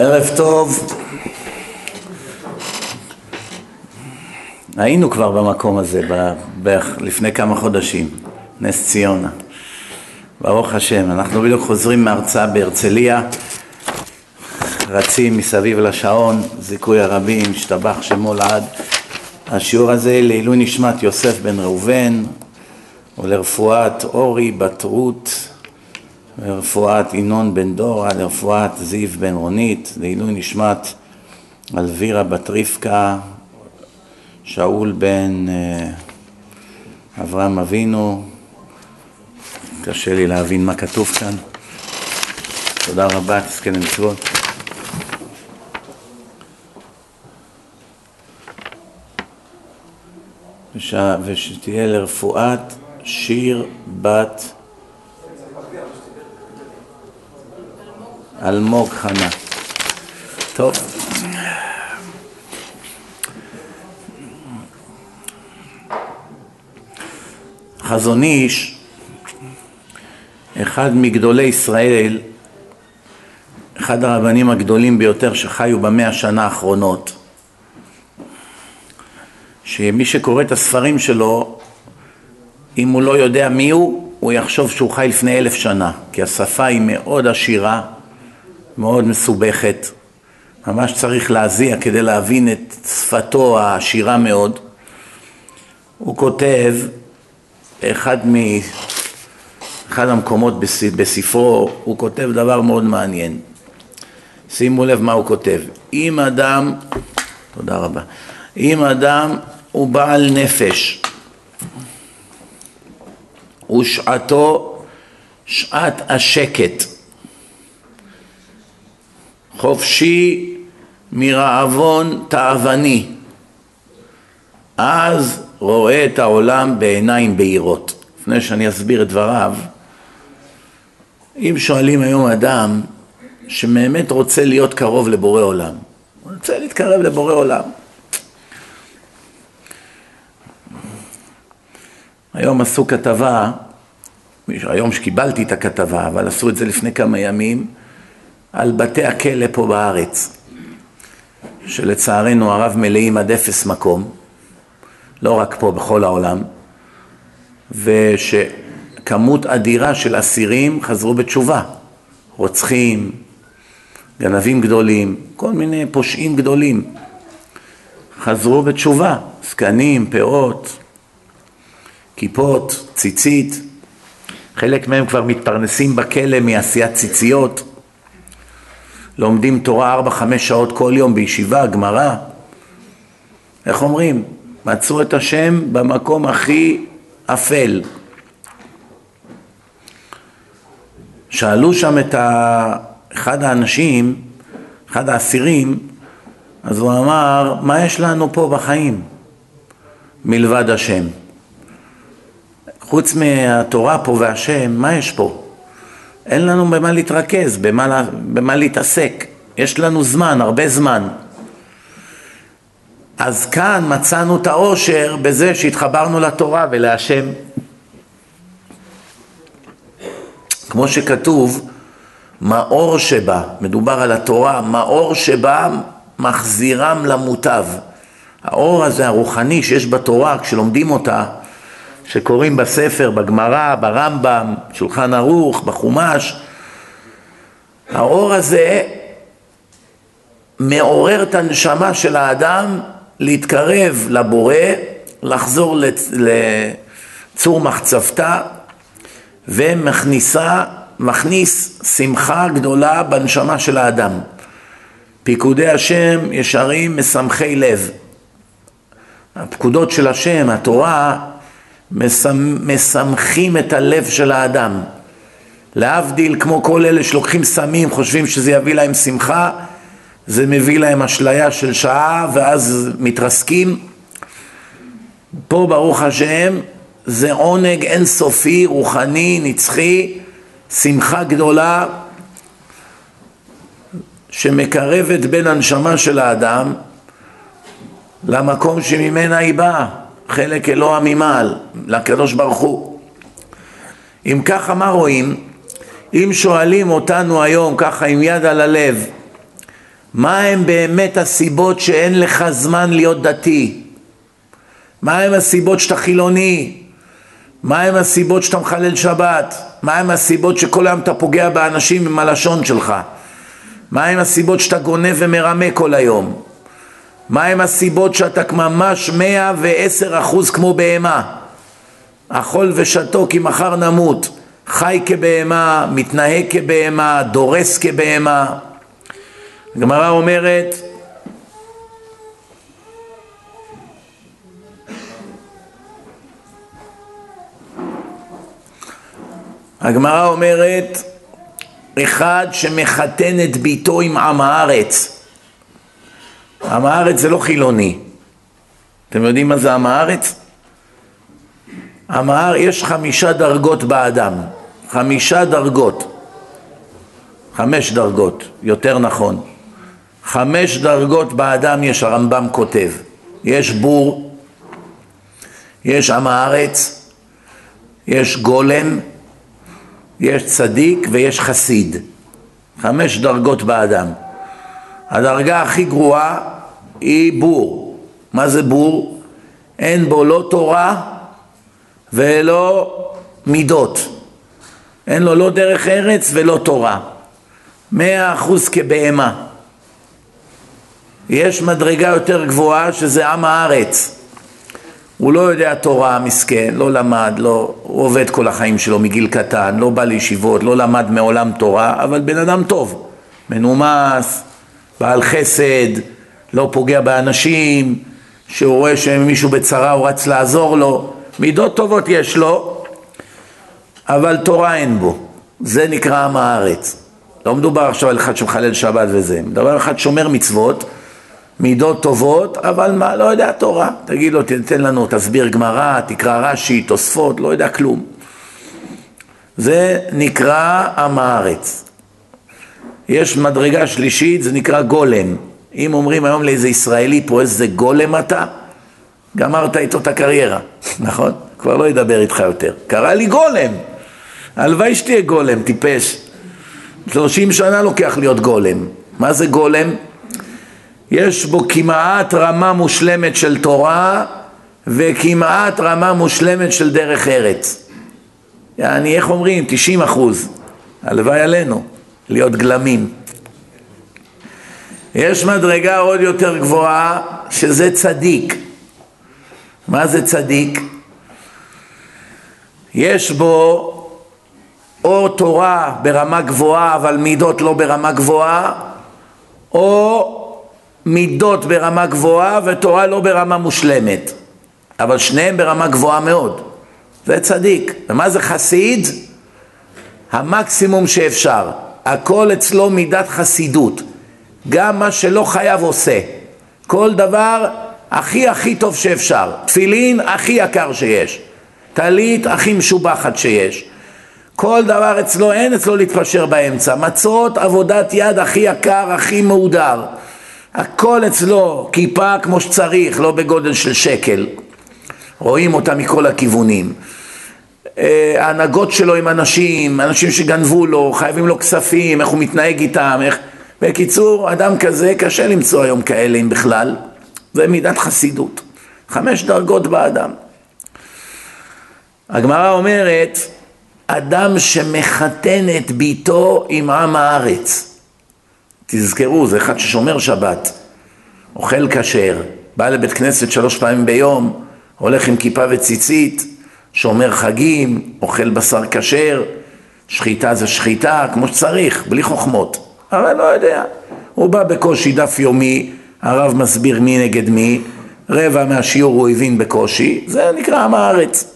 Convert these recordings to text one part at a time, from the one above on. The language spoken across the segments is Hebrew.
ערב טוב. היינו כבר במקום הזה בערך לפני כמה חודשים, נס ציונה. ברוך השם, אנחנו בדיוק חוזרים מהרצאה בהרצליה, רצים מסביב לשעון, זיכוי הרבים, השתבח שמו לעד. השיעור הזה לעילוי נשמת יוסף בן ראובן ולרפואת אורי בת רות לרפואת ינון בן דורה, לרפואת זיו בן רונית, לעילוי נשמת אלבירה בת רבקה, שאול בן אה, אברהם אבינו, קשה לי להבין מה כתוב כאן. תודה רבה, תזכה למצוות. ושתהיה לרפואת שיר בת אלמוג חנה. טוב. חזון איש, אחד מגדולי ישראל, אחד הרבנים הגדולים ביותר שחיו במאה השנה האחרונות, שמי שקורא את הספרים שלו, אם הוא לא יודע מי הוא, הוא יחשוב שהוא חי לפני אלף שנה, כי השפה היא מאוד עשירה, מאוד מסובכת, ממש צריך להזיע כדי להבין את שפתו העשירה מאוד. הוא כותב באחד מ... אחד המקומות בספרו, הוא כותב דבר מאוד מעניין. שימו לב מה הוא כותב. אם אדם, תודה רבה, אם אדם הוא בעל נפש ושעתו שעת השקט חופשי מרעבון תאווני, אז רואה את העולם בעיניים בהירות. לפני שאני אסביר את דבריו, אם שואלים היום אדם שבאמת רוצה להיות קרוב לבורא עולם, הוא רוצה להתקרב לבורא עולם. היום עשו כתבה, היום שקיבלתי את הכתבה, אבל עשו את זה לפני כמה ימים, על בתי הכלא פה בארץ, שלצערנו הרב מלאים עד אפס מקום, לא רק פה, בכל העולם, ושכמות אדירה של אסירים חזרו בתשובה, רוצחים, גנבים גדולים, כל מיני פושעים גדולים, חזרו בתשובה, זקנים, פאות, כיפות, ציצית, חלק מהם כבר מתפרנסים בכלא מעשיית ציציות, לומדים תורה ארבע, חמש שעות כל יום בישיבה, גמרא. איך אומרים? מצאו את השם במקום הכי אפל. שאלו שם את ה... אחד האנשים, אחד האסירים, אז הוא אמר, מה יש לנו פה בחיים מלבד השם? חוץ מהתורה פה והשם, מה יש פה? אין לנו במה להתרכז, במה, במה להתעסק. יש לנו זמן, הרבה זמן. אז כאן מצאנו את האושר בזה שהתחברנו לתורה ולהשם. כמו שכתוב, מאור שבה, מדובר על התורה, מאור שבה מחזירם למוטב. האור הזה הרוחני שיש בתורה, כשלומדים אותה, שקוראים בספר, בגמרא, ברמב"ם, שולחן ערוך, בחומש, האור הזה מעורר את הנשמה של האדם להתקרב לבורא, לחזור לצור מחצבתה ומכניסה, מכניס שמחה גדולה בנשמה של האדם. פיקודי השם ישרים משמחי לב. הפקודות של השם, התורה, משמחים את הלב של האדם. להבדיל, כמו כל אלה שלוקחים סמים, חושבים שזה יביא להם שמחה, זה מביא להם אשליה של שעה ואז מתרסקים. פה ברוך השם זה עונג אינסופי, רוחני, נצחי, שמחה גדולה שמקרבת בין הנשמה של האדם למקום שממנה היא באה. חלק אלוה ממעל, לקדוש ברוך הוא. אם ככה, מה רואים? אם שואלים אותנו היום ככה עם יד על הלב, מה הם באמת הסיבות שאין לך זמן להיות דתי? מה הם הסיבות שאתה חילוני? מה הם הסיבות שאתה מחלל שבת? מה הם הסיבות שכל היום אתה פוגע באנשים עם הלשון שלך? מה הם הסיבות שאתה גונב ומרמה כל היום? מה הם הסיבות שאתה ממש מאה ועשר אחוז כמו בהמה? אכול ושתו כי מחר נמות. חי כבהמה, מתנהג כבהמה, דורס כבהמה. הגמרא אומרת הגמרא אומרת אחד שמחתן את ביתו עם עם הארץ עם הארץ זה לא חילוני אתם יודעים מה זה עם הארץ? עם הארץ, יש חמישה דרגות באדם חמישה דרגות חמש דרגות, יותר נכון חמש דרגות באדם יש, הרמב"ם כותב יש בור, יש עם הארץ, יש גולם, יש צדיק ויש חסיד. חמש דרגות באדם. הדרגה הכי גרועה היא בור. מה זה בור? אין בו לא תורה ולא מידות. אין לו לא דרך ארץ ולא תורה. מאה אחוז כבהמה. יש מדרגה יותר גבוהה שזה עם הארץ. הוא לא יודע תורה, מסכן, לא למד, לא, הוא עובד כל החיים שלו מגיל קטן, לא בא לישיבות, לא למד מעולם תורה, אבל בן אדם טוב, מנומס, בעל חסד, לא פוגע באנשים, שהוא רואה שמישהו בצרה הוא רץ לעזור לו, מידות טובות יש לו, אבל תורה אין בו, זה נקרא עם הארץ. לא מדובר עכשיו על אחד שמחלל שבת וזה, מדובר על אחד שומר מצוות מידות טובות, אבל מה, לא יודע תורה. תגיד לו, תתן לנו, תסביר גמרא, תקרא רש"י, תוספות, לא יודע כלום. זה נקרא עם הארץ. יש מדרגה שלישית, זה נקרא גולם. אם אומרים היום לאיזה ישראלי פה איזה גולם אתה, גמרת איתו את הקריירה, נכון? כבר לא ידבר איתך יותר. קרא לי גולם. הלוואי שתהיה גולם, טיפש. שלושים שנה לוקח להיות גולם. מה זה גולם? יש בו כמעט רמה מושלמת של תורה וכמעט רמה מושלמת של דרך ארץ. יעני, איך אומרים? 90 אחוז. הלוואי עלינו להיות גלמים. יש מדרגה עוד יותר גבוהה שזה צדיק. מה זה צדיק? יש בו או תורה ברמה גבוהה אבל מידות לא ברמה גבוהה או מידות ברמה גבוהה ותורה לא ברמה מושלמת, אבל שניהם ברמה גבוהה מאוד. זה צדיק. ומה זה חסיד? המקסימום שאפשר. הכל אצלו מידת חסידות. גם מה שלא חייב עושה. כל דבר הכי הכי טוב שאפשר. תפילין הכי יקר שיש. טלית הכי משובחת שיש. כל דבר אצלו, אין אצלו להתפשר באמצע. מצות, עבודת יד הכי יקר, הכי מהודר. הכל אצלו כיפה כמו שצריך, לא בגודל של שקל. רואים אותה מכל הכיוונים. אה, ההנהגות שלו עם אנשים, אנשים שגנבו לו, חייבים לו כספים, איך הוא מתנהג איתם, איך... בקיצור, אדם כזה, קשה למצוא היום כאלה אם בכלל. זה מידת חסידות. חמש דרגות באדם. הגמרא אומרת, אדם שמחתן את ביתו עם עם הארץ. תזכרו, זה אחד ששומר שבת, אוכל כשר, בא לבית כנסת שלוש פעמים ביום, הולך עם כיפה וציצית, שומר חגים, אוכל בשר כשר, שחיטה זה שחיטה, כמו שצריך, בלי חוכמות. אבל לא יודע, הוא בא בקושי דף יומי, הרב מסביר מי נגד מי, רבע מהשיעור הוא הבין בקושי, זה נקרא עם הארץ.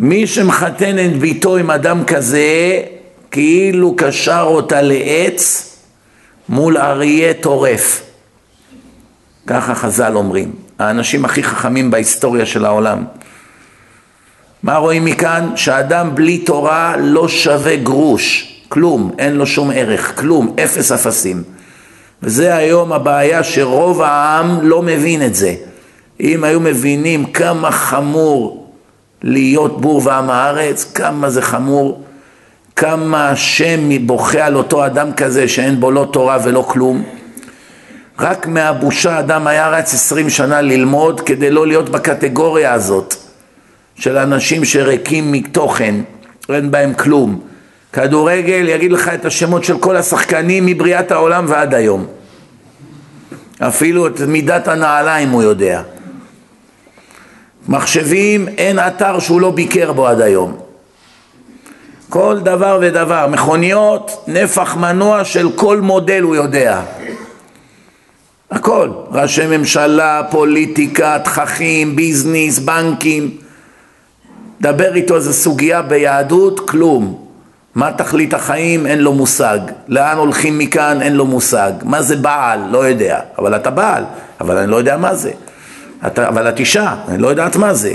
מי שמחתן את ביתו עם אדם כזה, כאילו קשר אותה לעץ מול אריה טורף. ככה חז"ל אומרים, האנשים הכי חכמים בהיסטוריה של העולם. מה רואים מכאן? שאדם בלי תורה לא שווה גרוש, כלום, אין לו שום ערך, כלום, אפס אפסים. וזה היום הבעיה שרוב העם לא מבין את זה. אם היו מבינים כמה חמור להיות בור ועם הארץ, כמה זה חמור, כמה השם בוכה על אותו אדם כזה שאין בו לא תורה ולא כלום. רק מהבושה אדם היה רץ עשרים שנה ללמוד כדי לא להיות בקטגוריה הזאת של אנשים שריקים מתוכן, אין בהם כלום. כדורגל יגיד לך את השמות של כל השחקנים מבריאת העולם ועד היום. אפילו את מידת הנעליים הוא יודע. מחשבים, אין אתר שהוא לא ביקר בו עד היום. כל דבר ודבר, מכוניות, נפח מנוע של כל מודל הוא יודע. הכל, ראשי ממשלה, פוליטיקה, תככים, ביזנס, בנקים. דבר איתו איזה סוגיה ביהדות, כלום. מה תכלית החיים? אין לו מושג. לאן הולכים מכאן? אין לו מושג. מה זה בעל? לא יודע. אבל אתה בעל, אבל אני לא יודע מה זה. אתה, אבל את אישה, אני לא יודעת מה זה.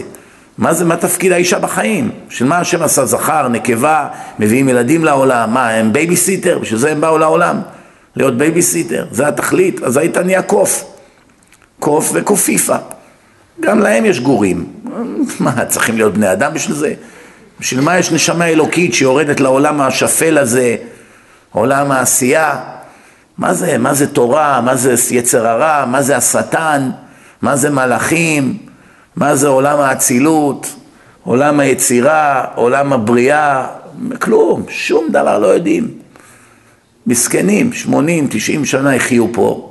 מה זה, מה תפקיד האישה בחיים? של מה השם עשה זכר, נקבה, מביאים ילדים לעולם, מה, הם בייביסיטר? בשביל זה הם באו לעולם? להיות בייביסיטר, זה התכלית, אז היית נהיה קוף. קוף וקופיפה. גם להם יש גורים. מה, צריכים להיות בני אדם בשביל זה? בשביל מה יש נשמה אלוקית שיורדת לעולם השפל הזה, עולם העשייה? מה זה, מה זה תורה, מה זה יצר הרע, מה זה השטן, מה זה מלאכים, מה זה עולם האצילות, עולם היצירה, עולם הבריאה, כלום, שום דבר לא יודעים. מסכנים, 80, 90 שנה יחיו פה,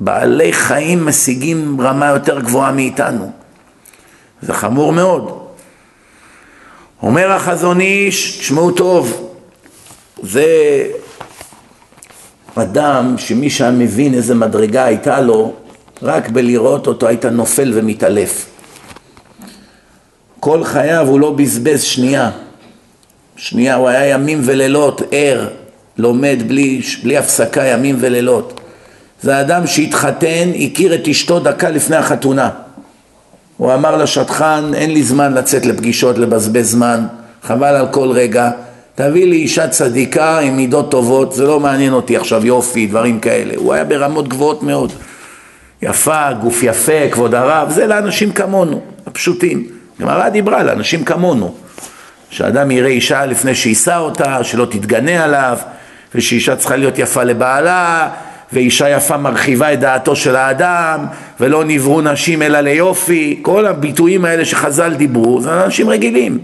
בעלי חיים משיגים רמה יותר גבוהה מאיתנו. זה חמור מאוד. אומר החזון איש, תשמעו טוב, זה אדם שמי שהיה מבין איזה מדרגה הייתה לו, רק בלראות אותו היית נופל ומתעלף. כל חייו הוא לא בזבז שנייה. שנייה, הוא היה ימים ולילות ער, לומד בלי, בלי הפסקה ימים ולילות. זה אדם שהתחתן, הכיר את אשתו דקה לפני החתונה. הוא אמר לשטחן, אין לי זמן לצאת לפגישות, לבזבז זמן, חבל על כל רגע, תביא לי אישה צדיקה עם מידות טובות, זה לא מעניין אותי עכשיו יופי, דברים כאלה. הוא היה ברמות גבוהות מאוד. יפה, גוף יפה, כבוד הרב, זה לאנשים כמונו, הפשוטים. גמרא דיברה לאנשים כמונו. שאדם יראה אישה לפני שיישא אותה, שלא תתגנה עליו, ושאישה צריכה להיות יפה לבעלה, ואישה יפה מרחיבה את דעתו של האדם, ולא נבראו נשים אלא ליופי, כל הביטויים האלה שחז"ל דיברו, זה אנשים רגילים.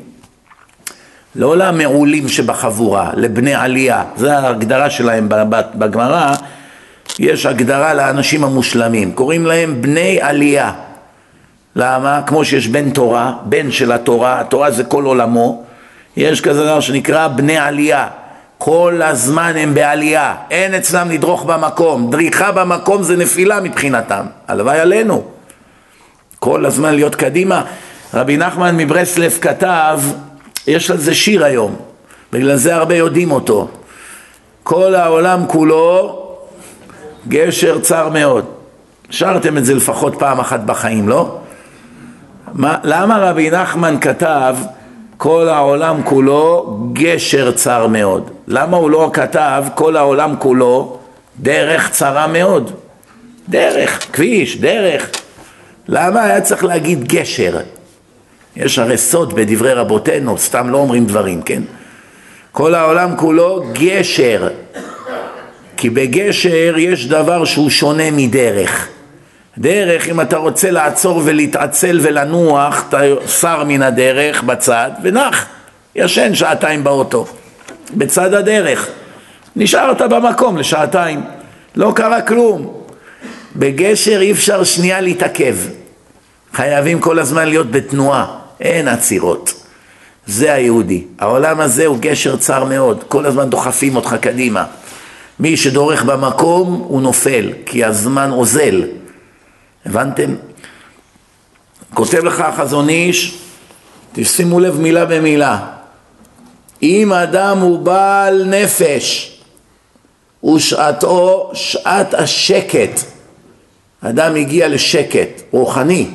לא למעולים שבחבורה, לבני עלייה, זו ההגדרה שלהם בגמרא, יש הגדרה לאנשים המושלמים, קוראים להם בני עלייה. למה? כמו שיש בן תורה, בן של התורה, התורה זה כל עולמו, יש כזה דבר שנקרא בני עלייה. כל הזמן הם בעלייה, אין אצלם לדרוך במקום, דריכה במקום זה נפילה מבחינתם, הלוואי עלינו. כל הזמן להיות קדימה. רבי נחמן מברסלב כתב, יש על זה שיר היום, בגלל זה הרבה יודעים אותו. כל העולם כולו גשר צר מאוד. שרתם את זה לפחות פעם אחת בחיים, לא? מה, למה רבי נחמן כתב כל העולם כולו גשר צר מאוד? למה הוא לא כתב כל העולם כולו דרך צרה מאוד? דרך, כביש, דרך. למה היה צריך להגיד גשר? יש הרי סוד בדברי רבותינו, סתם לא אומרים דברים, כן? כל העולם כולו גשר. כי בגשר יש דבר שהוא שונה מדרך. דרך, אם אתה רוצה לעצור ולהתעצל ולנוח, אתה שר מן הדרך בצד ונח, ישן שעתיים באוטו, בצד הדרך. נשארת במקום לשעתיים, לא קרה כלום. בגשר אי אפשר שנייה להתעכב, חייבים כל הזמן להיות בתנועה, אין עצירות. זה היהודי. העולם הזה הוא גשר צר מאוד, כל הזמן דוחפים אותך קדימה. מי שדורך במקום הוא נופל, כי הזמן אוזל. הבנתם? כותב לך החזון איש, תשימו לב מילה במילה. אם אדם הוא בעל נפש, ושעתו שעת השקט. אדם הגיע לשקט, רוחני.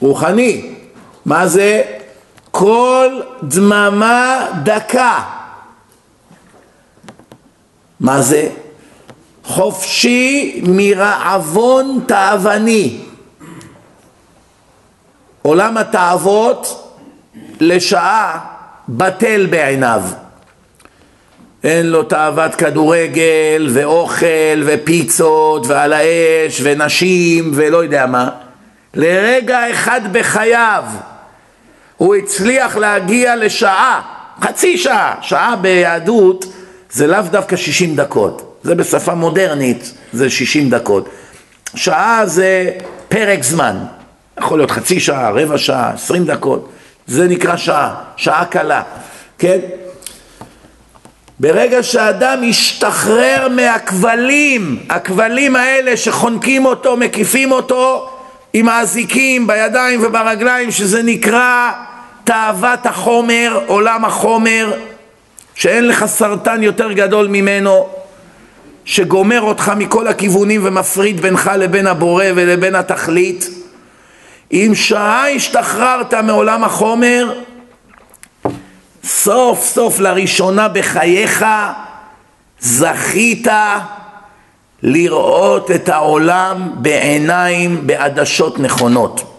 רוחני. מה זה? כל דממה דקה. מה זה? חופשי מרעבון תאווני. עולם התאוות לשעה בטל בעיניו. אין לו תאוות כדורגל ואוכל ופיצות ועל האש ונשים ולא יודע מה. לרגע אחד בחייו הוא הצליח להגיע לשעה, חצי שעה, שעה ביהדות זה לאו דווקא 60 דקות, זה בשפה מודרנית זה 60 דקות. שעה זה פרק זמן, יכול להיות חצי שעה, רבע שעה, 20 דקות, זה נקרא שעה, שעה קלה, כן? ברגע שאדם ישתחרר מהכבלים, הכבלים האלה שחונקים אותו, מקיפים אותו עם האזיקים בידיים וברגליים, שזה נקרא תאוות החומר, עולם החומר, שאין לך סרטן יותר גדול ממנו, שגומר אותך מכל הכיוונים ומפריד בינך לבין הבורא ולבין התכלית. אם שעה השתחררת מעולם החומר, סוף סוף לראשונה בחייך זכית לראות את העולם בעיניים, בעדשות נכונות.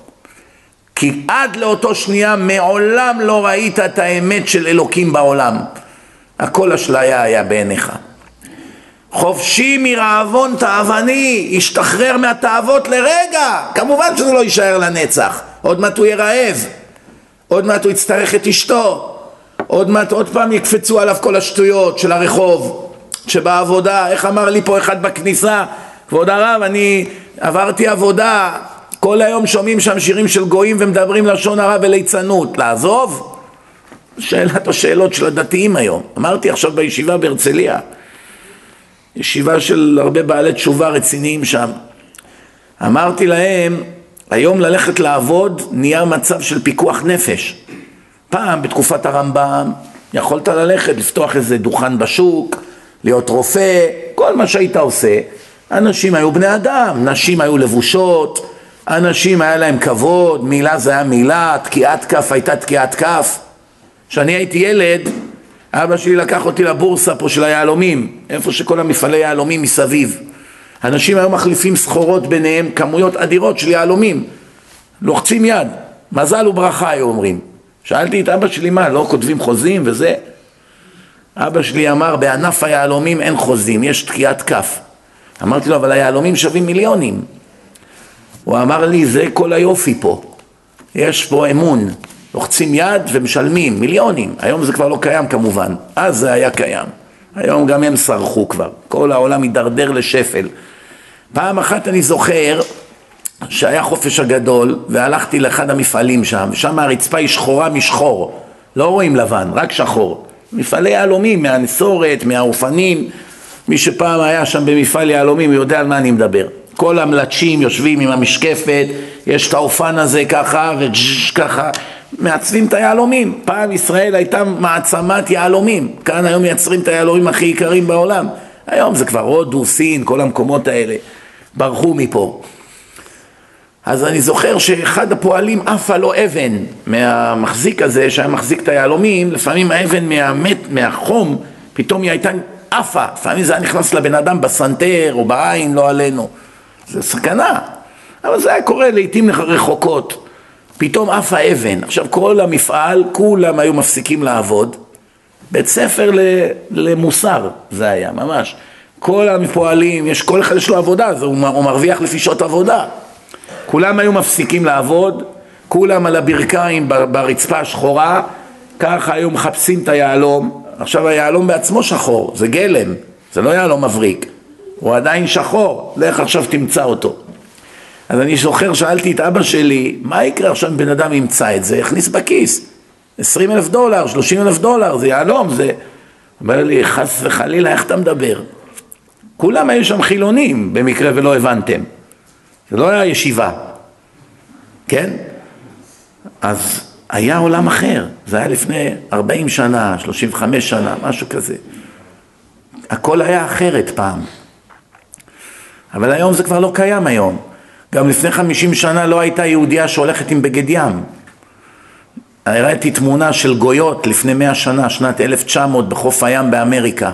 כי עד לאותו שנייה מעולם לא ראית את האמת של אלוקים בעולם. הכל אשליה היה בעיניך. חופשי מרעבון תאווני, ישתחרר מהתאוות לרגע, כמובן שזה לא יישאר לנצח, עוד מעט הוא יהיה רעב, עוד מעט הוא יצטרך את אשתו, עוד מעט עוד פעם יקפצו עליו כל השטויות של הרחוב, שבעבודה, איך אמר לי פה אחד בכניסה, כבוד הרב, אני עברתי עבודה, כל היום שומעים שם שירים של גויים ומדברים לשון הרע וליצנות, לעזוב? שאלת השאלות של הדתיים היום. אמרתי עכשיו בישיבה בהרצליה, ישיבה של הרבה בעלי תשובה רציניים שם. אמרתי להם, היום ללכת לעבוד נהיה מצב של פיקוח נפש. פעם, בתקופת הרמב"ם, יכולת ללכת, לפתוח איזה דוכן בשוק, להיות רופא, כל מה שהיית עושה. אנשים היו בני אדם, נשים היו לבושות, אנשים היה להם כבוד, מילה זה היה מילה, תקיעת כף הייתה תקיעת כף. כשאני הייתי ילד, אבא שלי לקח אותי לבורסה פה של היהלומים, איפה שכל המפעלי יהלומים מסביב. אנשים היו מחליפים סחורות ביניהם, כמויות אדירות של יהלומים. לוחצים יד, מזל וברכה היו אומרים. שאלתי את אבא שלי מה, לא כותבים חוזים וזה? אבא שלי אמר, בענף היהלומים אין חוזים, יש תקיעת כף. אמרתי לו, אבל היהלומים שווים מיליונים. הוא אמר לי, זה כל היופי פה. יש פה אמון. לוחצים יד ומשלמים מיליונים. היום זה כבר לא קיים כמובן, אז זה היה קיים. היום גם הם סרחו כבר, כל העולם הידרדר לשפל. פעם אחת אני זוכר שהיה חופש הגדול והלכתי לאחד המפעלים שם, שם הרצפה היא שחורה משחור, לא רואים לבן, רק שחור. מפעלי יהלומים, מהנסורת, מהאופנים, מי שפעם היה שם במפעל יהלומים יודע על מה אני מדבר. כל המלטשים יושבים עם המשקפת, יש את האופן הזה ככה וג'ש ככה, מעצבים את היהלומים. פעם ישראל הייתה מעצמת יהלומים, כאן היום מייצרים את היהלומים הכי יקרים בעולם. היום זה כבר הודו, סין, כל המקומות האלה, ברחו מפה. אז אני זוכר שאחד הפועלים עפה לו אבן מהמחזיק הזה שהיה מחזיק את היהלומים, לפעמים האבן מהמת, מהחום, פתאום היא הייתה עפה, לפעמים זה היה נכנס לבן אדם בסנטר או בעין, לא עלינו. זה סכנה, אבל זה היה קורה לעיתים רחוקות. פתאום עפה אבן. עכשיו כל המפעל, כולם היו מפסיקים לעבוד. בית ספר למוסר זה היה, ממש. כל הפועלים, יש, כל אחד יש לו עבודה, הוא, הוא מרוויח לפי שעות עבודה. כולם היו מפסיקים לעבוד, כולם על הברכיים ברצפה השחורה, ככה היו מחפשים את היהלום. עכשיו היהלום בעצמו שחור, זה גלם, זה לא יהלום מבריק, הוא עדיין שחור, לך עכשיו תמצא אותו. אז אני זוכר, שאלתי את אבא שלי, מה יקרה עכשיו אם בן אדם ימצא את זה, יכניס בכיס, 20 אלף דולר, 30 אלף דולר, זה יהלום, זה... אומר לי, חס וחלילה, איך אתה מדבר? כולם היו שם חילונים, במקרה ולא הבנתם. זה לא היה ישיבה, כן? אז היה עולם אחר, זה היה לפני 40 שנה, 35 שנה, משהו כזה. הכל היה אחרת פעם. אבל היום זה כבר לא קיים היום. גם לפני חמישים שנה לא הייתה יהודייה שהולכת עם בגד ים. הראיתי תמונה של גויות לפני מאה שנה, שנת 1900 בחוף הים באמריקה.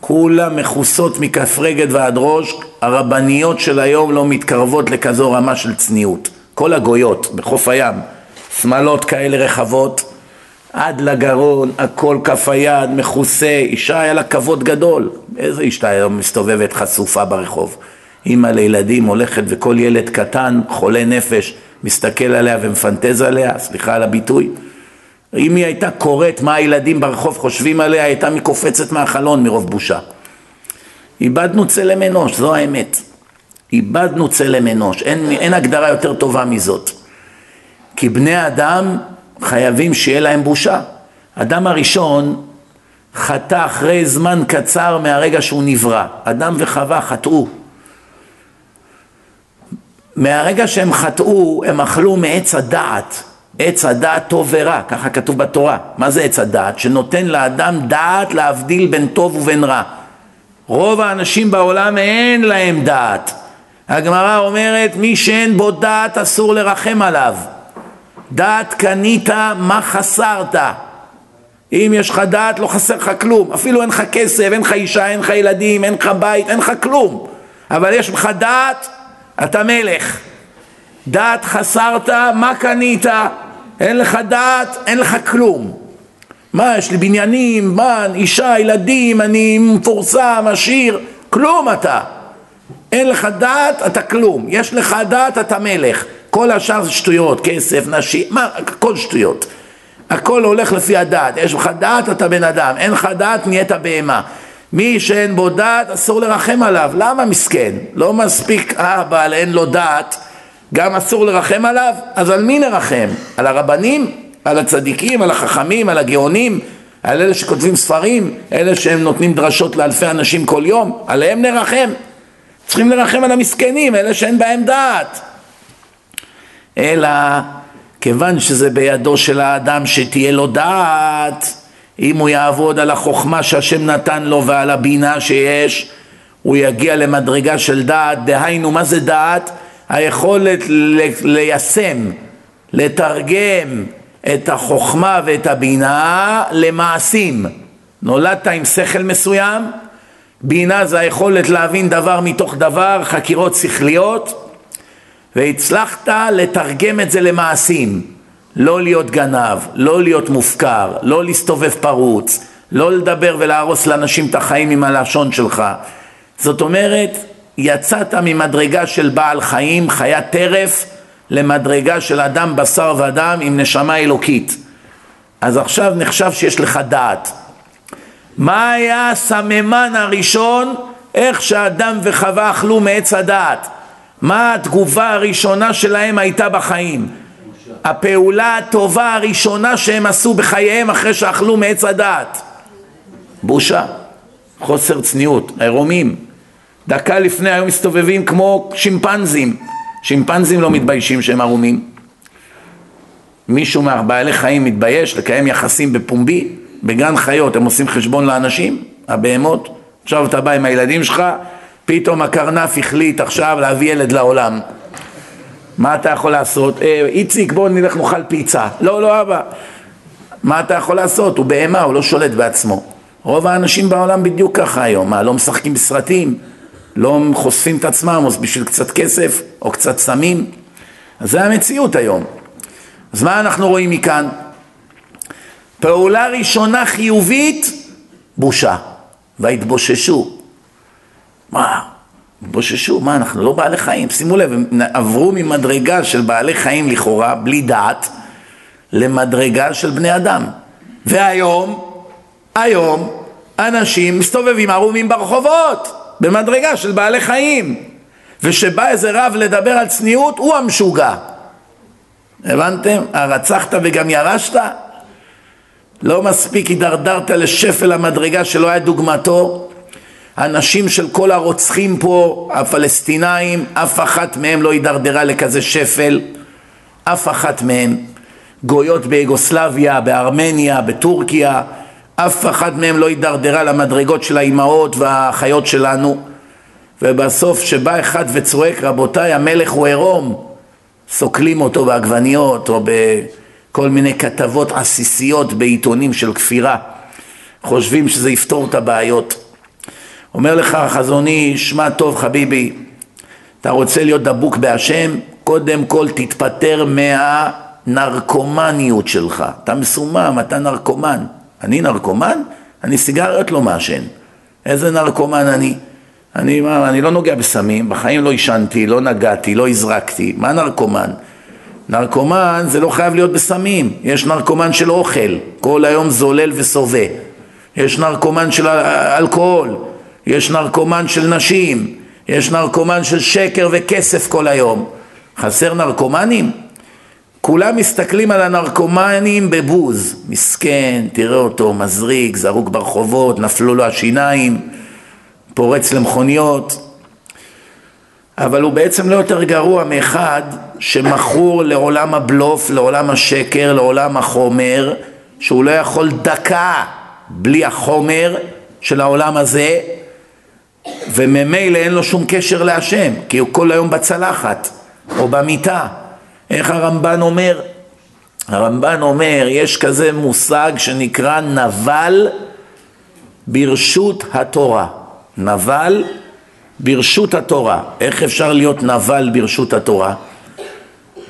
כולם מכוסות מכף רגד ועד ראש, הרבניות של היום לא מתקרבות לכזו רמה של צניעות. כל הגויות בחוף הים, שמאלות כאלה רחבות, עד לגרון, הכל כף היד, מכוסה, אישה היה לה כבוד גדול. איזה אישה היום מסתובבת חשופה ברחוב? אימא לילדים הולכת וכל ילד קטן, חולה נפש, מסתכל עליה ומפנטז עליה, סליחה על הביטוי. אם היא הייתה קוראת מה הילדים ברחוב חושבים עליה, היא הייתה מקופצת מהחלון מרוב בושה. איבדנו צלם אנוש, זו האמת. איבדנו צלם אנוש, אין, אין הגדרה יותר טובה מזאת. כי בני אדם חייבים שיהיה להם בושה. אדם הראשון חטא אחרי זמן קצר מהרגע שהוא נברא. אדם וחווה חטאו. מהרגע שהם חטאו, הם אכלו מעץ הדעת. עץ הדעת טוב ורע, ככה כתוב בתורה. מה זה עץ הדעת? שנותן לאדם דעת להבדיל בין טוב ובין רע. רוב האנשים בעולם אין להם דעת. הגמרא אומרת, מי שאין בו דעת אסור לרחם עליו. דעת קנית, מה חסרת? אם יש לך דעת לא חסר לך כלום, אפילו אין לך כסף, אין לך אישה, אין לך ילדים, אין לך בית, אין לך כלום. אבל יש לך דעת, אתה מלך. דעת חסרת, מה קנית? אין לך דעת, אין לך כלום. מה, יש לי בניינים, מה, אישה, ילדים, אני מפורסם, עשיר, כלום אתה. אין לך דעת, אתה כלום. יש לך דעת, אתה מלך. כל השאר זה שטויות, כסף, נשים, מה, הכל שטויות. הכל הולך לפי הדעת. יש לך דעת, אתה בן אדם. אין לך דעת, נהיית בהמה. מי שאין בו דעת, אסור לרחם עליו. למה מסכן? לא מספיק אבל אין לו דעת, גם אסור לרחם עליו? אז על מי נרחם? על הרבנים? על הצדיקים? על החכמים? על הגאונים? על אלה שכותבים ספרים? אלה שהם נותנים דרשות לאלפי אנשים כל יום? עליהם נרחם. צריכים לרחם על המסכנים, אלה שאין בהם דעת. אלא כיוון שזה בידו של האדם שתהיה לו דעת, אם הוא יעבוד על החוכמה שהשם נתן לו ועל הבינה שיש, הוא יגיע למדרגה של דעת, דהיינו מה זה דעת? היכולת ליישם, לתרגם את החוכמה ואת הבינה למעשים. נולדת עם שכל מסוים, בינה זה היכולת להבין דבר מתוך דבר, חקירות שכליות, והצלחת לתרגם את זה למעשים. לא להיות גנב, לא להיות מופקר, לא להסתובב פרוץ, לא לדבר ולהרוס לאנשים את החיים עם הלשון שלך. זאת אומרת, יצאת ממדרגה של בעל חיים, חיית טרף, למדרגה של אדם בשר ודם עם נשמה אלוקית. אז עכשיו נחשב שיש לך דעת. מה היה הסממן הראשון איך שאדם וחווה אכלו מעץ הדעת? מה התגובה הראשונה שלהם הייתה בחיים? הפעולה הטובה הראשונה שהם עשו בחייהם אחרי שאכלו מעץ הדעת. בושה, חוסר צניעות, עירומים. דקה לפני היו מסתובבים כמו שימפנזים. שימפנזים לא מתביישים שהם ערומים. מישהו מהבעלי חיים מתבייש לקיים יחסים בפומבי? בגן חיות הם עושים חשבון לאנשים, הבהמות. עכשיו אתה בא עם הילדים שלך, פתאום הקרנף החליט עכשיו להביא ילד לעולם. מה אתה יכול לעשות? אה, איציק בוא נלך נאכל פיצה. לא, לא אבא. מה אתה יכול לעשות? הוא בהמה, הוא לא שולט בעצמו. רוב האנשים בעולם בדיוק ככה היום. מה, לא משחקים בסרטים? לא חושפים את עצמם בשביל קצת כסף או קצת סמים? אז זה המציאות היום. אז מה אנחנו רואים מכאן? פעולה ראשונה חיובית, בושה. והתבוששו. מה? התבוששו, מה אנחנו לא בעלי חיים? שימו לב, הם עברו ממדרגה של בעלי חיים לכאורה, בלי דעת, למדרגה של בני אדם. והיום, היום, אנשים מסתובבים ערומים ברחובות, במדרגה של בעלי חיים. ושבא איזה רב לדבר על צניעות, הוא המשוגע. הבנתם? הרצחת וגם ירשת? לא מספיק הידרדרת לשפל המדרגה שלא היה דוגמתו. הנשים של כל הרוצחים פה, הפלסטינאים, אף אחת מהם לא הידרדרה לכזה שפל. אף אחת מהם. גויות ביוגוסלביה, בארמניה, בטורקיה, אף אחת מהם לא הידרדרה למדרגות של האימהות והאחיות שלנו. ובסוף שבא אחד וצועק, רבותיי, המלך הוא עירום, סוקלים אותו בעגבניות או ב... כל מיני כתבות עסיסיות בעיתונים של כפירה, חושבים שזה יפתור את הבעיות. אומר לך החזוני, שמע טוב חביבי, אתה רוצה להיות דבוק בהשם? קודם כל תתפטר הנרקומניות שלך. אתה מסומם, אתה נרקומן. אני נרקומן? אני סיגריות לא מעשן. איזה נרקומן אני? אני, מה, אני לא נוגע בסמים, בחיים לא עישנתי, לא נגעתי, לא הזרקתי. מה נרקומן? נרקומן זה לא חייב להיות בסמים, יש נרקומן של אוכל, כל היום זולל ושובע. יש נרקומן של אלכוהול, יש נרקומן של נשים, יש נרקומן של שקר וכסף כל היום. חסר נרקומנים? כולם מסתכלים על הנרקומנים בבוז. מסכן, תראה אותו, מזריק, זרוק ברחובות, נפלו לו השיניים, פורץ למכוניות. אבל הוא בעצם לא יותר גרוע מאחד שמכור לעולם הבלוף, לעולם השקר, לעולם החומר, שהוא לא יכול דקה בלי החומר של העולם הזה, וממילא אין לו שום קשר להשם, כי הוא כל היום בצלחת או במיטה. איך הרמב"ן אומר? הרמב"ן אומר, יש כזה מושג שנקרא נבל ברשות התורה. נבל ברשות התורה. איך אפשר להיות נבל ברשות התורה?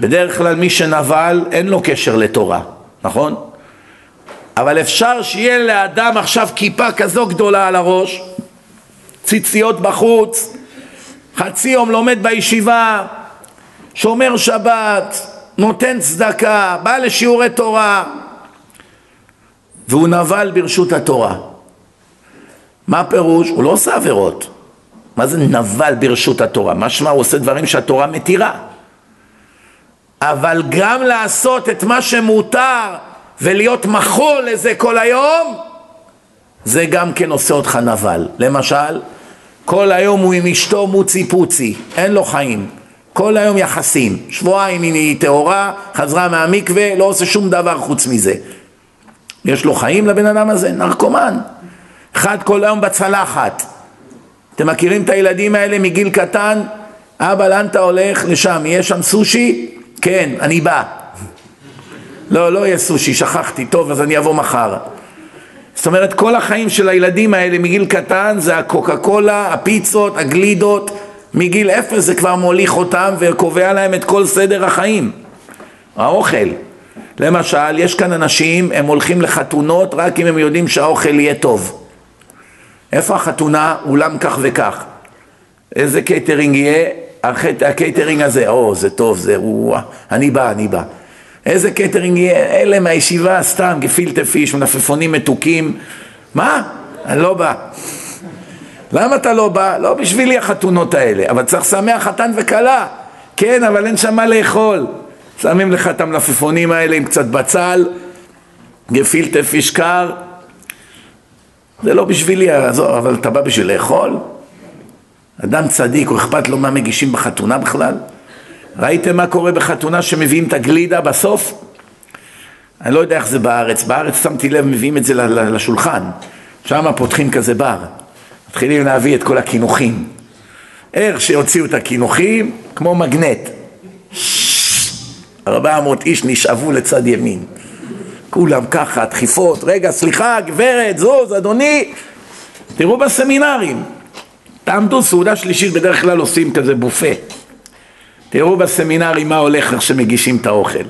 בדרך כלל מי שנבל אין לו קשר לתורה, נכון? אבל אפשר שיהיה לאדם עכשיו כיפה כזו גדולה על הראש, ציציות בחוץ, חצי יום לומד בישיבה, שומר שבת, נותן צדקה, בא לשיעורי תורה, והוא נבל ברשות התורה. מה הפירוש? הוא לא עושה עבירות. מה זה נבל ברשות התורה? משמע הוא עושה דברים שהתורה מתירה. אבל גם לעשות את מה שמותר ולהיות מחול לזה כל היום, זה גם כן עושה אותך נבל. למשל, כל היום הוא עם אשתו מוצי פוצי, אין לו חיים. כל היום יחסים. שבועיים היא טהורה, חזרה מהמקווה, לא עושה שום דבר חוץ מזה. יש לו חיים לבן אדם הזה? נרקומן. אחד כל היום בצלחת. אתם מכירים את הילדים האלה מגיל קטן? אבא, לאן אתה הולך? לשם. יש שם סושי? כן, אני בא. לא, לא יהיה סושי, שכחתי. טוב, אז אני אבוא מחר. זאת אומרת, כל החיים של הילדים האלה מגיל קטן זה הקוקה קולה, הפיצות, הגלידות, מגיל אפס זה כבר מוליך אותם וקובע להם את כל סדר החיים. האוכל. למשל, יש כאן אנשים, הם הולכים לחתונות רק אם הם יודעים שהאוכל יהיה טוב. איפה החתונה? אולם כך וכך. איזה קייטרינג יהיה? הקייטרינג הזה, או, זה טוב, זה, הוא, אני בא, אני בא. איזה קייטרינג יהיה? אלה מהישיבה, סתם, גפילטה פיש, מלפפונים מתוקים. מה? אני לא בא. למה אתה לא בא? לא בשבילי החתונות האלה, אבל צריך לשמח חתן וכלה. כן, אבל אין שם מה לאכול. שמים לך את המלפפונים האלה עם קצת בצל, גפילטה פיש קר. זה לא בשבילי, אבל אתה בא בשביל לאכול? אדם צדיק, הוא אכפת לו מה מגישים בחתונה בכלל? ראיתם מה קורה בחתונה שמביאים את הגלידה בסוף? אני לא יודע איך זה בארץ, בארץ שמתי לב, מביאים את זה לשולחן, שם פותחים כזה בר, מתחילים להביא את כל הקינוחים. איך שהוציאו את הקינוחים, כמו מגנט. ארבע מאות איש נשאבו לצד ימין. כולם ככה, דחיפות, רגע, סליחה, גברת, זוז, אדוני. תראו בסמינרים, תעמדו, סעודה שלישית בדרך כלל עושים כזה בופה. תראו בסמינרים מה הולך איך שמגישים את האוכל.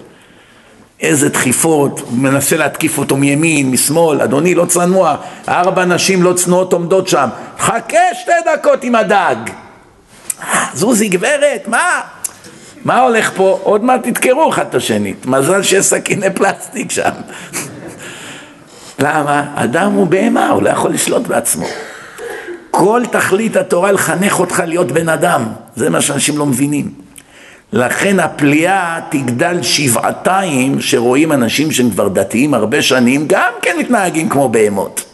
איזה דחיפות, הוא מנסה להתקיף אותו מימין, משמאל, אדוני לא צנוע, ארבע נשים לא צנועות עומדות שם, חכה שתי דקות עם הדג. זוזי גברת, מה? מה הולך פה? עוד מעט תדקרו אחד את השני, מזל שיש סכיני פלסטיק שם. למה? אדם הוא בהמה, הוא לא יכול לשלוט בעצמו. כל תכלית התורה לחנך אותך להיות בן אדם, זה מה שאנשים לא מבינים. לכן הפליאה תגדל שבעתיים שרואים אנשים שהם כבר דתיים הרבה שנים גם כן מתנהגים כמו בהמות.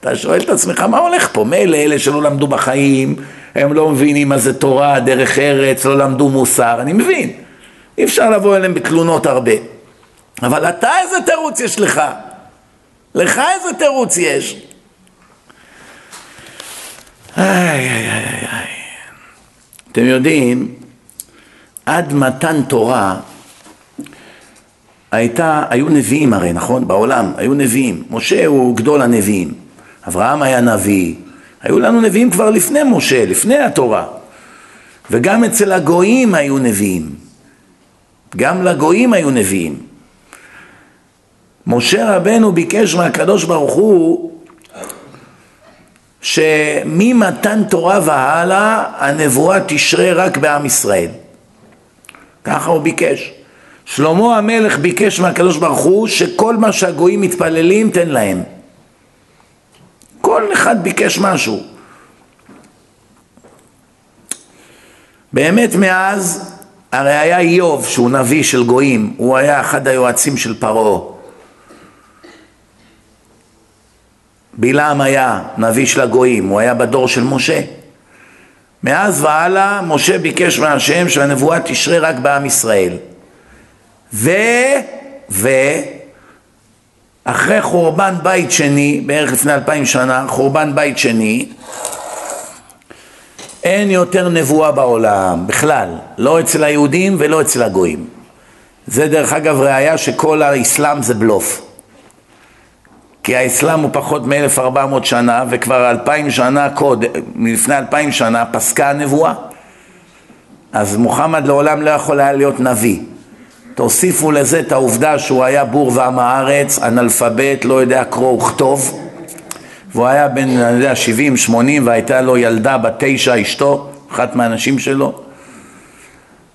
אתה שואל את עצמך מה הולך פה? מילא אלה שלא למדו בחיים, הם לא מבינים מה זה תורה, דרך ארץ, לא למדו מוסר, אני מבין. אי אפשר לבוא אליהם בתלונות הרבה. אבל אתה איזה תירוץ יש לך? לך איזה תירוץ יש? איי איי איי איי. אתם יודעים, עד מתן תורה הייתה, היו נביאים הרי, נכון? בעולם, היו נביאים. משה הוא גדול הנביאים. אברהם היה נביא. היו לנו נביאים כבר לפני משה, לפני התורה. וגם אצל הגויים היו נביאים. גם לגויים היו נביאים. משה רבנו ביקש מהקדוש ברוך הוא שממתן תורה והלאה הנבואה תשרה רק בעם ישראל. ככה הוא ביקש. שלמה המלך ביקש מהקדוש ברוך הוא שכל מה שהגויים מתפללים תן להם. כל אחד ביקש משהו. באמת מאז, הרי היה איוב שהוא נביא של גויים, הוא היה אחד היועצים של פרעה. בלעם היה נביא של הגויים, הוא היה בדור של משה. מאז והלאה משה ביקש מהשם שהנבואה תשרה רק בעם ישראל. ו... ו... אחרי חורבן בית שני, בערך לפני אלפיים שנה, חורבן בית שני, אין יותר נבואה בעולם, בכלל, לא אצל היהודים ולא אצל הגויים. זה דרך אגב ראיה שכל האסלאם זה בלוף. כי האסלאם הוא פחות מ-1400 שנה וכבר אלפיים שנה קודם, מלפני אלפיים שנה פסקה הנבואה. אז מוחמד לעולם לא יכול היה להיות נביא. תוסיפו לזה את העובדה שהוא היה בור ועם הארץ, אנאלפבית, לא יודע קרוא וכתוב, והוא היה בן, אני יודע, 70, 80, והייתה לו ילדה בת תשע, אשתו, אחת מהנשים שלו.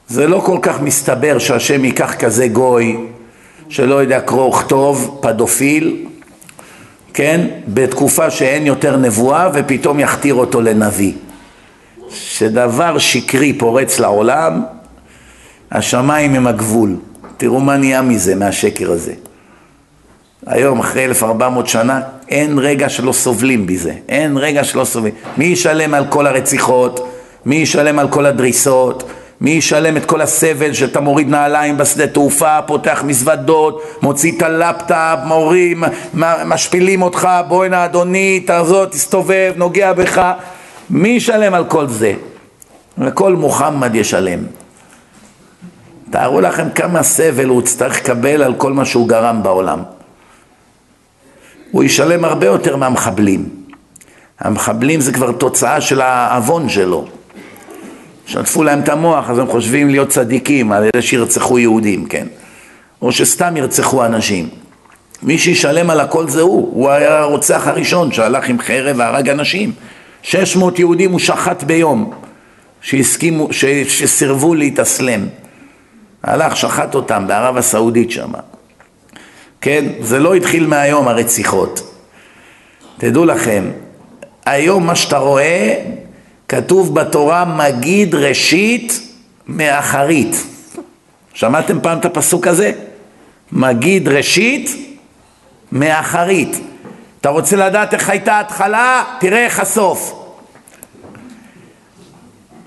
זה לא כל כך מסתבר שהשם ייקח כזה גוי שלא יודע קרוא וכתוב, פדופיל, כן, בתקופה שאין יותר נבואה ופתאום יכתיר אותו לנביא. שדבר שקרי פורץ לעולם, השמיים הם הגבול. תראו מה נהיה מזה, מהשקר הזה. היום, אחרי 1400 שנה, אין רגע שלא סובלים בזה. אין רגע שלא סובלים. מי ישלם על כל הרציחות? מי ישלם על כל הדריסות? מי ישלם את כל הסבל שאתה מוריד נעליים בשדה תעופה, פותח מזוודות, מוציא את הלפטאפ, מורים, משפילים אותך, בואי נא אדוני, תעזור, תסתובב, נוגע בך. מי ישלם על כל זה? וכל מוחמד ישלם. תארו לכם כמה סבל הוא יצטרך לקבל על כל מה שהוא גרם בעולם. הוא ישלם הרבה יותר מהמחבלים. המחבלים זה כבר תוצאה של העוון שלו. שטפו להם את המוח, אז הם חושבים להיות צדיקים על אלה שירצחו יהודים, כן? או שסתם ירצחו אנשים. מי שישלם על הכל זה הוא, הוא היה הרוצח הראשון שהלך עם חרב והרג אנשים. 600 יהודים הוא שחט ביום, שהסכימו, ש, שסירבו להתאסלם. הלך, שחט אותם בערב הסעודית שם. כן, זה לא התחיל מהיום הרציחות. תדעו לכם, היום מה שאתה רואה, כתוב בתורה מגיד ראשית מאחרית. שמעתם פעם את הפסוק הזה? מגיד ראשית מאחרית. אתה רוצה לדעת איך הייתה ההתחלה? תראה איך הסוף.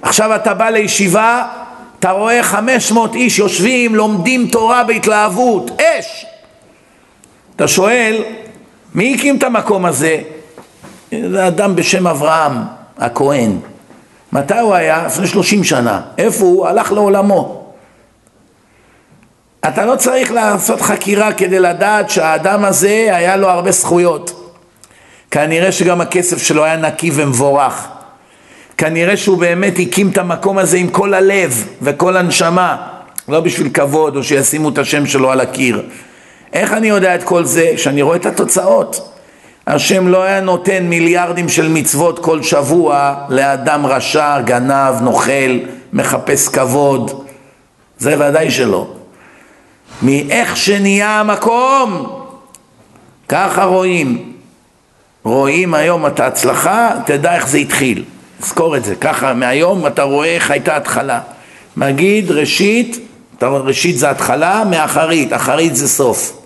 עכשיו אתה בא לישיבה, אתה רואה 500 איש יושבים, לומדים תורה בהתלהבות, אש. אתה שואל, מי הקים את המקום הזה? זה אדם בשם אברהם הכהן. מתי הוא היה? לפני 30 שנה. איפה הוא? הלך לעולמו. אתה לא צריך לעשות חקירה כדי לדעת שהאדם הזה היה לו הרבה זכויות. כנראה שגם הכסף שלו היה נקי ומבורך. כנראה שהוא באמת הקים את המקום הזה עם כל הלב וכל הנשמה, לא בשביל כבוד או שישימו את השם שלו על הקיר. איך אני יודע את כל זה? כשאני רואה את התוצאות. השם לא היה נותן מיליארדים של מצוות כל שבוע לאדם רשע, גנב, נוכל, מחפש כבוד. זה ודאי שלא. מאיך שנהיה המקום, ככה רואים. רואים היום את ההצלחה, תדע איך זה התחיל. זכור את זה, ככה מהיום אתה רואה איך הייתה התחלה. מגיד ראשית, ראשית זה התחלה, מאחרית, אחרית זה סוף.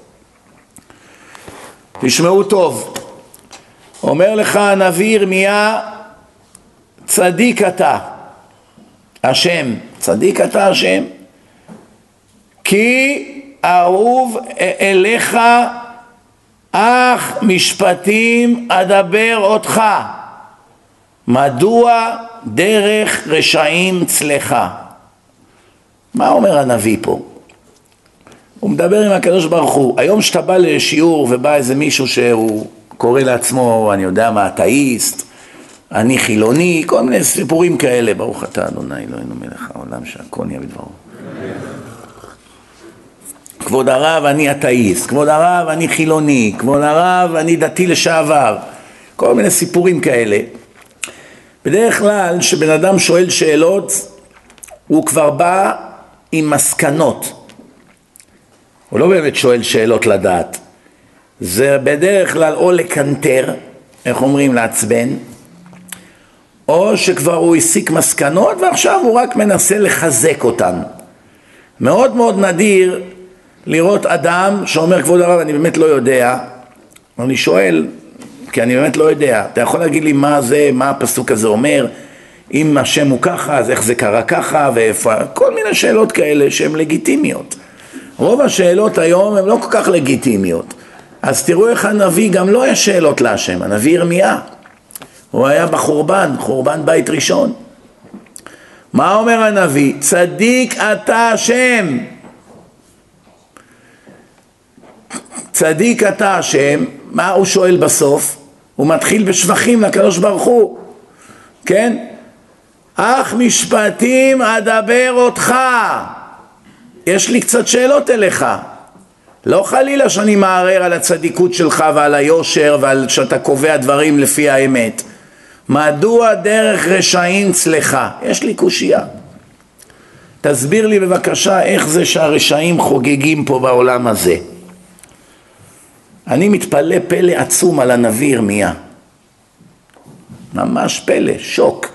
תשמעו טוב, אומר לך הנביא ירמיה, צדיק אתה, השם, צדיק אתה השם, כי אהוב אליך אך משפטים אדבר אותך מדוע דרך רשעים צלחה? מה אומר הנביא פה? הוא מדבר עם הקדוש ברוך הוא. היום שאתה בא לשיעור ובא איזה מישהו שהוא קורא לעצמו, אני יודע מה, אתאיסט, אני חילוני, כל מיני סיפורים כאלה, ברוך אתה אדוני אלוהינו מלך העולם שהכל נהיה בדברו. כבוד הרב אני אתאיסט, כבוד הרב אני חילוני, כבוד הרב אני דתי לשעבר, כל מיני סיפורים כאלה. בדרך כלל כשבן אדם שואל שאלות הוא כבר בא עם מסקנות, הוא לא באמת שואל שאלות לדעת, זה בדרך כלל או לקנטר, איך אומרים לעצבן, או שכבר הוא הסיק מסקנות ועכשיו הוא רק מנסה לחזק אותן. מאוד מאוד נדיר לראות אדם שאומר כבוד הרב אני באמת לא יודע, אני שואל כי אני באמת לא יודע, אתה יכול להגיד לי מה זה, מה הפסוק הזה אומר, אם השם הוא ככה אז איך זה קרה ככה ואיפה, כל מיני שאלות כאלה שהן לגיטימיות. רוב השאלות היום הן לא כל כך לגיטימיות, אז תראו איך הנביא גם לא היה שאלות להשם, הנביא ירמיה, הוא היה בחורבן, חורבן בית ראשון. מה אומר הנביא? צדיק אתה השם צדיק אתה השם, מה הוא שואל בסוף? הוא מתחיל בשבחים לקדוש ברוך הוא, כן? אך משפטים אדבר אותך. יש לי קצת שאלות אליך. לא חלילה שאני מערער על הצדיקות שלך ועל היושר ועל שאתה קובע דברים לפי האמת. מדוע דרך רשעים צלחה? יש לי קושייה. תסביר לי בבקשה איך זה שהרשעים חוגגים פה בעולם הזה. אני מתפלא פלא עצום על הנביא ירמיה. ממש פלא, שוק.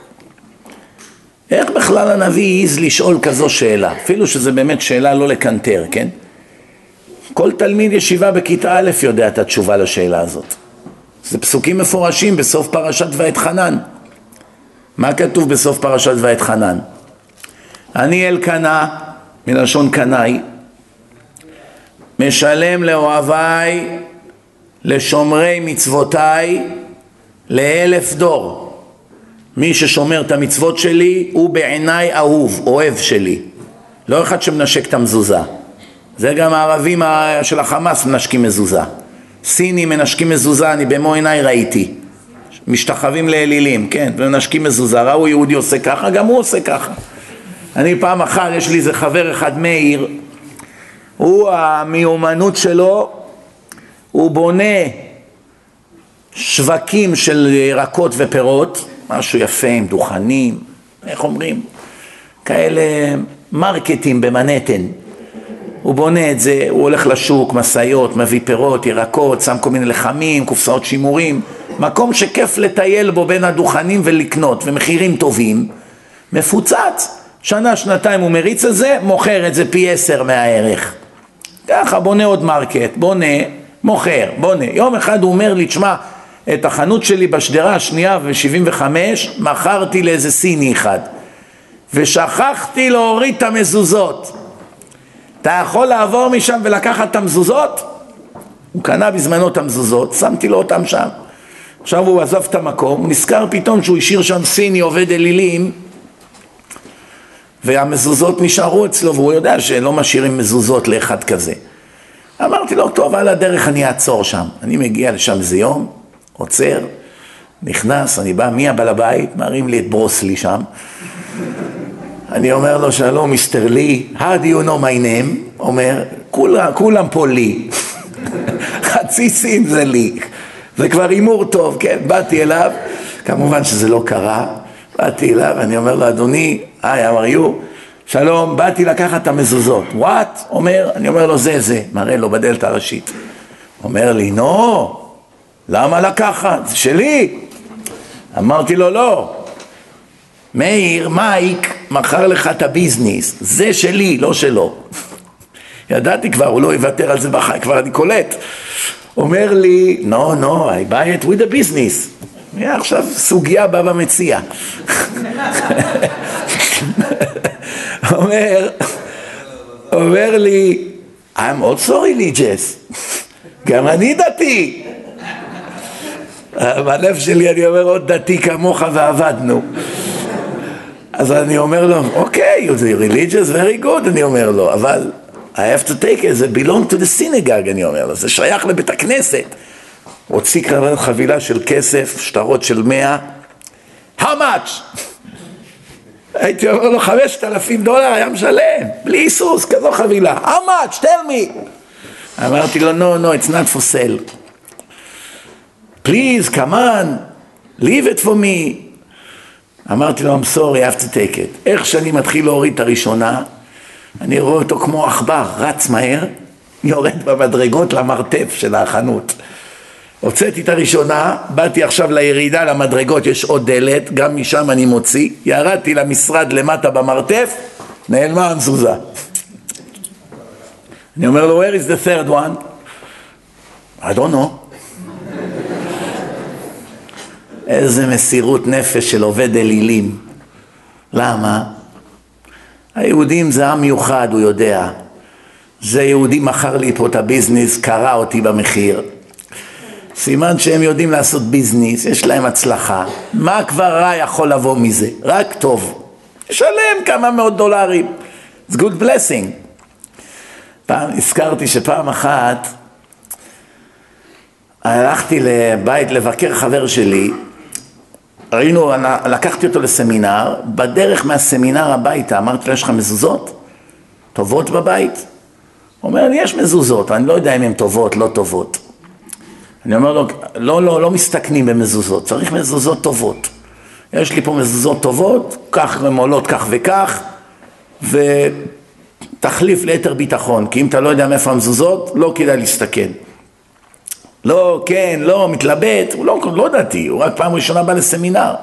איך בכלל הנביא העז לשאול כזו שאלה? אפילו שזו באמת שאלה לא לקנטר, כן? כל תלמיד ישיבה בכיתה א' יודע את התשובה לשאלה הזאת. זה פסוקים מפורשים בסוף פרשת ואתחנן. מה כתוב בסוף פרשת ואתחנן? אני אלקנה, מלשון קנאי, משלם לאוהביי לשומרי מצוותיי לאלף דור. מי ששומר את המצוות שלי הוא בעיניי אהוב, אוהב שלי. לא אחד שמנשק את המזוזה. זה גם הערבים של החמאס מנשקים מזוזה. סינים מנשקים מזוזה, אני במו עיניי ראיתי. משתחווים לאלילים, כן, ומנשקים מזוזה. ראו יהודי עושה ככה, גם הוא עושה ככה. אני פעם אחת, יש לי איזה חבר אחד, מאיר, הוא, המיומנות שלו, הוא בונה שווקים של ירקות ופירות, משהו יפה עם דוכנים, איך אומרים? כאלה מרקטים במנהטן. הוא בונה את זה, הוא הולך לשוק, משאיות, מביא פירות, ירקות, שם כל מיני לחמים, קופסאות שימורים, מקום שכיף לטייל בו בין הדוכנים ולקנות, ומחירים טובים, מפוצץ. שנה, שנתיים הוא מריץ את זה, מוכר את זה פי עשר מהערך. ככה, בונה עוד market, בונה, מוכר, בונה. יום אחד הוא אומר לי, תשמע, את החנות שלי בשדרה השנייה ב-75 מכרתי לאיזה סיני אחד ושכחתי להוריד את המזוזות. אתה יכול לעבור משם ולקחת את המזוזות? הוא קנה בזמנו את המזוזות, שמתי לו אותם שם. עכשיו הוא עזב את המקום, נזכר פתאום שהוא השאיר שם סיני עובד אלילים והמזוזות נשארו אצלו והוא יודע שלא משאירים מזוזות לאחד כזה. אמרתי לו, טוב, על הדרך אני אעצור שם. אני מגיע לשם איזה יום, עוצר, נכנס, אני בא, מי הבעל הבית? מרים לי את ברוסלי שם. אני אומר לו, שלום, מיסטר לי, how do you know my name? אומר, כולם, כולם פה לי. חצי סין זה לי. זה כבר הימור טוב, כן? באתי אליו, כמובן שזה לא קרה, באתי אליו, אני אומר לו, אדוני, היי, are you? שלום, באתי לקחת את המזוזות. וואט? אומר, אני אומר לו, זה, זה, מראה לו בדלת הראשית. אומר לי, נו, למה לקחת? זה שלי. אמרתי לו, לא. מאיר, מייק, מכר לך את הביזנס, זה שלי, לא שלו. ידעתי כבר, הוא לא יוותר על זה בחיים, כבר אני קולט. אומר לי, no, no, I buy it with a business. עכשיו סוגיה בא במציע. אומר, אומר לי, I'm also religious, גם אני דתי. בלב שלי אני אומר, עוד דתי כמוך ועבדנו. אז אני אומר לו, אוקיי, okay, you're religious, very good, אני אומר לו, אבל I have to take it, זה belong to the synagogue, אני אומר לו, זה שייך לבית הכנסת. הוציא חבילה של כסף, שטרות של מאה, how much? הייתי אומר לו חמשת אלפים דולר היה משלם, בלי היסוס, כזו חבילה. How much? tell me. אמרתי לו, no, no, it's not for sale. please, come on, leave it for me. אמרתי לו, I'm sorry, I have to take it. איך שאני מתחיל להוריד את הראשונה, אני רואה אותו כמו עכבר, רץ מהר, יורד במדרגות למרתף של החנות. הוצאתי את הראשונה, באתי עכשיו לירידה למדרגות, יש עוד דלת, גם משם אני מוציא, ירדתי למשרד למטה במרתף, נעלמה המזוזה. אני אומר לו, where is the third one? I don't know. איזה מסירות נפש של עובד אלילים. למה? היהודים זה עם מיוחד, הוא יודע. זה יהודי מכר לי פה את הביזנס, קרא אותי במחיר. סימן שהם יודעים לעשות ביזנס, יש להם הצלחה. מה כבר רע יכול לבוא מזה? רק טוב. ישלם כמה מאות דולרים. It's good blessing. פעם, הזכרתי שפעם אחת הלכתי לבית לבקר חבר שלי, ראינו, לקחתי אותו לסמינר, בדרך מהסמינר הביתה אמרתי לו, יש לך מזוזות? טובות בבית? הוא אומר יש מזוזות, אני לא יודע אם הן טובות, לא טובות. אני אומר לו, לא, לא, לא מסתכנים במזוזות, צריך מזוזות טובות. יש לי פה מזוזות טובות, כך הן עולות כך וכך, ותחליף ליתר ביטחון, כי אם אתה לא יודע מאיפה המזוזות, לא כדאי להסתכן. לא, כן, לא, מתלבט, הוא לא, לא דתי, הוא רק פעם ראשונה בא לסמינר.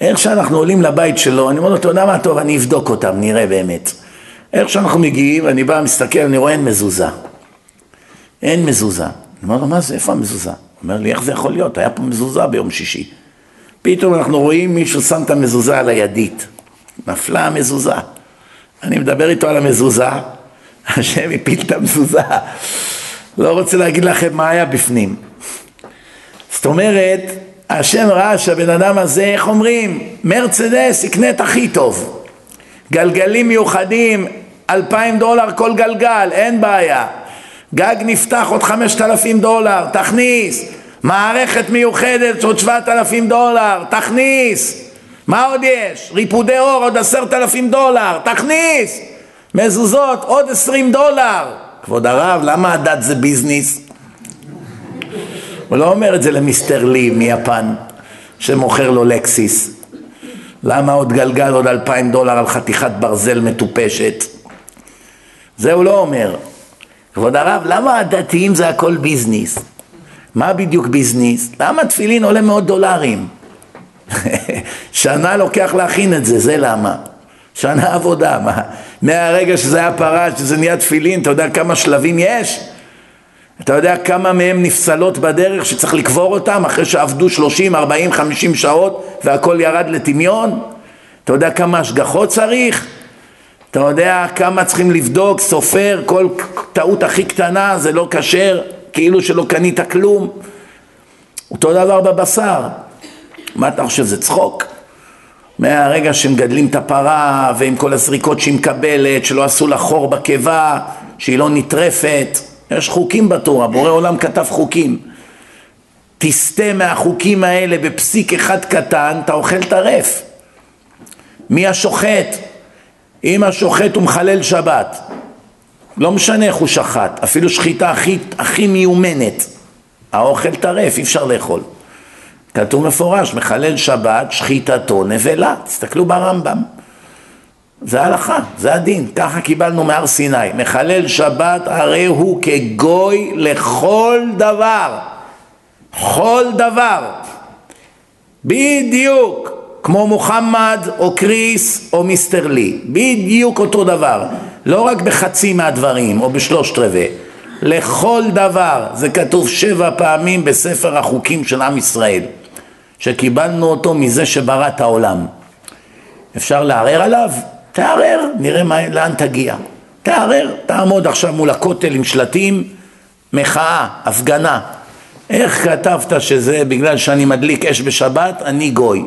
איך שאנחנו עולים לבית שלו, אני אומר לו, אתה יודע מה, טוב, אני אבדוק אותם, נראה באמת. איך שאנחנו מגיעים, אני בא, מסתכל, אני רואה אין מזוזה. אין מזוזה. אני אומר לו, מה זה, איפה המזוזה? הוא אומר לי, איך זה יכול להיות? היה פה מזוזה ביום שישי. פתאום אנחנו רואים מישהו שם את המזוזה על הידית. נפלה המזוזה. אני מדבר איתו על המזוזה, השם הפיל את המזוזה. לא רוצה להגיד לכם מה היה בפנים. זאת אומרת, השם ראה שהבן אדם הזה, איך אומרים, מרצדס יקנה את הכי טוב. גלגלים מיוחדים, אלפיים דולר כל גלגל, אין בעיה. גג נפתח עוד חמשת אלפים דולר, תכניס. מערכת מיוחדת עוד שבעת אלפים דולר, תכניס. מה עוד יש? ריפודי אור עוד עשרת אלפים דולר, תכניס. מזוזות עוד עשרים דולר. כבוד הרב, למה הדת זה ביזנס? הוא לא אומר את זה למיסטר לי מיפן שמוכר לו לקסיס. למה עוד גלגל עוד אלפיים דולר על חתיכת ברזל מטופשת? זה הוא לא אומר. כבוד הרב, למה הדתיים זה הכל ביזנס? מה בדיוק ביזנס? למה תפילין עולה מאות דולרים? שנה לוקח להכין את זה, זה למה. שנה עבודה, מה? מהרגע שזה היה פרש, שזה נהיה תפילין, אתה יודע כמה שלבים יש? אתה יודע כמה מהם נפסלות בדרך שצריך לקבור אותם אחרי שעבדו 30, 40, 50 שעות והכל ירד לטמיון? אתה יודע כמה השגחות צריך? אתה יודע כמה צריכים לבדוק, סופר, כל טעות הכי קטנה זה לא כשר, כאילו שלא קנית כלום. אותו דבר בבשר. מה אתה חושב, זה צחוק? מהרגע שמגדלים את הפרה ועם כל הזריקות שהיא מקבלת, שלא עשו לה חור בקיבה, שהיא לא נטרפת, יש חוקים בתורה, בורא עולם כתב חוקים. תסטה מהחוקים האלה בפסיק אחד קטן, אתה אוכל טרף. מי השוחט? אם השוחט הוא מחלל שבת, לא משנה איך הוא שחט, אפילו שחיטה הכי, הכי מיומנת, האוכל טרף, אי אפשר לאכול. כתוב מפורש, מחלל שבת, שחיטתו נבלה. תסתכלו ברמב"ם. זה ההלכה, זה הדין, ככה קיבלנו מהר סיני. מחלל שבת הרי הוא כגוי לכל דבר. כל דבר. בדיוק. כמו מוחמד או קריס או מיסטר לי. בדיוק אותו דבר. לא רק בחצי מהדברים או בשלושת רבעי. לכל דבר. זה כתוב שבע פעמים בספר החוקים של עם ישראל. שקיבלנו אותו מזה שברא את העולם. אפשר לערער עליו? תערער, נראה מה, לאן תגיע. תערער, תעמוד עכשיו מול הכותל עם שלטים, מחאה, הפגנה. איך כתבת שזה בגלל שאני מדליק אש בשבת, אני גוי?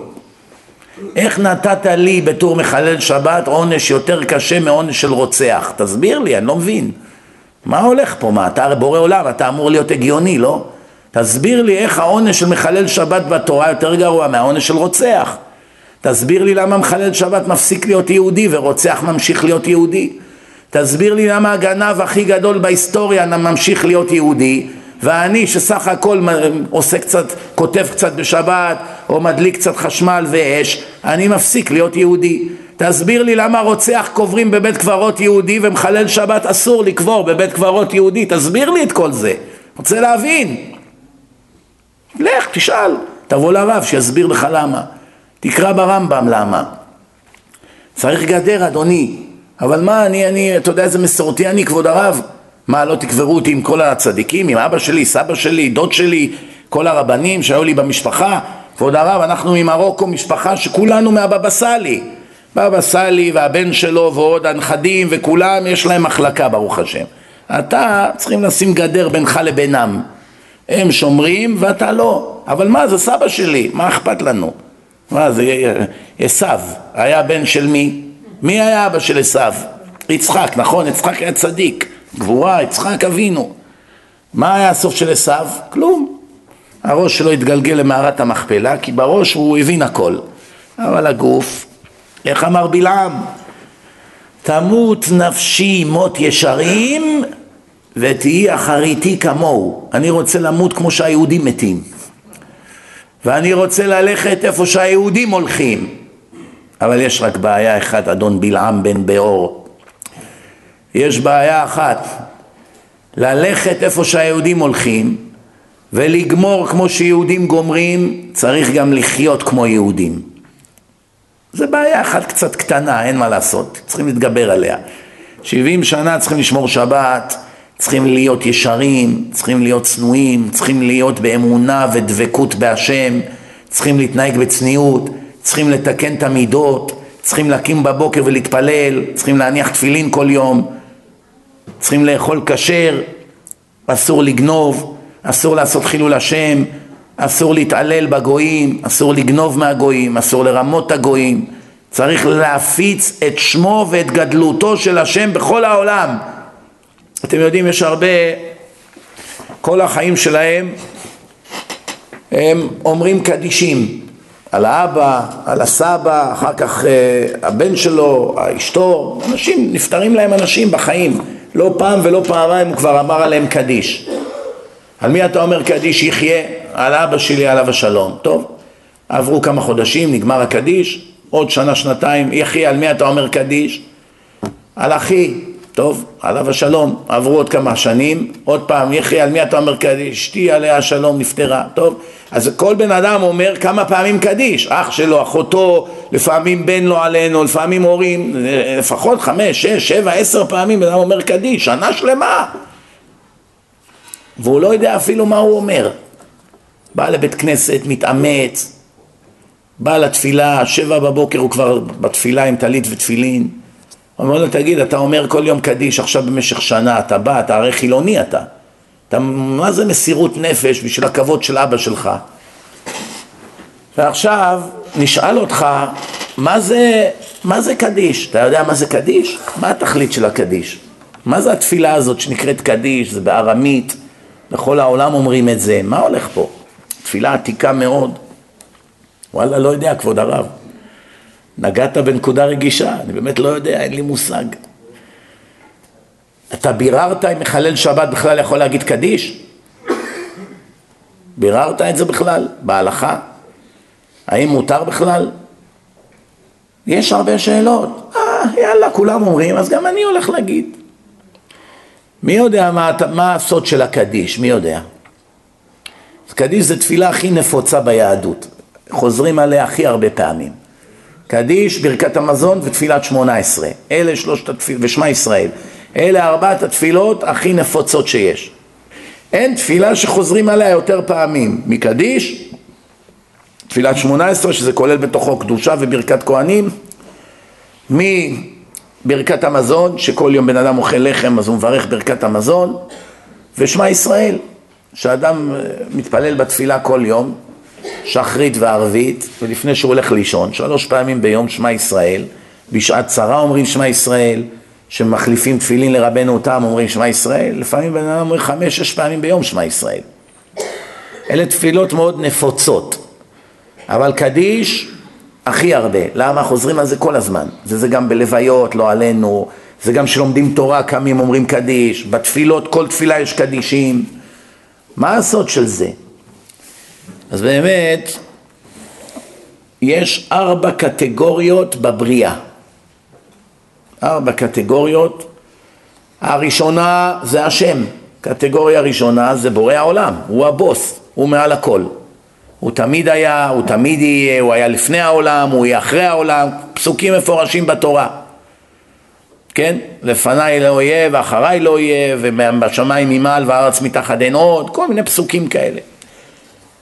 איך נתת לי בתור מחלל שבת עונש יותר קשה מעונש של רוצח? תסביר לי, אני לא מבין. מה הולך פה? מה, אתה בורא עולם, אתה אמור להיות הגיוני, לא? תסביר לי איך העונש של מחלל שבת בתורה יותר גרוע מהעונש של רוצח. תסביר לי למה מחלל שבת מפסיק להיות יהודי ורוצח ממשיך להיות יהודי. תסביר לי למה הגנב הכי גדול בהיסטוריה ממשיך להיות יהודי ואני שסך הכל עושה קצת, כותב קצת בשבת או מדליק קצת חשמל ואש, אני מפסיק להיות יהודי. תסביר לי למה רוצח קוברים בבית קברות יהודי ומחלל שבת אסור לקבור בבית קברות יהודי, תסביר לי את כל זה, רוצה להבין. לך, תשאל, תבוא לרב שיסביר לך למה. תקרא ברמב"ם למה. צריך גדר אדוני, אבל מה אני, אני, אתה יודע איזה מסורתי אני כבוד הרב? מה לא תקברו אותי עם כל הצדיקים, עם אבא שלי, סבא שלי, דוד שלי, כל הרבנים שהיו לי במשפחה? כבוד הרב, אנחנו ממרוקו משפחה שכולנו מהבבא סאלי. בבא סאלי והבן שלו ועוד הנכדים וכולם יש להם מחלקה ברוך השם. אתה צריכים לשים גדר בינך לבינם. הם שומרים ואתה לא. אבל מה זה סבא שלי, מה אכפת לנו? מה זה עשיו, היה בן של מי? מי היה אבא של עשיו? יצחק, נכון? יצחק היה צדיק, גבורה, יצחק אבינו. מה היה הסוף של עשיו? כלום. הראש שלו התגלגל למערת המכפלה, כי בראש הוא הבין הכל. אבל הגוף, איך אמר בלעם? תמות נפשי מות ישרים ותהי אחריתי כמוהו. אני רוצה למות כמו שהיהודים מתים. ואני רוצה ללכת איפה שהיהודים הולכים. אבל יש רק בעיה אחת, אדון בלעם בן באור. יש בעיה אחת, ללכת איפה שהיהודים הולכים ולגמור כמו שיהודים גומרים, צריך גם לחיות כמו יהודים. זה בעיה אחת קצת קטנה, אין מה לעשות, צריכים להתגבר עליה. 70 שנה צריכים לשמור שבת, צריכים להיות ישרים, צריכים להיות צנועים, צריכים להיות באמונה ודבקות בהשם, צריכים להתנהג בצניעות, צריכים לתקן את המידות, צריכים להקים בבוקר ולהתפלל, צריכים להניח תפילין כל יום, צריכים לאכול כשר, אסור לגנוב, אסור לעשות חילול השם, אסור להתעלל בגויים, אסור לגנוב מהגויים, אסור לרמות את הגויים, צריך להפיץ את שמו ואת גדלותו של השם בכל העולם. אתם יודעים, יש הרבה, כל החיים שלהם הם אומרים קדישים על האבא, על הסבא, אחר כך אה, הבן שלו, אשתו, אנשים, נפטרים להם אנשים בחיים, לא פעם ולא פעמיים הוא כבר אמר עליהם קדיש. על מי אתה אומר קדיש יחיה? על אבא שלי עליו השלום. טוב, עברו כמה חודשים, נגמר הקדיש, עוד שנה, שנתיים, יחיה, על מי אתה אומר קדיש? על אחי, טוב, עליו השלום, עברו עוד כמה שנים, עוד פעם, יחי, על מי אתה אומר קדיש? אשתי עליה השלום נפטרה, טוב, אז כל בן אדם אומר כמה פעמים קדיש, אח שלו, אחותו, לפעמים בן לו עלינו, לפעמים הורים, לפחות חמש, שש, שבע, עשר פעמים בן אדם אומר קדיש, שנה שלמה, והוא לא יודע אפילו מה הוא אומר. בא לבית כנסת, מתאמץ, בא לתפילה, שבע בבוקר הוא כבר בתפילה עם טלית ותפילין, אומר לו, תגיד, אתה אומר כל יום קדיש עכשיו במשך שנה, אתה בא, אתה הרי חילוני אתה. אתה, מה זה מסירות נפש בשביל הכבוד של אבא שלך? ועכשיו נשאל אותך, מה זה, מה זה קדיש? אתה יודע מה זה קדיש? מה התכלית של הקדיש? מה זה התפילה הזאת שנקראת קדיש? זה בארמית, בכל העולם אומרים את זה. מה הולך פה? תפילה עתיקה מאוד. וואלה, לא יודע, כבוד הרב. נגעת בנקודה רגישה, אני באמת לא יודע, אין לי מושג. אתה ביררת אם מחלל שבת בכלל יכול להגיד קדיש? ביררת את זה בכלל? בהלכה? האם מותר בכלל? יש הרבה שאלות. אה, יאללה, כולם אומרים, אז גם אני הולך להגיד. מי יודע מה, מה הסוד של הקדיש? מי יודע? קדיש זה תפילה הכי נפוצה ביהדות. חוזרים עליה הכי הרבה פעמים. קדיש, ברכת המזון ותפילת שמונה עשרה. אלה שלושת התפילות, ושמע ישראל. אלה ארבעת התפילות הכי נפוצות שיש. אין תפילה שחוזרים עליה יותר פעמים מקדיש, תפילת שמונה עשרה שזה כולל בתוכו קדושה וברכת כהנים, מברכת המזון שכל יום בן אדם אוכל לחם אז הוא מברך ברכת המזון, ושמע ישראל, שאדם אה, מתפלל בתפילה כל יום שחרית וערבית, ולפני שהוא הולך לישון, שלוש פעמים ביום שמע ישראל, בשעת צרה אומרים שמע ישראל, שמחליפים תפילין לרבנו תם אומרים שמע ישראל, לפעמים בן אדם אומר חמש, שש פעמים ביום שמע ישראל. אלה תפילות מאוד נפוצות, אבל קדיש הכי הרבה. למה? חוזרים על זה כל הזמן. זה, זה גם בלוויות, לא עלינו, זה גם שלומדים תורה, קמים אומרים קדיש, בתפילות, כל תפילה יש קדישים. מה הסוד של זה? אז באמת, יש ארבע קטגוריות בבריאה. ארבע קטגוריות. הראשונה זה השם. קטגוריה ראשונה זה בורא העולם, הוא הבוס, הוא מעל הכל. הוא תמיד היה, הוא תמיד יהיה, הוא היה לפני העולם, הוא יהיה אחרי העולם, פסוקים מפורשים בתורה. כן? לפניי לא יהיה ואחריי לא יהיה ובשמיים ממעל והארץ מתחת אין עוד, כל מיני פסוקים כאלה.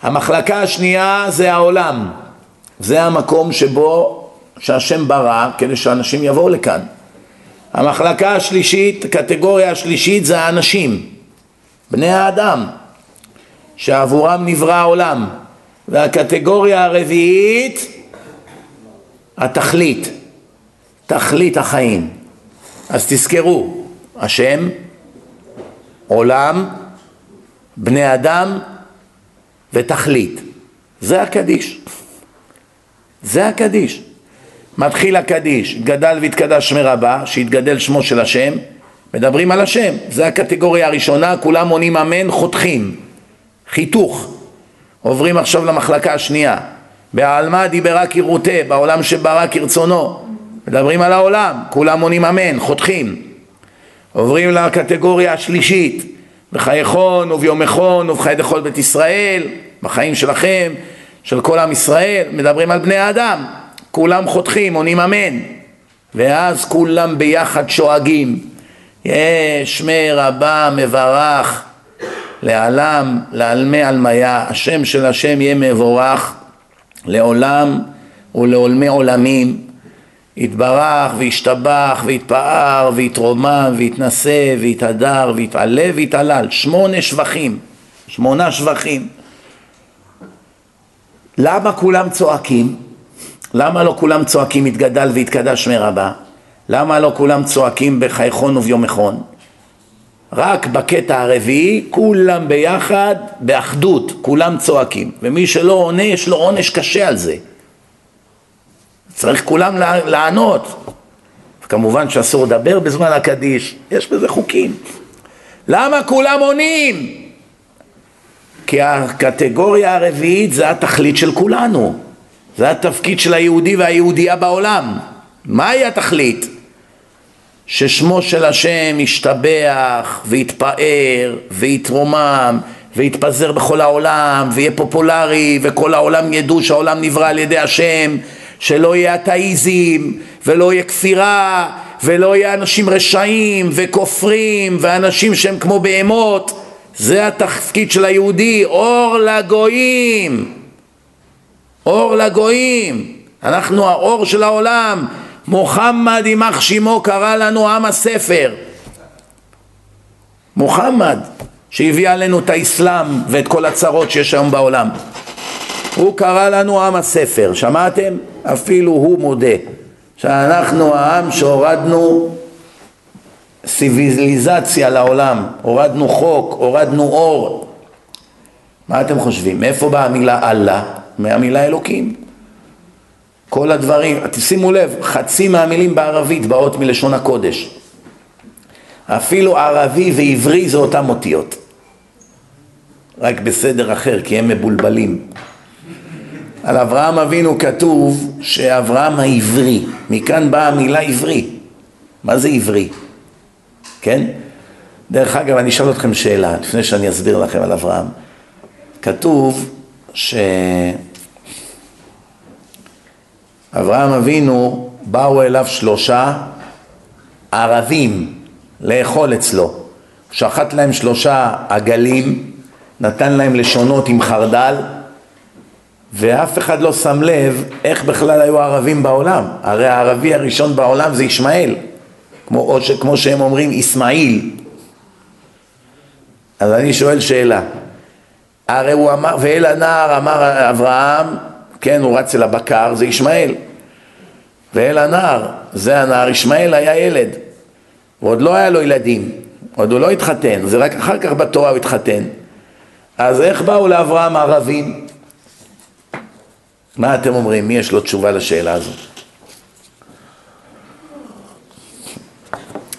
המחלקה השנייה זה העולם, זה המקום שבו שהשם ברא כדי שאנשים יבואו לכאן. המחלקה השלישית, קטגוריה השלישית זה האנשים, בני האדם, שעבורם נברא העולם. והקטגוריה הרביעית, התכלית, תכלית החיים. אז תזכרו, השם, עולם, בני אדם ותכלית. זה הקדיש. זה הקדיש. מתחיל הקדיש, גדל והתקדש שמי רבה, שהתגדל שמו של השם, מדברים על השם, זה הקטגוריה הראשונה, כולם עונים אמן, חותכים, חיתוך. עוברים עכשיו למחלקה השנייה. בעלמא דיברה כראותה, בעולם שברא כרצונו. מדברים על העולם, כולם עונים אמן, חותכים. עוברים לקטגוריה השלישית, בחייכון וביומכון ובחיי דכל בית ישראל, בחיים שלכם, של כל עם ישראל, מדברים על בני האדם, כולם חותכים, עונים אמן, ואז כולם ביחד שואגים, יש שמי רבה מברך לעלם, לעלמי עלמיה, השם של השם יהיה מבורך לעולם ולעולמי עולמים, יתברך וישתבח ויתפאר ויתרומם ויתנשא ויתהדר ויתעלה ויתעלל, שמונה שבחים, שמונה שבחים. למה כולם צועקים? למה לא כולם צועקים יתגדל ויתקדש מרבה? למה לא כולם צועקים בחייכון וביומכון? רק בקטע הרביעי כולם ביחד, באחדות, כולם צועקים. ומי שלא עונה, יש לו עונש קשה על זה. צריך כולם לענות. כמובן שאסור לדבר בזמן הקדיש, יש בזה חוקים. למה כולם עונים? כי הקטגוריה הרביעית זה התכלית של כולנו. זה התפקיד של היהודי והיהודייה בעולם. מהי התכלית? ששמו של השם ישתבח ויתפאר ויתרומם ויתפזר בכל העולם ויהיה פופולרי וכל העולם ידעו שהעולם נברא על ידי השם שלא יהיה אתאיזם ולא יהיה כפירה ולא יהיה אנשים רשעים וכופרים ואנשים שהם כמו בהמות. זה התפקיד של היהודי אור לגויים. אור לגויים. אנחנו האור של העולם. מוחמד יימח שמו קרא לנו עם הספר. מוחמד שהביא עלינו את האסלאם ואת כל הצרות שיש היום בעולם הוא קרא לנו עם הספר, שמעתם? אפילו הוא מודה שאנחנו העם שהורדנו סיביליזציה לעולם, הורדנו חוק, הורדנו אור מה אתם חושבים? מאיפה באה המילה אללה? מהמילה אלוקים כל הדברים, תשימו לב, חצי מהמילים בערבית באות מלשון הקודש. אפילו ערבי ועברי זה אותם אותיות. רק בסדר אחר, כי הם מבולבלים. על אברהם אבינו כתוב שאברהם העברי, מכאן באה המילה עברי. מה זה עברי? כן? דרך אגב, אני אשאל אתכם שאלה, לפני שאני אסביר לכם על אברהם. כתוב ש... אברהם אבינו, באו אליו שלושה ערבים לאכול אצלו. שחט להם שלושה עגלים, נתן להם לשונות עם חרדל, ואף אחד לא שם לב איך בכלל היו ערבים בעולם. הרי הערבי הראשון בעולם זה ישמעאל, כמו, או ש, כמו שהם אומרים ישמעאל. אז אני שואל שאלה, הרי הוא אמר, ואל הנער אמר אברהם, כן, הוא רץ אל הבקר, זה ישמעאל. ואל הנער, זה הנער, ישמעאל היה ילד, ועוד לא היה לו ילדים, עוד הוא לא התחתן, זה רק אחר כך בתורה הוא התחתן. אז איך באו לאברהם הערבים? מה אתם אומרים? מי יש לו תשובה לשאלה הזו?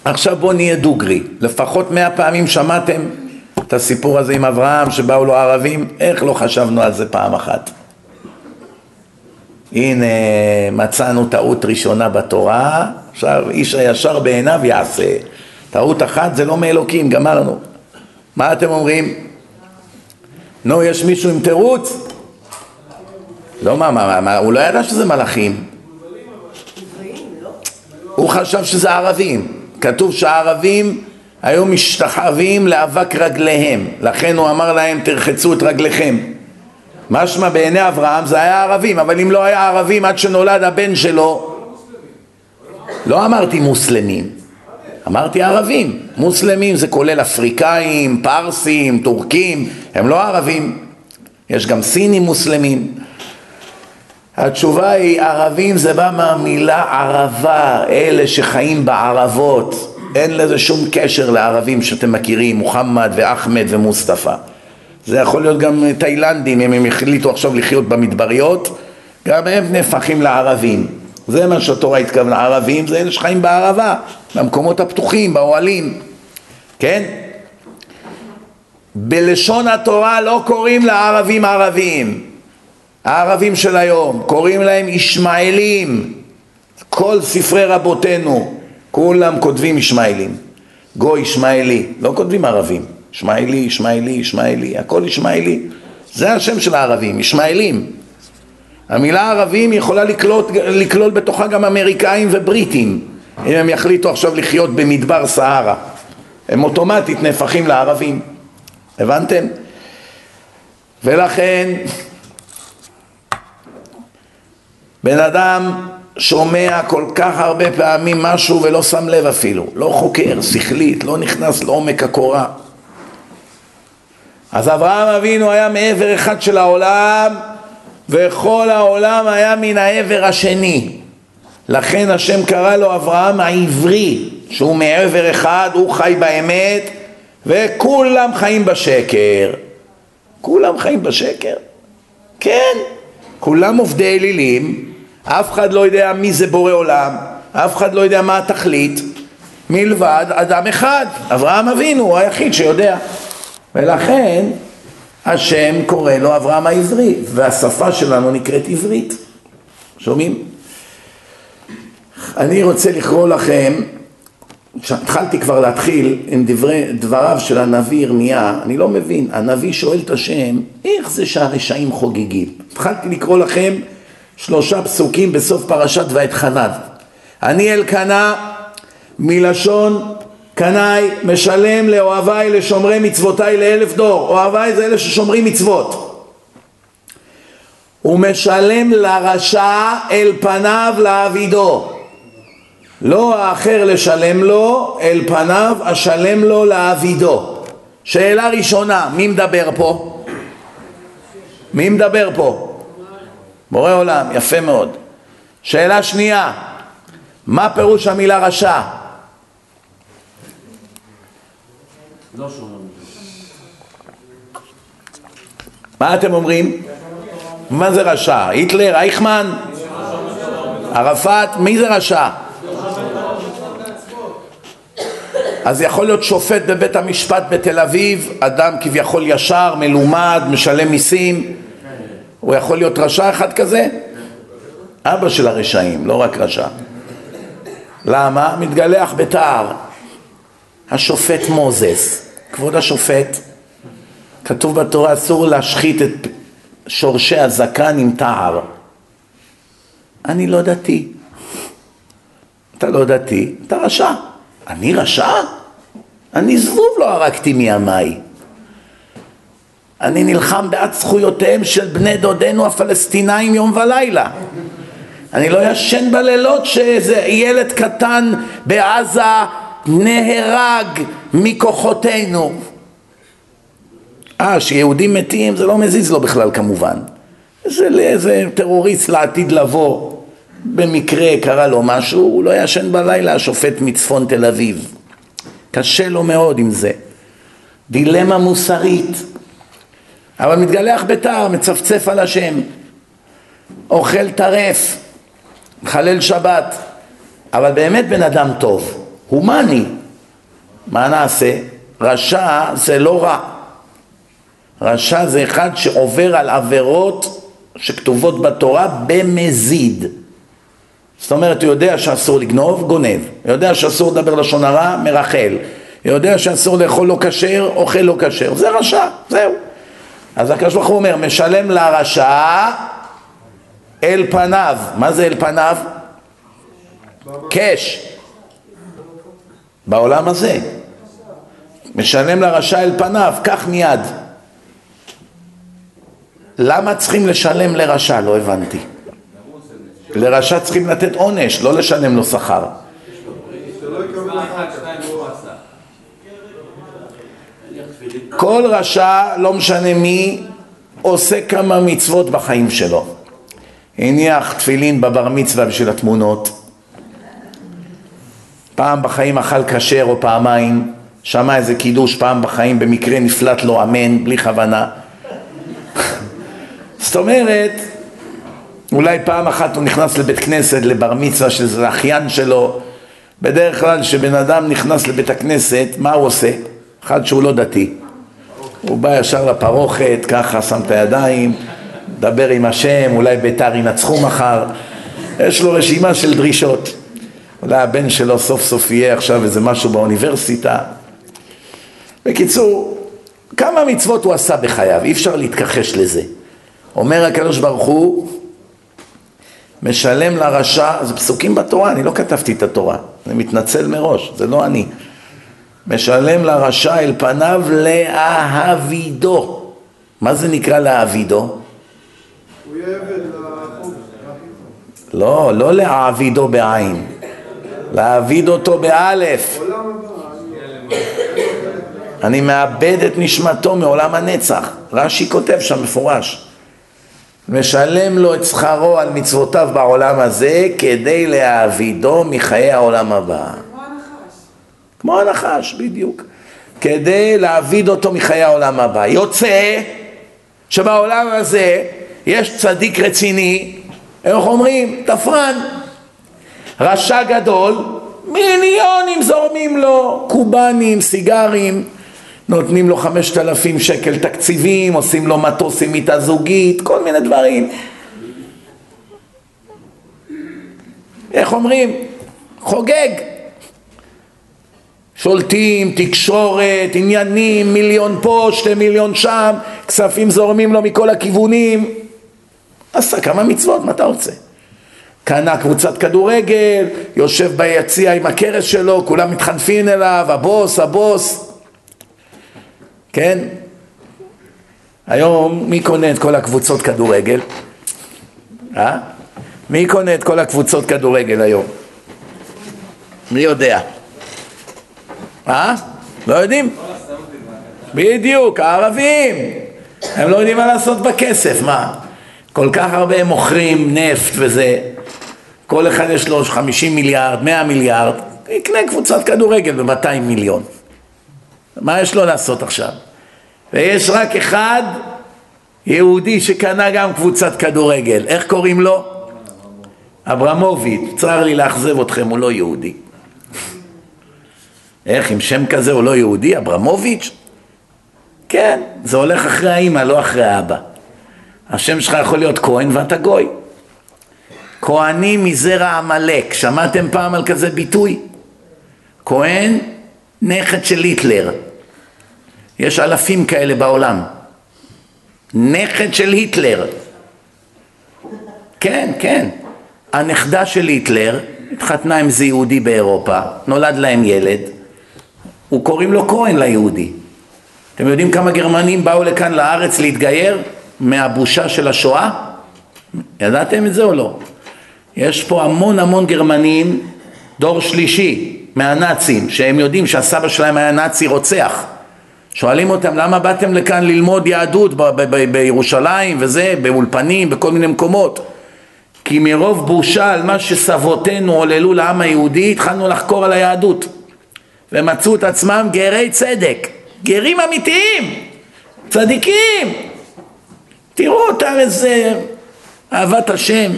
עכשיו בואו נהיה דוגרי, לפחות מאה פעמים שמעתם את הסיפור הזה עם אברהם שבאו לו ערבים, איך לא חשבנו על זה פעם אחת? הנה מצאנו טעות ראשונה בתורה, עכשיו איש הישר בעיניו יעשה. טעות אחת זה לא מאלוקים, גמרנו. מה אתם אומרים? נו, יש מישהו עם תירוץ? לא, מה, מה, מה, הוא לא ידע שזה מלאכים. הוא חשב שזה ערבים. כתוב שהערבים היו משתחווים לאבק רגליהם, לכן הוא אמר להם תרחצו את רגליכם. משמע בעיני אברהם זה היה ערבים, אבל אם לא היה ערבים עד שנולד הבן שלו, לא אמרתי מוסלמים, אמרתי ערבים. מוסלמים זה כולל אפריקאים, פרסים, טורקים, הם לא ערבים. יש גם סינים מוסלמים. התשובה היא ערבים זה בא מהמילה ערבה, אלה שחיים בערבות. אין לזה שום קשר לערבים שאתם מכירים, מוחמד ואחמד ומוסטפא. זה יכול להיות גם תאילנדים, אם הם החליטו עכשיו לחיות במדבריות, גם הם נהפכים לערבים. זה מה שהתורה התכוונה, ערבים זה אלה שחיים בערבה, במקומות הפתוחים, באוהלים, כן? בלשון התורה לא קוראים לערבים ערבים, הערבים של היום, קוראים להם ישמעאלים, כל ספרי רבותינו, כולם כותבים ישמעאלים, גוי ישמעאלי, לא כותבים ערבים, ישמעאלי, ישמעאלי, ישמעאלי, הכל ישמעאלי, זה השם של הערבים, ישמעאלים. המילה ערבים יכולה לקלוט, לכלול בתוכה גם אמריקאים ובריטים, אם הם יחליטו עכשיו לחיות במדבר סהרה, הם אוטומטית נהפכים לערבים, הבנתם? ולכן בן אדם שומע כל כך הרבה פעמים משהו ולא שם לב אפילו, לא חוקר, שכלית, לא נכנס לעומק הקורה. אז אברהם אבינו היה מעבר אחד של העולם וכל העולם היה מן העבר השני. לכן השם קרא לו אברהם העברי, שהוא מעבר אחד, הוא חי באמת וכולם חיים בשקר. כולם חיים בשקר? כן, כולם עובדי אלילים, אף אחד לא יודע מי זה בורא עולם, אף אחד לא יודע מה התכלית, מלבד אדם אחד, אברהם אבינו, הוא היחיד שיודע. ולכן השם קורא לו אברהם העברי, והשפה שלנו נקראת עברית. שומעים? אני רוצה לקרוא לכם, התחלתי כבר להתחיל עם דברי, דבריו של הנביא ירמיה, אני לא מבין, הנביא שואל את השם, איך זה שהרשעים חוגגים? התחלתי לקרוא לכם שלושה פסוקים בסוף פרשת ואתחנן. אני אלקנה מלשון קנאי משלם לאוהביי לשומרי מצוותיי לאלף דור. אוהביי זה אלה ששומרים מצוות. הוא משלם לרשע אל פניו לעבידו. לא האחר לשלם לו, אל פניו אשלם לו לעבידו. שאלה ראשונה, מי מדבר פה? מי מדבר פה? בורא עולם, יפה מאוד. שאלה שנייה, מה פירוש המילה רשע? מה אתם אומרים? מה זה רשע? היטלר? אייכמן? ערפאת? מי זה רשע? אז יכול להיות שופט בבית המשפט בתל אביב, אדם כביכול ישר, מלומד, משלם מיסים, הוא יכול להיות רשע אחד כזה? אבא של הרשעים, לא רק רשע. למה? מתגלח בתער. השופט מוזס, כבוד השופט, כתוב בתורה אסור להשחית את שורשי הזקן עם תער. אני לא דתי. אתה לא דתי, אתה רשע. אני רשע? אני זבוב לא הרגתי מימיי. אני נלחם בעד זכויותיהם של בני דודינו הפלסטינאים יום ולילה. אני לא ישן בלילות שאיזה ילד קטן בעזה נהרג מכוחותינו. אה, שיהודים מתים זה לא מזיז לו בכלל כמובן. זה לאיזה טרוריסט לעתיד לבוא. במקרה קרה לו משהו, הוא לא ישן בלילה, השופט מצפון תל אביב. קשה לו מאוד עם זה. דילמה מוסרית. אבל מתגלח בתער, מצפצף על השם. אוכל טרף, מחלל שבת, אבל באמת בן אדם טוב, הומני. מה נעשה? רשע זה לא רע. רשע זה אחד שעובר על עבירות שכתובות בתורה במזיד. זאת אומרת, הוא יודע שאסור לגנוב, גונב. יודע שאסור לדבר לשון הרע, מרחל. יודע שאסור לאכול לא כשר, אוכל לא כשר. זה רשע, זהו. אז הקדוש ברוך הוא אומר, משלם לרשע אל פניו. מה זה אל פניו? קש. בעולם הזה. משלם לרשע אל פניו, קח מיד. למה צריכים לשלם לרשע? לא הבנתי. לרשע צריכים לתת עונש, לא לשלם לו שכר. כל רשע, לא משנה מי, עושה כמה מצוות בחיים שלו. הניח תפילין בבר מצווה בשביל התמונות. פעם בחיים אכל כשר או פעמיים, שמע איזה קידוש פעם בחיים, במקרה נפלט לו אמן, בלי כוונה. זאת אומרת, אולי פעם אחת הוא נכנס לבית כנסת, לבר מצווה שזה אחיין שלו. בדרך כלל כשבן אדם נכנס לבית הכנסת, מה הוא עושה? אחד שהוא לא דתי. הוא בא ישר לפרוכת, ככה שם את הידיים, מדבר עם השם, אולי ביתר ינצחו מחר. יש לו רשימה של דרישות. אולי הבן שלו סוף סוף יהיה עכשיו איזה משהו באוניברסיטה. בקיצור, כמה מצוות הוא עשה בחייו, אי אפשר להתכחש לזה. אומר הקדוש ברוך הוא, משלם לרשע, זה פסוקים בתורה, אני לא כתבתי את התורה, אני מתנצל מראש, זה לא אני. משלם לרשע אל פניו להעבידו. מה זה נקרא להעבידו? לא, לא להעבידו בעין, להעביד אותו באלף. אני מאבד את נשמתו מעולם הנצח. רש"י כותב שם מפורש. משלם לו את שכרו על מצוותיו בעולם הזה כדי להעבידו מחיי העולם הבא. כמו הנחש. בדיוק. כדי להעביד אותו מחיי העולם הבא. יוצא שבעולם הזה יש צדיק רציני, איך אומרים? תפרן. רשע גדול, מיליונים זורמים לו, קובנים, סיגרים, נותנים לו חמשת אלפים שקל תקציבים, עושים לו מטוס עם מיטה זוגית, כל מיני דברים. איך אומרים? חוגג. שולטים, תקשורת, עניינים, מיליון פה, שתי מיליון שם, כספים זורמים לו מכל הכיוונים. עשה כמה מצוות, מה אתה רוצה? קנה קבוצת כדורגל, יושב ביציע עם הכרס שלו, כולם מתחנפים אליו, הבוס, הבוס. כן? היום מי קונה את כל הקבוצות כדורגל? אה? מי קונה את כל הקבוצות כדורגל היום? מי יודע? אה? לא יודעים? בדיוק, הערבים. הם לא יודעים מה לעשות בכסף, מה? כל כך הרבה הם מוכרים נפט וזה. כל אחד יש לו 50 מיליארד, 100 מיליארד, יקנה קבוצת כדורגל ב-200 מיליון. מה יש לו לעשות עכשיו? ויש רק אחד יהודי שקנה גם קבוצת כדורגל, איך קוראים לו? אברמוביץ', צר לי לאכזב אתכם, הוא לא יהודי. איך, עם שם כזה הוא לא יהודי, אברמוביץ'? כן, זה הולך אחרי האימא, לא אחרי האבא. השם שלך יכול להיות כהן ואתה גוי. כהנים מזרע עמלק, שמעתם פעם על כזה ביטוי? כהן, נכד של היטלר. יש אלפים כאלה בעולם. נכד של היטלר. כן, כן. הנכדה של היטלר התחתנה עם איזה יהודי באירופה, נולד להם ילד, הוא קוראים לו כהן ליהודי. אתם יודעים כמה גרמנים באו לכאן לארץ להתגייר מהבושה של השואה? ידעתם את זה או לא? יש פה המון המון גרמנים, דור שלישי מהנאצים, שהם יודעים שהסבא שלהם היה נאצי רוצח. שואלים אותם למה באתם לכאן ללמוד יהדות ב- ב- ב- בירושלים וזה, באולפנים, בכל מיני מקומות. כי מרוב בושה על מה שסבותינו עוללו לעם היהודי, התחלנו לחקור על היהדות. ומצאו את עצמם גרי צדק, גרים אמיתיים, צדיקים. תראו אותם איזה אהבת השם.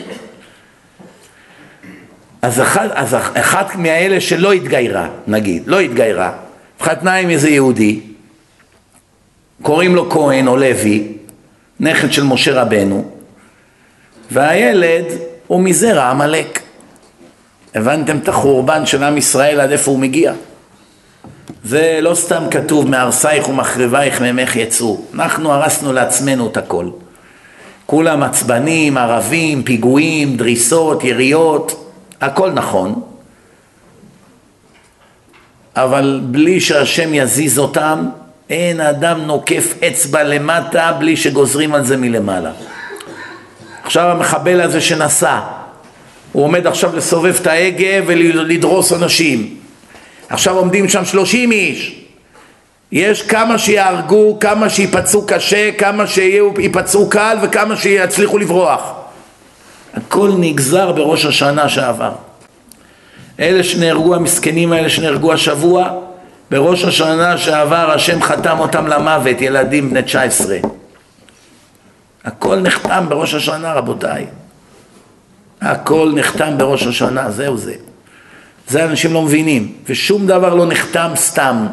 אז אחד, אז אחד מהאלה שלא התגיירה, נגיד, לא התגיירה, התחתנה עם איזה יהודי, קוראים לו כהן או לוי, נכד של משה רבנו, והילד הוא מזרע עמלק. הבנתם את החורבן של עם ישראל עד איפה הוא מגיע? זה לא סתם כתוב מהרסייך ומחריבייך ממך יצאו. אנחנו הרסנו לעצמנו את הכל. כולם עצבנים, ערבים, פיגועים, דריסות, יריות, הכל נכון. אבל בלי שהשם יזיז אותם, אין אדם נוקף אצבע למטה בלי שגוזרים על זה מלמעלה. עכשיו המחבל הזה שנסע, הוא עומד עכשיו לסובב את ההגה ולדרוס אנשים. עכשיו עומדים שם שלושים איש. יש כמה שיהרגו, כמה שיפצעו קשה, כמה שיפצעו קל וכמה שיצליחו לברוח. הכל נגזר בראש השנה שעבר. אלה שנהרגו, המסכנים האלה שנהרגו השבוע, בראש השנה שעבר השם חתם אותם למוות, ילדים בני 19. הכל נחתם בראש השנה רבותיי. הכל נחתם בראש השנה, זהו זה. זה אנשים לא מבינים, ושום דבר לא נחתם סתם.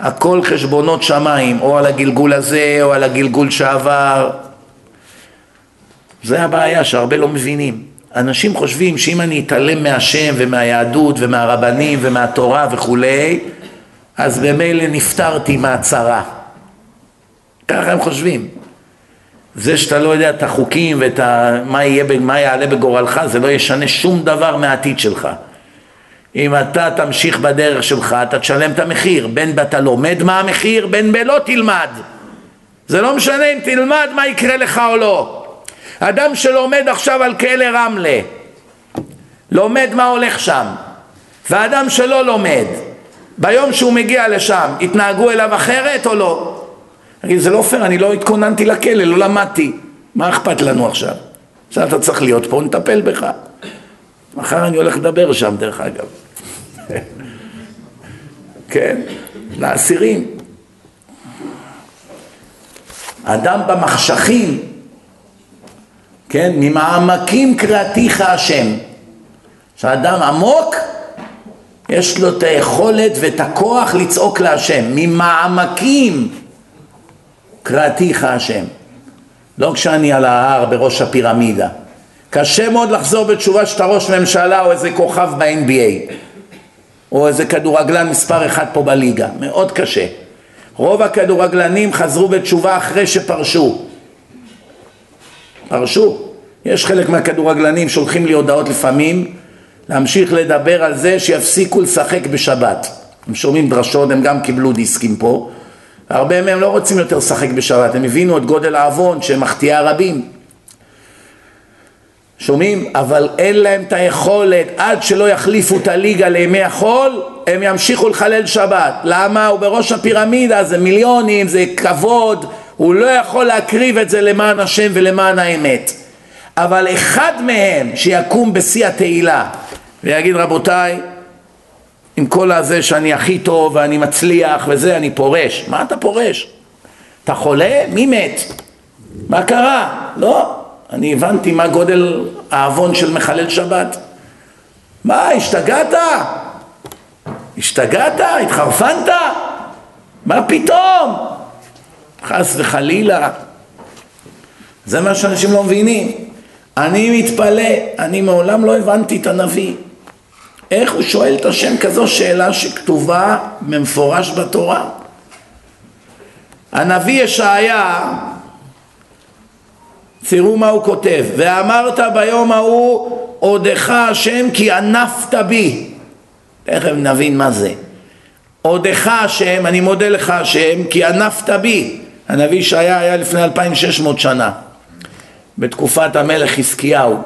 הכל חשבונות שמיים, או על הגלגול הזה, או על הגלגול שעבר. זה הבעיה שהרבה לא מבינים. אנשים חושבים שאם אני אתעלם מהשם ומהיהדות ומהרבנים ומהתורה וכולי, אז במילא נפטרתי מהצרה. ככה הם חושבים. זה שאתה לא יודע את החוקים ואת ה... מה, יהיה, מה יעלה בגורלך, זה לא ישנה שום דבר מהעתיד שלך. אם אתה תמשיך בדרך שלך, אתה תשלם את המחיר, בין אתה לומד מה המחיר, בין בלא תלמד. זה לא משנה אם תלמד מה יקרה לך או לא. אדם שלומד עכשיו על כלא רמלה, לומד מה הולך שם, ואדם שלא לומד, ביום שהוא מגיע לשם, יתנהגו אליו אחרת או לא? אגיד, זה לא פייר, אני לא התכוננתי לכלא, לא למדתי. מה אכפת לנו עכשיו? עכשיו אתה צריך להיות פה, נטפל בך. מחר אני הולך לדבר שם, דרך אגב. כן, לאסירים. אדם במחשכים, כן, ממעמקים קראתיך השם. שאדם עמוק, יש לו את היכולת ואת הכוח לצעוק להשם. ממעמקים קראתיך השם. לא כשאני על ההר בראש הפירמידה. קשה מאוד לחזור בתשובה שאתה ראש ממשלה או איזה כוכב ב-NBA או איזה כדורגלן מספר אחד פה בליגה, מאוד קשה. רוב הכדורגלנים חזרו בתשובה אחרי שפרשו. פרשו. יש חלק מהכדורגלנים שולחים לי הודעות לפעמים להמשיך לדבר על זה שיפסיקו לשחק בשבת. הם שומעים דרשות, הם גם קיבלו דיסקים פה. הרבה מהם לא רוצים יותר לשחק בשבת, הם הבינו את גודל העוון שמחטיאה רבים. שומעים? אבל אין להם את היכולת, עד שלא יחליפו את הליגה לימי החול, הם ימשיכו לחלל שבת. למה? הוא בראש הפירמידה, זה מיליונים, זה כבוד, הוא לא יכול להקריב את זה למען השם ולמען האמת. אבל אחד מהם שיקום בשיא התהילה ויגיד רבותיי, עם כל הזה שאני הכי טוב ואני מצליח וזה, אני פורש. מה אתה פורש? אתה חולה? מי מת? מה קרה? לא, אני הבנתי מה גודל העוון של מחלל שבת. מה, השתגעת? השתגעת? התחרפנת? מה פתאום? חס וחלילה. זה מה שאנשים לא מבינים. אני מתפלא, אני מעולם לא הבנתי את הנביא. איך הוא שואל את השם כזו שאלה שכתובה במפורש בתורה? הנביא ישעיה תראו מה הוא כותב, ואמרת ביום ההוא עודך השם כי ענפת בי. תכף נבין מה זה. עודך השם, אני מודה לך השם כי ענפת בי. הנביא ישעיה היה לפני 2600 שנה בתקופת המלך חזקיהו.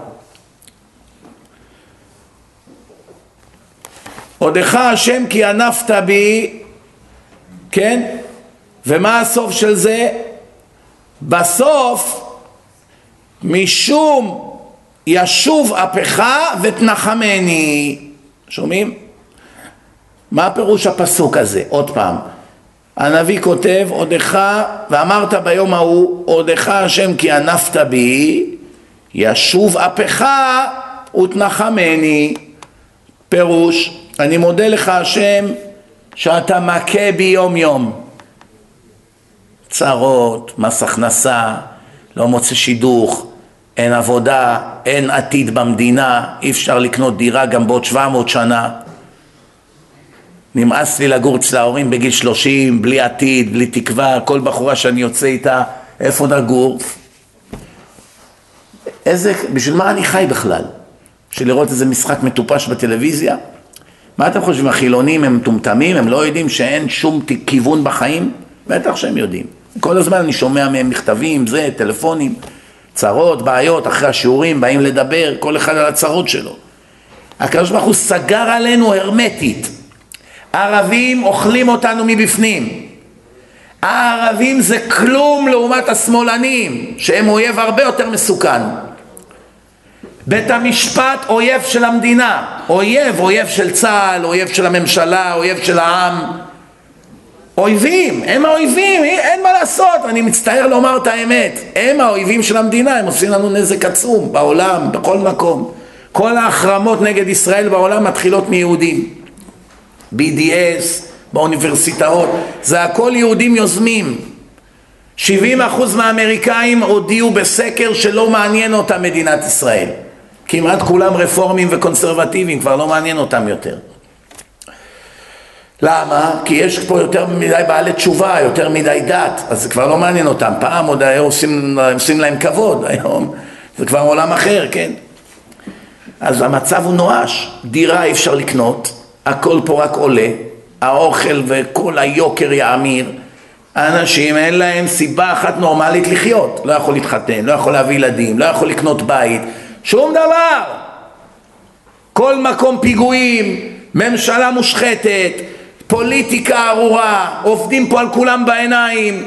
עודך השם כי ענפת בי כן? ומה הסוף של זה? בסוף משום ישוב אפך ותנחמני. שומעים? מה פירוש הפסוק הזה? עוד פעם. הנביא כותב, עודך, ואמרת ביום ההוא, עודך השם כי ענפת בי, ישוב אפך ותנחמני. פירוש, אני מודה לך השם שאתה מכה בי יום יום. צרות, מס הכנסה, לא מוצא שידוך, אין עבודה, אין עתיד במדינה, אי אפשר לקנות דירה גם בעוד 700 שנה. נמאס לי לגור אצל ההורים בגיל 30, בלי עתיד, בלי תקווה, כל בחורה שאני יוצא איתה, איפה נגור? איזה, בשביל מה אני חי בכלל? בשביל לראות איזה משחק מטופש בטלוויזיה? מה אתם חושבים, החילונים הם מטומטמים? הם לא יודעים שאין שום כיוון בחיים? בטח שהם יודעים. כל הזמן אני שומע מהם מכתבים, זה, טלפונים, צרות, בעיות, אחרי השיעורים באים לדבר, כל אחד על הצרות שלו. הקדוש ברוך הוא סגר עלינו הרמטית. הערבים אוכלים אותנו מבפנים. הערבים זה כלום לעומת השמאלנים, שהם אויב הרבה יותר מסוכן. בית המשפט אויב של המדינה, אויב, אויב של צה"ל, אויב של הממשלה, אויב של העם. אויבים, הם האויבים, אין מה לעשות, אני מצטער לומר את האמת, הם האויבים של המדינה, הם עושים לנו נזק עצום בעולם, בכל מקום. כל ההחרמות נגד ישראל בעולם מתחילות מיהודים. BDS, באוניברסיטאות, זה הכל יהודים יוזמים. 70% מהאמריקאים הודיעו בסקר שלא מעניין אותם מדינת ישראל. כמעט כולם רפורמים וקונסרבטיביים, כבר לא מעניין אותם יותר. למה? כי יש פה יותר מדי בעלי תשובה, יותר מדי דת, אז זה כבר לא מעניין אותם. פעם עוד היו עושים, עושים להם כבוד, היום זה כבר עולם אחר, כן? אז המצב הוא נואש, דירה אי אפשר לקנות, הכל פה רק עולה, האוכל וכל היוקר יאמיר, האנשים אין להם סיבה אחת נורמלית לחיות, לא יכול להתחתן, לא יכול להביא ילדים, לא יכול לקנות בית, שום דבר. כל מקום פיגועים, ממשלה מושחתת, פוליטיקה ארורה, עובדים פה על כולם בעיניים.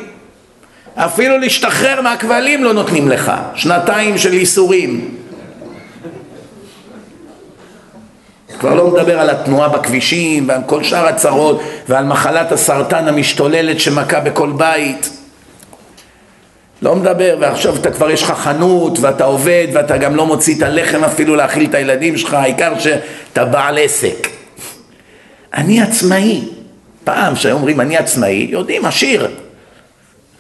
אפילו להשתחרר מהכבלים לא נותנים לך, שנתיים של ייסורים. כבר לא מדבר על התנועה בכבישים ועל כל שאר הצרות ועל מחלת הסרטן המשתוללת שמכה בכל בית. לא מדבר, ועכשיו אתה כבר יש לך חנות ואתה עובד ואתה גם לא מוציא את הלחם אפילו להאכיל את הילדים שלך, העיקר שאתה בעל עסק. אני עצמאי. פעם שהיו אומרים אני עצמאי, יודעים, עשיר.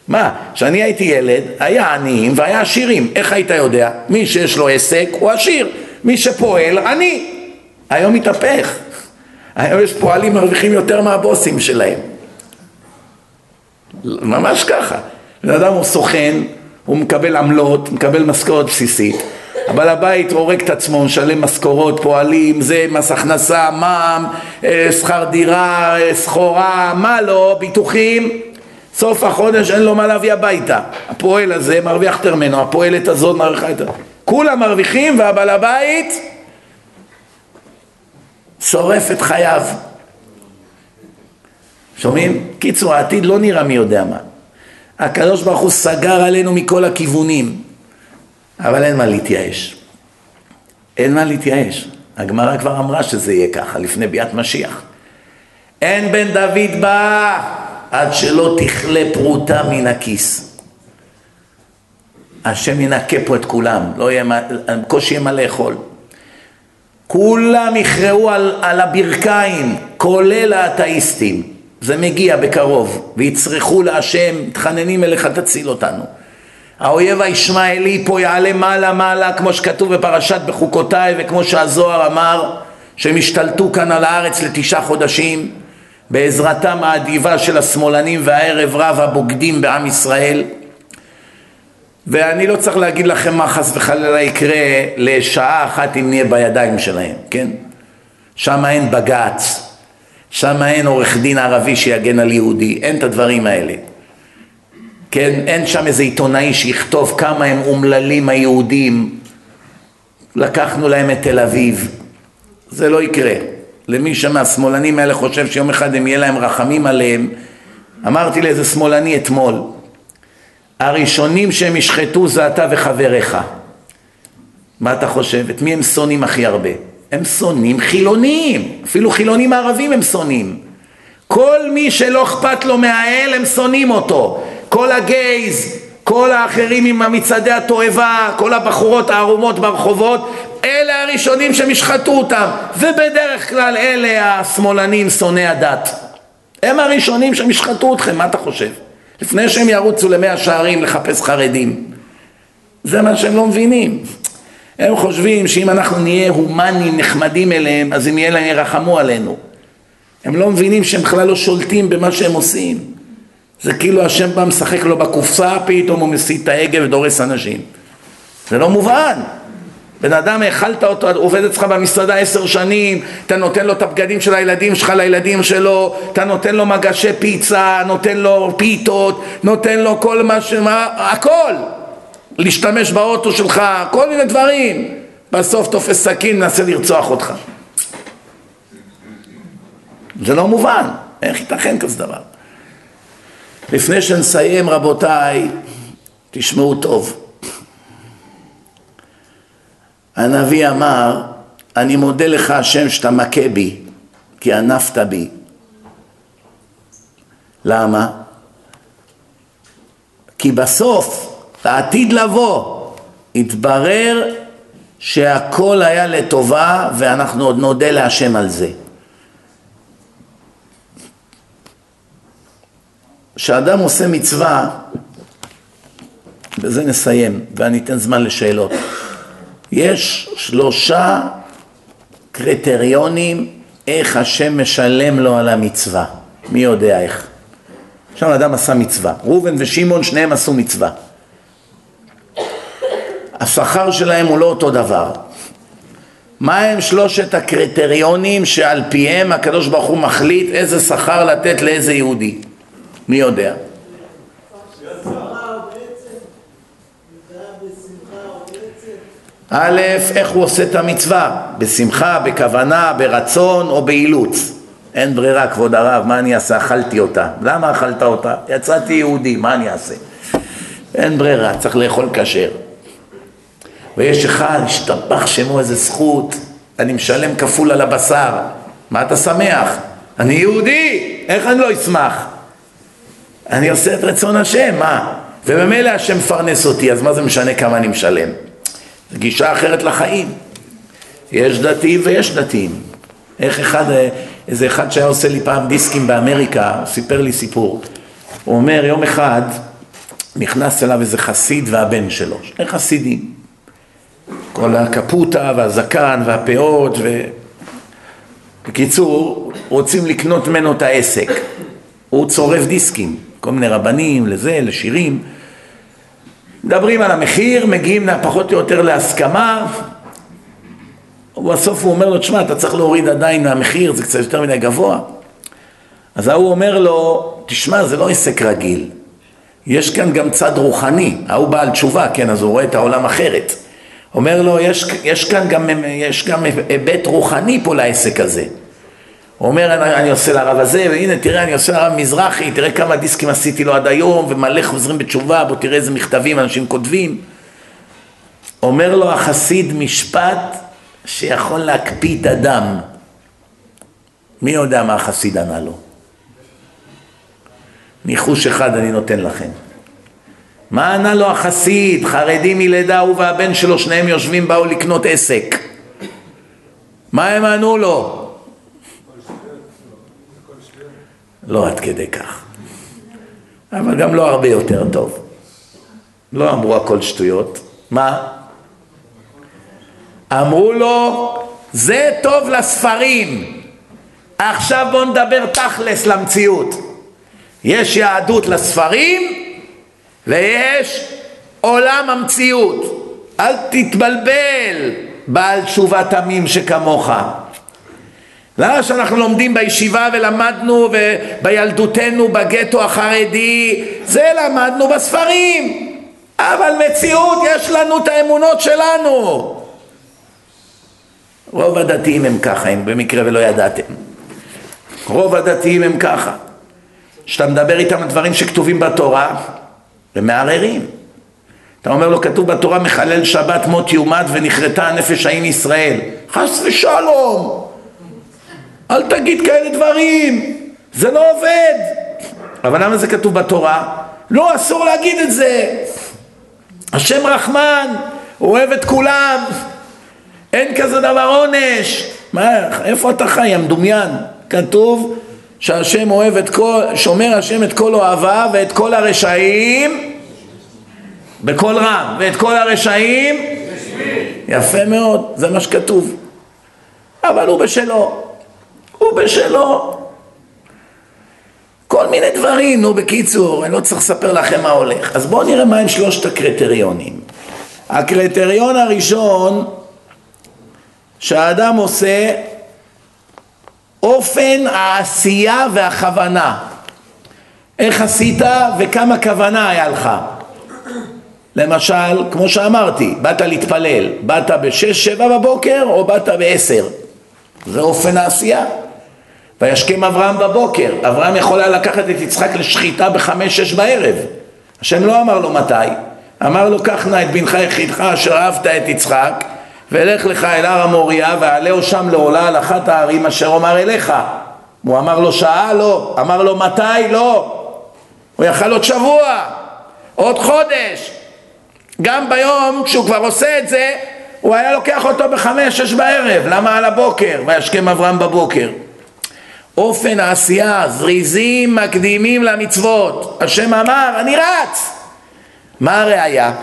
מה, כשאני הייתי ילד, היה עניים והיה עשירים. איך היית יודע? מי שיש לו עסק הוא עשיר, מי שפועל עני. היום מתהפך. היום יש פועלים מרוויחים יותר מהבוסים שלהם. ממש ככה. בן אדם הוא סוכן, הוא מקבל עמלות, מקבל משכורת בסיסית. הבעל הבית הורג את עצמו, משלם משכורות, פועלים, זה, מס הכנסה, מע"מ, אה, שכר דירה, אה, סחורה, מה לא, ביטוחים. סוף החודש אין לו מה להביא הביתה. הפועל הזה מרוויח יותר ממנו, הפועלת הזאת מרוויחה יותר. כולם מרוויחים והבעל הבית שורף את חייו. שומעים? קיצור, העתיד לא נראה מי יודע מה. הקדוש ברוך הוא סגר עלינו מכל הכיוונים, אבל אין מה להתייאש. אין מה להתייאש. הגמרא כבר אמרה שזה יהיה ככה, לפני ביאת משיח. אין בן דוד בא עד שלא תכלה פרוטה מן הכיס. השם ינקה פה את כולם, לא יהיה, בקושי יהיה מה לאכול. כולם יכרעו על, על הברכיים, כולל האתאיסטים. זה מגיע בקרוב, ויצרכו להשם, מתחננים אליך תציל אותנו. האויב הישמעאלי פה יעלה מעלה מעלה כמו שכתוב בפרשת בחוקותיי וכמו שהזוהר אמר שהם השתלטו כאן על הארץ לתשעה חודשים בעזרתם האדיבה של השמאלנים והערב רב הבוגדים בעם ישראל ואני לא צריך להגיד לכם מה חס וחלילה יקרה לשעה אחת אם נהיה בידיים שלהם, כן? שם אין בג"ץ, שם אין עורך דין ערבי שיגן על יהודי, אין את הדברים האלה. כן, אין שם איזה עיתונאי שיכתוב כמה הם אומללים היהודים, לקחנו להם את תל אביב. זה לא יקרה. למי שמהשמאלנים האלה חושב שיום אחד הם יהיה להם רחמים עליהם, אמרתי לאיזה שמאלני אתמול, הראשונים שהם ישחטו זה אתה וחבריך. מה אתה חושב? את מי הם שונאים הכי הרבה? הם שונאים חילונים, אפילו חילונים ערבים הם שונאים. כל מי שלא אכפת לו מהאל הם שונאים אותו. כל הגייז, כל האחרים עם המצעדי התועבה, כל הבחורות הערומות ברחובות, אלה הראשונים שהם ישחטו אותם, ובדרך כלל אלה השמאלנים שונאי הדת. הם הראשונים שהם ישחטו אתכם, מה אתה חושב? לפני שהם ירוצו למאה שערים לחפש חרדים. זה מה שהם לא מבינים. הם חושבים שאם אנחנו נהיה הומניים, נחמדים אליהם, אז הם יהיה להם, ירחמו עלינו. הם לא מבינים שהם בכלל לא שולטים במה שהם עושים. זה כאילו השם בא משחק לו בקופסה, פתאום הוא מסיט את ההגה ודורס אנשים. זה לא מובן. בן אדם האכלת אותו, עובד אצלך במסעדה עשר שנים, אתה נותן לו את הבגדים של הילדים שלך לילדים שלו, אתה נותן לו מגשי פיצה, נותן לו פיתות, נותן לו כל מה ש... הכל! להשתמש באוטו שלך, כל מיני דברים. בסוף תופס סכין, מנסה לרצוח אותך. זה לא מובן, איך ייתכן כזה דבר? לפני שנסיים רבותיי, תשמעו טוב. הנביא אמר, אני מודה לך השם שאתה מכה בי, כי ענפת בי. למה? כי בסוף, לעתיד לבוא, התברר שהכל היה לטובה ואנחנו עוד נודה להשם על זה. כשאדם עושה מצווה, בזה נסיים ואני אתן זמן לשאלות. יש שלושה קריטריונים איך השם משלם לו על המצווה. מי יודע איך? עכשיו אדם עשה מצווה. ראובן ושמעון שניהם עשו מצווה. השכר שלהם הוא לא אותו דבר. מה הם שלושת הקריטריונים שעל פיהם הקדוש ברוך הוא מחליט איזה שכר לתת לאיזה יהודי? מי יודע? א', איך הוא עושה את המצווה? בשמחה, בכוונה, ברצון או באילוץ. אין ברירה, כבוד הרב, מה אני אעשה? אכלתי אותה. למה אכלת אותה? יצאתי יהודי, מה אני אעשה? אין ברירה, צריך לאכול כשר. ויש אחד, השתבח שמו איזה זכות, אני משלם כפול על הבשר. מה אתה שמח? אני יהודי, איך אני לא אשמח? אני עושה את רצון השם, מה? וממילא השם מפרנס אותי, אז מה זה משנה כמה אני משלם? זו גישה אחרת לחיים. יש דתיים ויש דתיים. איך אחד, איזה אחד שהיה עושה לי פעם דיסקים באמריקה, סיפר לי סיפור. הוא אומר, יום אחד נכנס אליו איזה חסיד והבן שלו, שני חסידים. כל הקפוטה והזקן והפאות ו... בקיצור, רוצים לקנות ממנו את העסק. הוא צורף דיסקים, כל מיני רבנים, לזה, לשירים. מדברים על המחיר, מגיעים פחות או יותר להסכמה, ובסוף הוא אומר לו, תשמע, אתה צריך להוריד עדיין מהמחיר, זה קצת יותר מדי גבוה. אז ההוא אומר לו, תשמע, זה לא עסק רגיל, יש כאן גם צד רוחני, ההוא בעל תשובה, כן, אז הוא רואה את העולם אחרת. אומר לו, יש, יש כאן גם, יש גם היבט רוחני פה לעסק הזה. הוא אומר, אני, אני עושה לרב הזה, והנה תראה, אני עושה לרב מזרחי, תראה כמה דיסקים עשיתי לו עד היום, ומלא חוזרים בתשובה, בוא תראה איזה מכתבים אנשים כותבים. אומר לו החסיד משפט שיכול להקפיא את הדם. מי יודע מה החסיד ענה לו? ניחוש אחד אני נותן לכם. מה ענה לו החסיד? חרדי מלידה, הוא והבן שלו, שניהם יושבים, באו לקנות עסק. מה הם ענו לו? לא עד כדי כך. אבל גם לא הרבה יותר טוב. לא אמרו הכל שטויות. מה? אמרו לו, זה טוב לספרים. עכשיו בואו נדבר תכלס למציאות. יש יהדות לספרים ויש עולם המציאות. אל תתבלבל, בעל תשובה תמים שכמוך. למה שאנחנו לומדים בישיבה ולמדנו בילדותנו בגטו החרדי, זה למדנו בספרים. אבל מציאות יש לנו את האמונות שלנו. רוב הדתיים הם ככה, אם במקרה ולא ידעתם. רוב הדתיים הם ככה. כשאתה מדבר איתם על דברים שכתובים בתורה, הם מערערים. אתה אומר לו, כתוב בתורה מחלל שבת מות יומת ונכרתה הנפש ההיא מישראל. חס ושלום! אל תגיד כאלה דברים, זה לא עובד. אבל למה זה כתוב בתורה? לא, אסור להגיד את זה. השם רחמן, הוא אוהב את כולם, אין כזה דבר עונש. מה, איפה אתה חי, המדומיין? כתוב שהשם אוהב את כל, שומר השם את כל אוהביו ואת כל הרשעים בקול רם, ואת כל הרשעים יפה מאוד, זה מה שכתוב. אבל הוא בשלו, הוא בשלו. כל מיני דברים, נו בקיצור, אני לא צריך לספר לכם מה הולך. אז בואו נראה מהם שלושת הקריטריונים. הקריטריון הראשון שהאדם עושה אופן העשייה והכוונה. איך עשית וכמה כוונה היה לך. למשל, כמו שאמרתי, באת להתפלל, באת בשש, שבע בבוקר או באת בעשר? זה אופן העשייה. וישכם אברהם בבוקר, אברהם יכול היה לקחת את יצחק לשחיטה בחמש, שש בערב. השם לא אמר לו מתי, אמר לו קח נא את בנך יחידך אשר אהבת את יצחק ולך לך אל הר המוריה ועלהו שם לעולה על אחת הערים אשר אומר אליך. הוא אמר לו שעה? לא. אמר לו מתי? לא. הוא יכל עוד שבוע, עוד חודש. גם ביום כשהוא כבר עושה את זה, הוא היה לוקח אותו בחמש, שש בערב. למה על הבוקר? וישכם אברהם בבוקר. אופן העשייה, זריזים מקדימים למצוות. השם אמר, אני רץ. מה הראיה?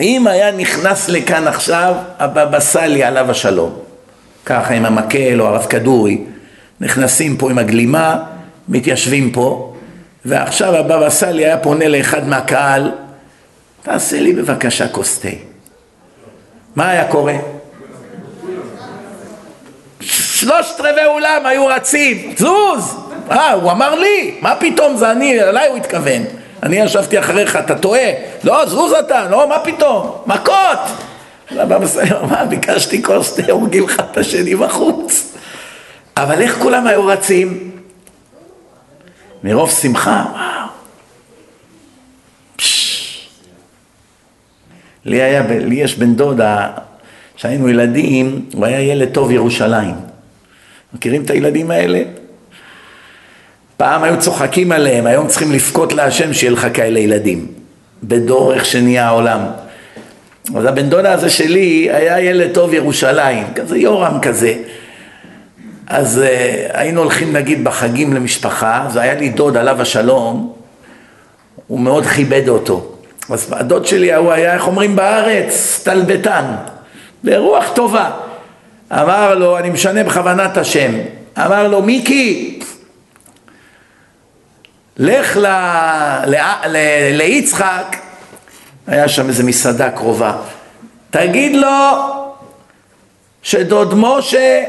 אם היה נכנס לכאן עכשיו הבבא סאלי עליו השלום, ככה עם המקל או הרב כדורי, נכנסים פה עם הגלימה, מתיישבים פה, ועכשיו הבבא סאלי היה פונה לאחד מהקהל, תעשה לי בבקשה כוס תה. מה היה קורה? שלושת רבעי אולם היו רצים, זוז! אה, הוא אמר לי, מה פתאום זה אני, אליי הוא התכוון. אני ישבתי אחריך, אתה טועה? לא, זוז אתה, לא, מה פתאום? מכות! הבבא סאלי מה, ביקשתי כוס תה, הורגים לך את השני בחוץ. אבל איך כולם היו רצים? מרוב שמחה, וואו. לי, היה, לי יש בן דודה, כשהיינו ילדים, הוא היה ילד טוב ירושלים. מכירים את הילדים האלה? פעם היו צוחקים עליהם, היום צריכים לבכות להשם שיהיה לך כאלה ילדים. בדור איך שנהיה העולם. אז הבן דודה הזה שלי היה ילד טוב ירושלים, כזה יורם כזה. אז uh, היינו הולכים נגיד בחגים למשפחה, אז היה לי דוד עליו השלום, הוא מאוד כיבד אותו. אז הדוד שלי הוא היה, איך אומרים בארץ, טלבטן, ברוח טובה. אמר לו, אני משנה בכוונת השם. אמר לו, מיקי, לך ל, ל, ל, ליצחק, היה שם איזה מסעדה קרובה, תגיד לו שדוד משה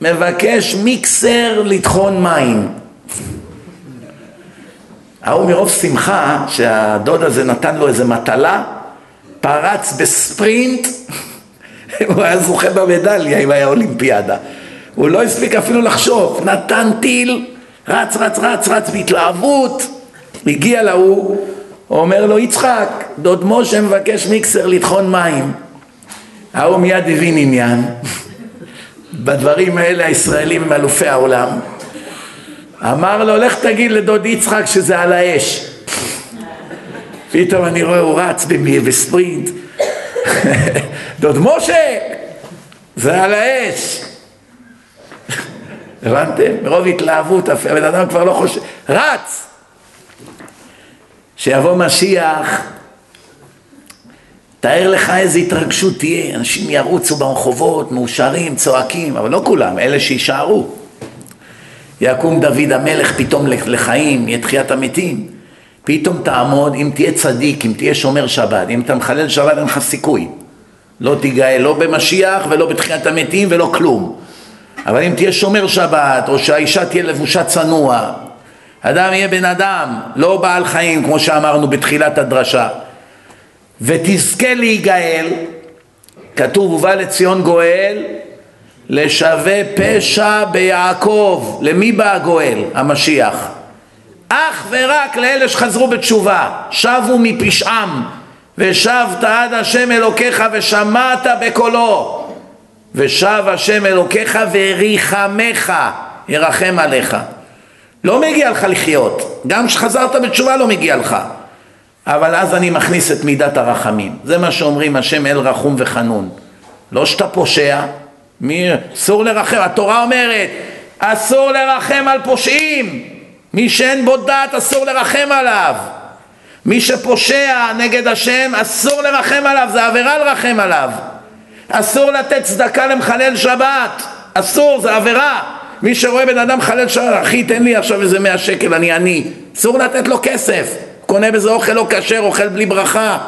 מבקש מיקסר לטחון מים. ההוא מרוב שמחה שהדוד הזה נתן לו איזה מטלה, פרץ בספרינט, הוא היה זוכה במדליה אם היה אולימפיאדה. הוא לא הספיק אפילו לחשוב, נתן טיל, רץ, רץ, רץ, רץ בהתלהבות, הגיע להוא, אומר לו, יצחק, דוד משה מבקש מיקסר לטחון מים. ההוא מיד הבין עניין. בדברים האלה הישראלים הם אלופי העולם. אמר לו, לך תגיד לדוד יצחק שזה על האש. פתאום אני רואה, הוא רץ בספרינט. דוד משה, זה על האש. הבנתם? מרוב התלהבות, הבן אדם כבר לא חושב, רץ! שיבוא משיח, תאר לך איזה התרגשות תהיה, אנשים ירוצו ברחובות, מאושרים, צועקים, אבל לא כולם, אלה שיישארו. יקום דוד המלך פתאום לחיים, יהיה תחיית המתים. פתאום תעמוד, אם תהיה צדיק, אם תהיה שומר שבת, אם אתה מחלל שבת אין לך סיכוי. לא תיגאל לא במשיח ולא בתחיית המתים ולא כלום. אבל אם תהיה שומר שבת, או שהאישה תהיה לבושה צנוע, אדם יהיה בן אדם, לא בעל חיים, כמו שאמרנו בתחילת הדרשה, ותזכה להיגאל, כתוב ובא לציון גואל, לשווה פשע ביעקב. למי בא הגואל? המשיח. אך ורק לאלה שחזרו בתשובה, שבו מפשעם, ושבת עד השם אלוקיך ושמעת בקולו. ושב השם אלוקיך וריחמך, ירחם עליך. לא מגיע לך לחיות, גם כשחזרת בתשובה לא מגיע לך. אבל אז אני מכניס את מידת הרחמים. זה מה שאומרים השם אל רחום וחנון. לא שאתה פושע, מי... אסור לרחם, התורה אומרת, אסור לרחם על פושעים. מי שאין בו דעת אסור לרחם עליו. מי שפושע נגד השם אסור לרחם עליו, זה עבירה לרחם עליו. אסור לתת צדקה למחלל שבת, אסור, זה עבירה. מי שרואה בן אדם מחלל שבת, אחי תן לי עכשיו איזה מאה שקל, אני עני. אסור לתת לו כסף. קונה בזה אוכל לא כשר, אוכל בלי ברכה.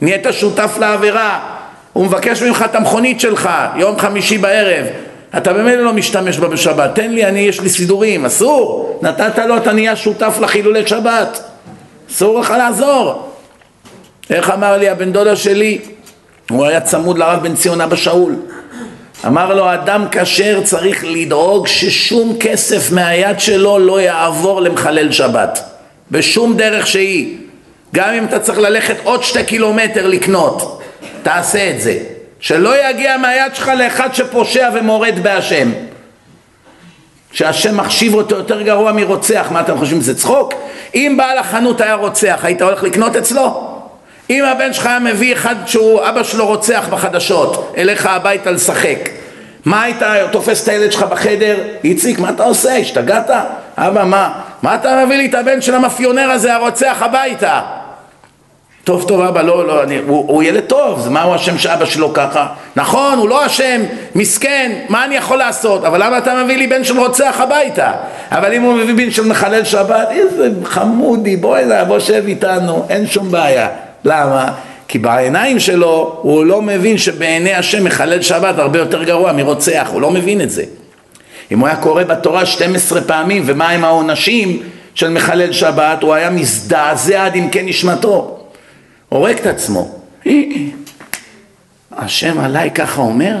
נהיית שותף לעבירה. הוא מבקש ממך את המכונית שלך, יום חמישי בערב. אתה באמת לא משתמש בה בשבת, תן לי, אני, יש לי סידורים, אסור. נתת לו, אתה נהיה שותף לחילולי שבת. אסור לך לעזור. איך אמר לי הבן דודה שלי? הוא היה צמוד לרב בן ציון אבא שאול. אמר לו, אדם כשר צריך לדאוג ששום כסף מהיד שלו לא יעבור למחלל שבת. בשום דרך שהיא. גם אם אתה צריך ללכת עוד שתי קילומטר לקנות, תעשה את זה. שלא יגיע מהיד שלך לאחד שפושע ומורד בהשם. שהשם מחשיב אותו יותר גרוע מרוצח, מה אתם חושבים, זה צחוק? אם בעל החנות היה רוצח, היית הולך לקנות אצלו? אם הבן שלך היה מביא אחד שהוא אבא שלו רוצח בחדשות אליך הביתה לשחק מה היית תופס את הילד שלך בחדר? איציק מה אתה עושה? השתגעת? אבא מה? מה אתה מביא לי את הבן של המאפיונר הזה הרוצח הביתה? טוב טוב אבא לא לא אני, הוא, הוא ילד טוב זה מה הוא אשם שאבא שלו ככה נכון הוא לא אשם מסכן מה אני יכול לעשות אבל למה אתה מביא לי בן של רוצח הביתה אבל אם הוא מביא בן של מחלל שבת איזה חמודי בוא אליי בוא שב איתנו אין שום בעיה למה? כי בעיניים שלו הוא לא מבין שבעיני השם מחלל שבת הרבה יותר גרוע מרוצח, הוא לא מבין את זה. אם הוא היה קורא בתורה 12 פעמים ומה הם העונשים של מחלל שבת, הוא היה מזדעזע עד עמקי נשמתו. הורג את עצמו. השם עליי ככה אומר,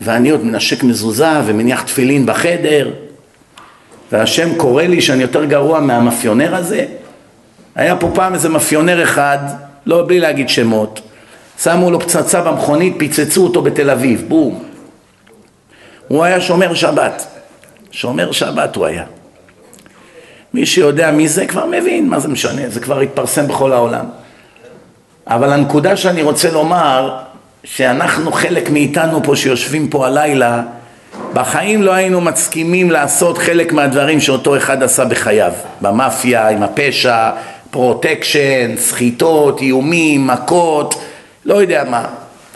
ואני עוד מנשק מזוזה ומניח תפילין בחדר, והשם קורא לי שאני יותר גרוע מהמאפיונר הזה? היה פה פעם איזה מאפיונר אחד, לא בלי להגיד שמות, שמו לו פצצה במכונית, פיצצו אותו בתל אביב, בום. הוא היה שומר שבת, שומר שבת הוא היה. מי שיודע מי זה כבר מבין, מה זה משנה, זה כבר התפרסם בכל העולם. אבל הנקודה שאני רוצה לומר, שאנחנו, חלק מאיתנו פה שיושבים פה הלילה, בחיים לא היינו מסכימים לעשות חלק מהדברים שאותו אחד עשה בחייו, במאפיה, עם הפשע, פרוטקשן, סחיטות, איומים, מכות, לא יודע מה,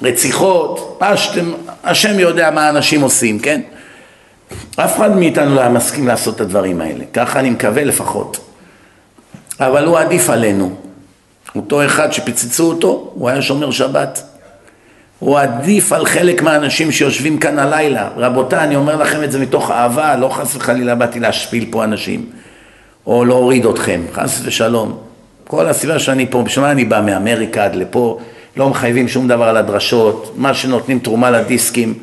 רציחות, מה שאתם, השם יודע מה אנשים עושים, כן? אף אחד מאיתנו לא היה מסכים לעשות את הדברים האלה, ככה אני מקווה לפחות. אבל הוא עדיף עלינו. אותו אחד שפיצצו אותו, הוא היה שומר שבת. הוא עדיף על חלק מהאנשים שיושבים כאן הלילה. רבותיי, אני אומר לכם את זה מתוך אהבה, לא חס וחלילה באתי להשפיל פה אנשים, או להוריד אתכם, חס ושלום. כל הסיבה שאני פה, בשביל מה אני בא מאמריקה עד לפה, לא מחייבים שום דבר על הדרשות, מה שנותנים תרומה לדיסקים.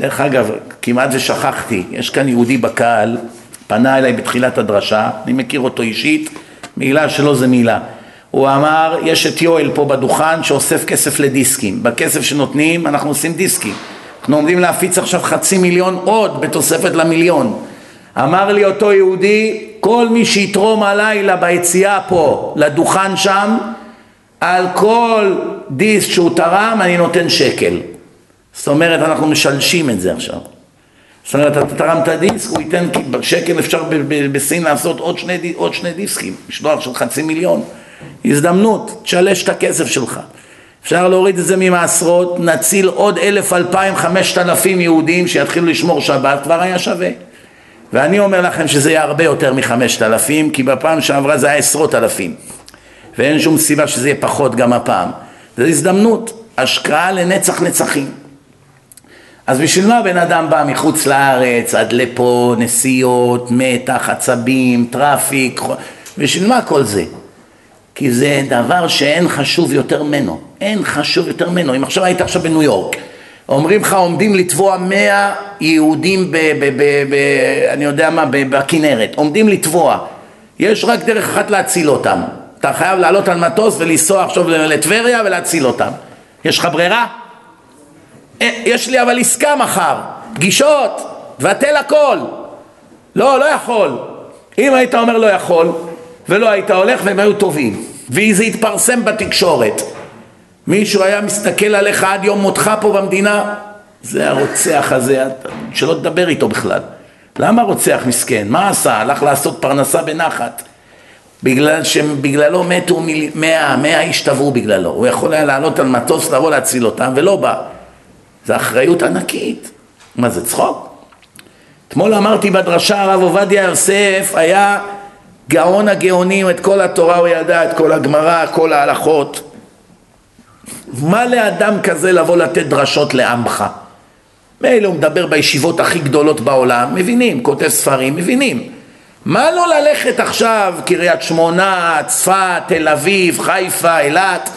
דרך אגב, כמעט ושכחתי, יש כאן יהודי בקהל, פנה אליי בתחילת הדרשה, אני מכיר אותו אישית, מילה שלו זה מילה. הוא אמר, יש את יואל פה בדוכן שאוסף כסף לדיסקים, בכסף שנותנים אנחנו עושים דיסקים. אנחנו עומדים להפיץ עכשיו חצי מיליון עוד בתוספת למיליון. אמר לי אותו יהודי, כל מי שיתרום הלילה ביציאה פה לדוכן שם, על כל דיסק שהוא תרם אני נותן שקל. זאת אומרת אנחנו משלשים את זה עכשיו. זאת אומרת אתה תרם את הדיסק, הוא ייתן שקל אפשר בסין לעשות עוד שני, עוד שני דיסקים, משלוח של חצי מיליון. הזדמנות, תשלש את הכסף שלך. אפשר להוריד את זה ממעשרות, נציל עוד אלף, אלפיים, חמשת אלפים יהודים שיתחילו לשמור שבת, כבר היה שווה. ואני אומר לכם שזה יהיה הרבה יותר מחמשת אלפים, כי בפעם שעברה זה היה עשרות אלפים. ואין שום סיבה שזה יהיה פחות גם הפעם. זו הזדמנות, השקעה לנצח נצחים. אז בשביל מה בן אדם בא מחוץ לארץ, עד לפה, נסיעות, מתח, עצבים, טראפיק, בשביל מה כל זה? כי זה דבר שאין חשוב יותר ממנו, אין חשוב יותר ממנו. אם עכשיו היית עכשיו בניו יורק, אומרים לך עומדים לטבוע מאה יהודים ב... ב, ב, ב אני יודע מה, בכנרת, עומדים לטבוע. יש רק דרך אחת להציל אותם. אתה חייב לעלות על מטוס ולנסוע עכשיו לטבריה ולהציל אותם. יש לך ברירה? אה, יש לי אבל עסקה מחר, פגישות, תבטל הכל. לא, לא יכול. אם היית אומר לא יכול, ולא היית הולך והם היו טובים. וזה התפרסם בתקשורת. מישהו היה מסתכל עליך עד יום מותך פה במדינה? זה הרוצח הזה, שלא תדבר איתו בכלל. למה רוצח מסכן? מה עשה? הלך לעשות פרנסה בנחת. בגלל שבגללו מתו מאה, מאה איש טבעו בגללו. הוא יכול היה לעלות על מטוס, לבוא להציל אותם, ולא בא. זו אחריות ענקית. מה זה צחוק? אתמול אמרתי בדרשה הרב עובדיה יוסף היה גאון הגאונים, את כל התורה הוא ידע, את כל הגמרא, כל ההלכות. מה לאדם כזה לבוא לתת דרשות לעמך? מילא הוא מדבר בישיבות הכי גדולות בעולם, מבינים, כותב ספרים, מבינים. מה לא ללכת עכשיו, קריית שמונה, צפת, תל אביב, חיפה, אילת,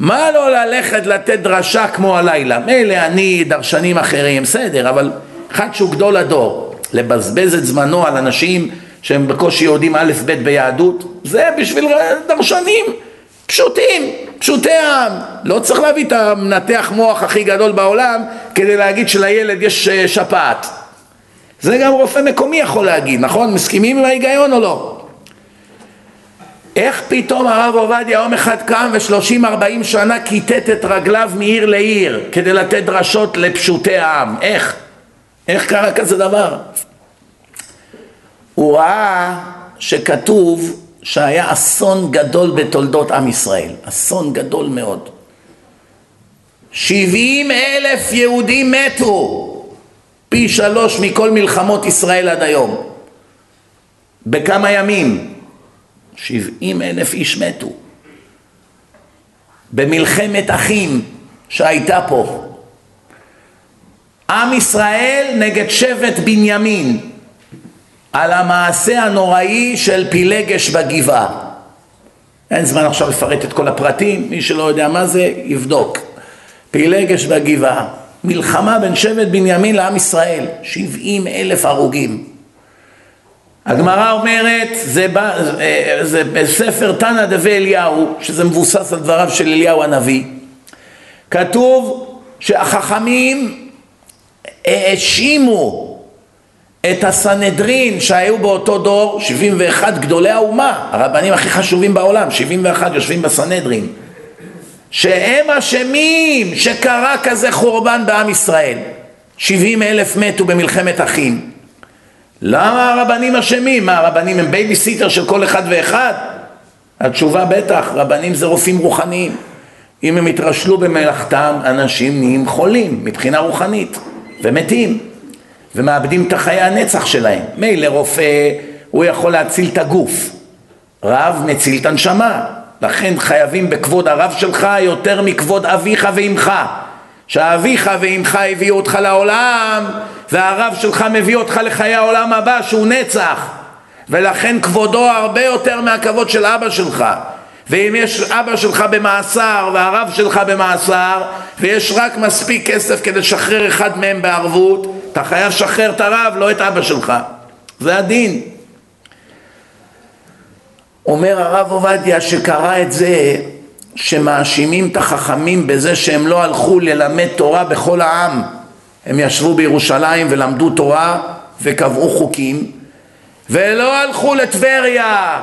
מה לא ללכת לתת דרשה כמו הלילה? מילא אני, דרשנים אחרים, בסדר, אבל אחד שהוא גדול הדור, לבזבז את זמנו על אנשים שהם בקושי יודעים א' ב' ביהדות, זה בשביל דרשנים פשוטים, פשוטי העם. לא צריך להביא את המנתח מוח הכי גדול בעולם כדי להגיד שלילד יש אה, שפעת. זה גם רופא מקומי יכול להגיד, נכון? מסכימים עם ההיגיון או לא? איך פתאום הרב עובדיה יום אחד קם ושלושים ארבעים שנה כיתת את רגליו מעיר לעיר כדי לתת דרשות לפשוטי העם? איך? איך קרה כזה דבר? הוא ראה שכתוב שהיה אסון גדול בתולדות עם ישראל, אסון גדול מאוד. שבעים אלף יהודים מתו, פי שלוש מכל מלחמות ישראל עד היום. בכמה ימים? שבעים אלף איש מתו. במלחמת אחים שהייתה פה. עם ישראל נגד שבט בנימין. על המעשה הנוראי של פילגש בגבעה. אין זמן עכשיו לפרט את כל הפרטים, מי שלא יודע מה זה, יבדוק. פילגש בגבעה, מלחמה בין שבט בנימין לעם ישראל, שבעים אלף הרוגים. הגמרא אומרת, זה, בא, זה בספר תנא דבי אליהו, שזה מבוסס על דבריו של אליהו הנביא, כתוב שהחכמים האשימו את הסנהדרין שהיו באותו דור, 71 גדולי האומה, הרבנים הכי חשובים בעולם, 71 יושבים בסנהדרין, שהם אשמים שקרה כזה חורבן בעם ישראל. 70 אלף מתו במלחמת אחים. למה הרבנים אשמים? מה, הרבנים הם בייביסיטר של כל אחד ואחד? התשובה בטח, רבנים זה רופאים רוחניים. אם הם יתרשלו במלאכתם, אנשים נהיים חולים מבחינה רוחנית ומתים. ומאבדים את החיי הנצח שלהם. מילא רופא, הוא יכול להציל את הגוף, רב מציל את הנשמה, לכן חייבים בכבוד הרב שלך יותר מכבוד אביך ואמך. שאביך ואמך הביאו אותך לעולם והרב שלך מביא אותך לחיי העולם הבא שהוא נצח ולכן כבודו הרבה יותר מהכבוד של אבא שלך ואם יש אבא שלך במאסר והרב שלך במאסר ויש רק מספיק כסף כדי לשחרר אחד מהם בערבות אתה חייב לשחרר את הרב, לא את אבא שלך. זה הדין. אומר הרב עובדיה שקרא את זה שמאשימים את החכמים בזה שהם לא הלכו ללמד תורה בכל העם. הם ישבו בירושלים ולמדו תורה וקבעו חוקים ולא הלכו לטבריה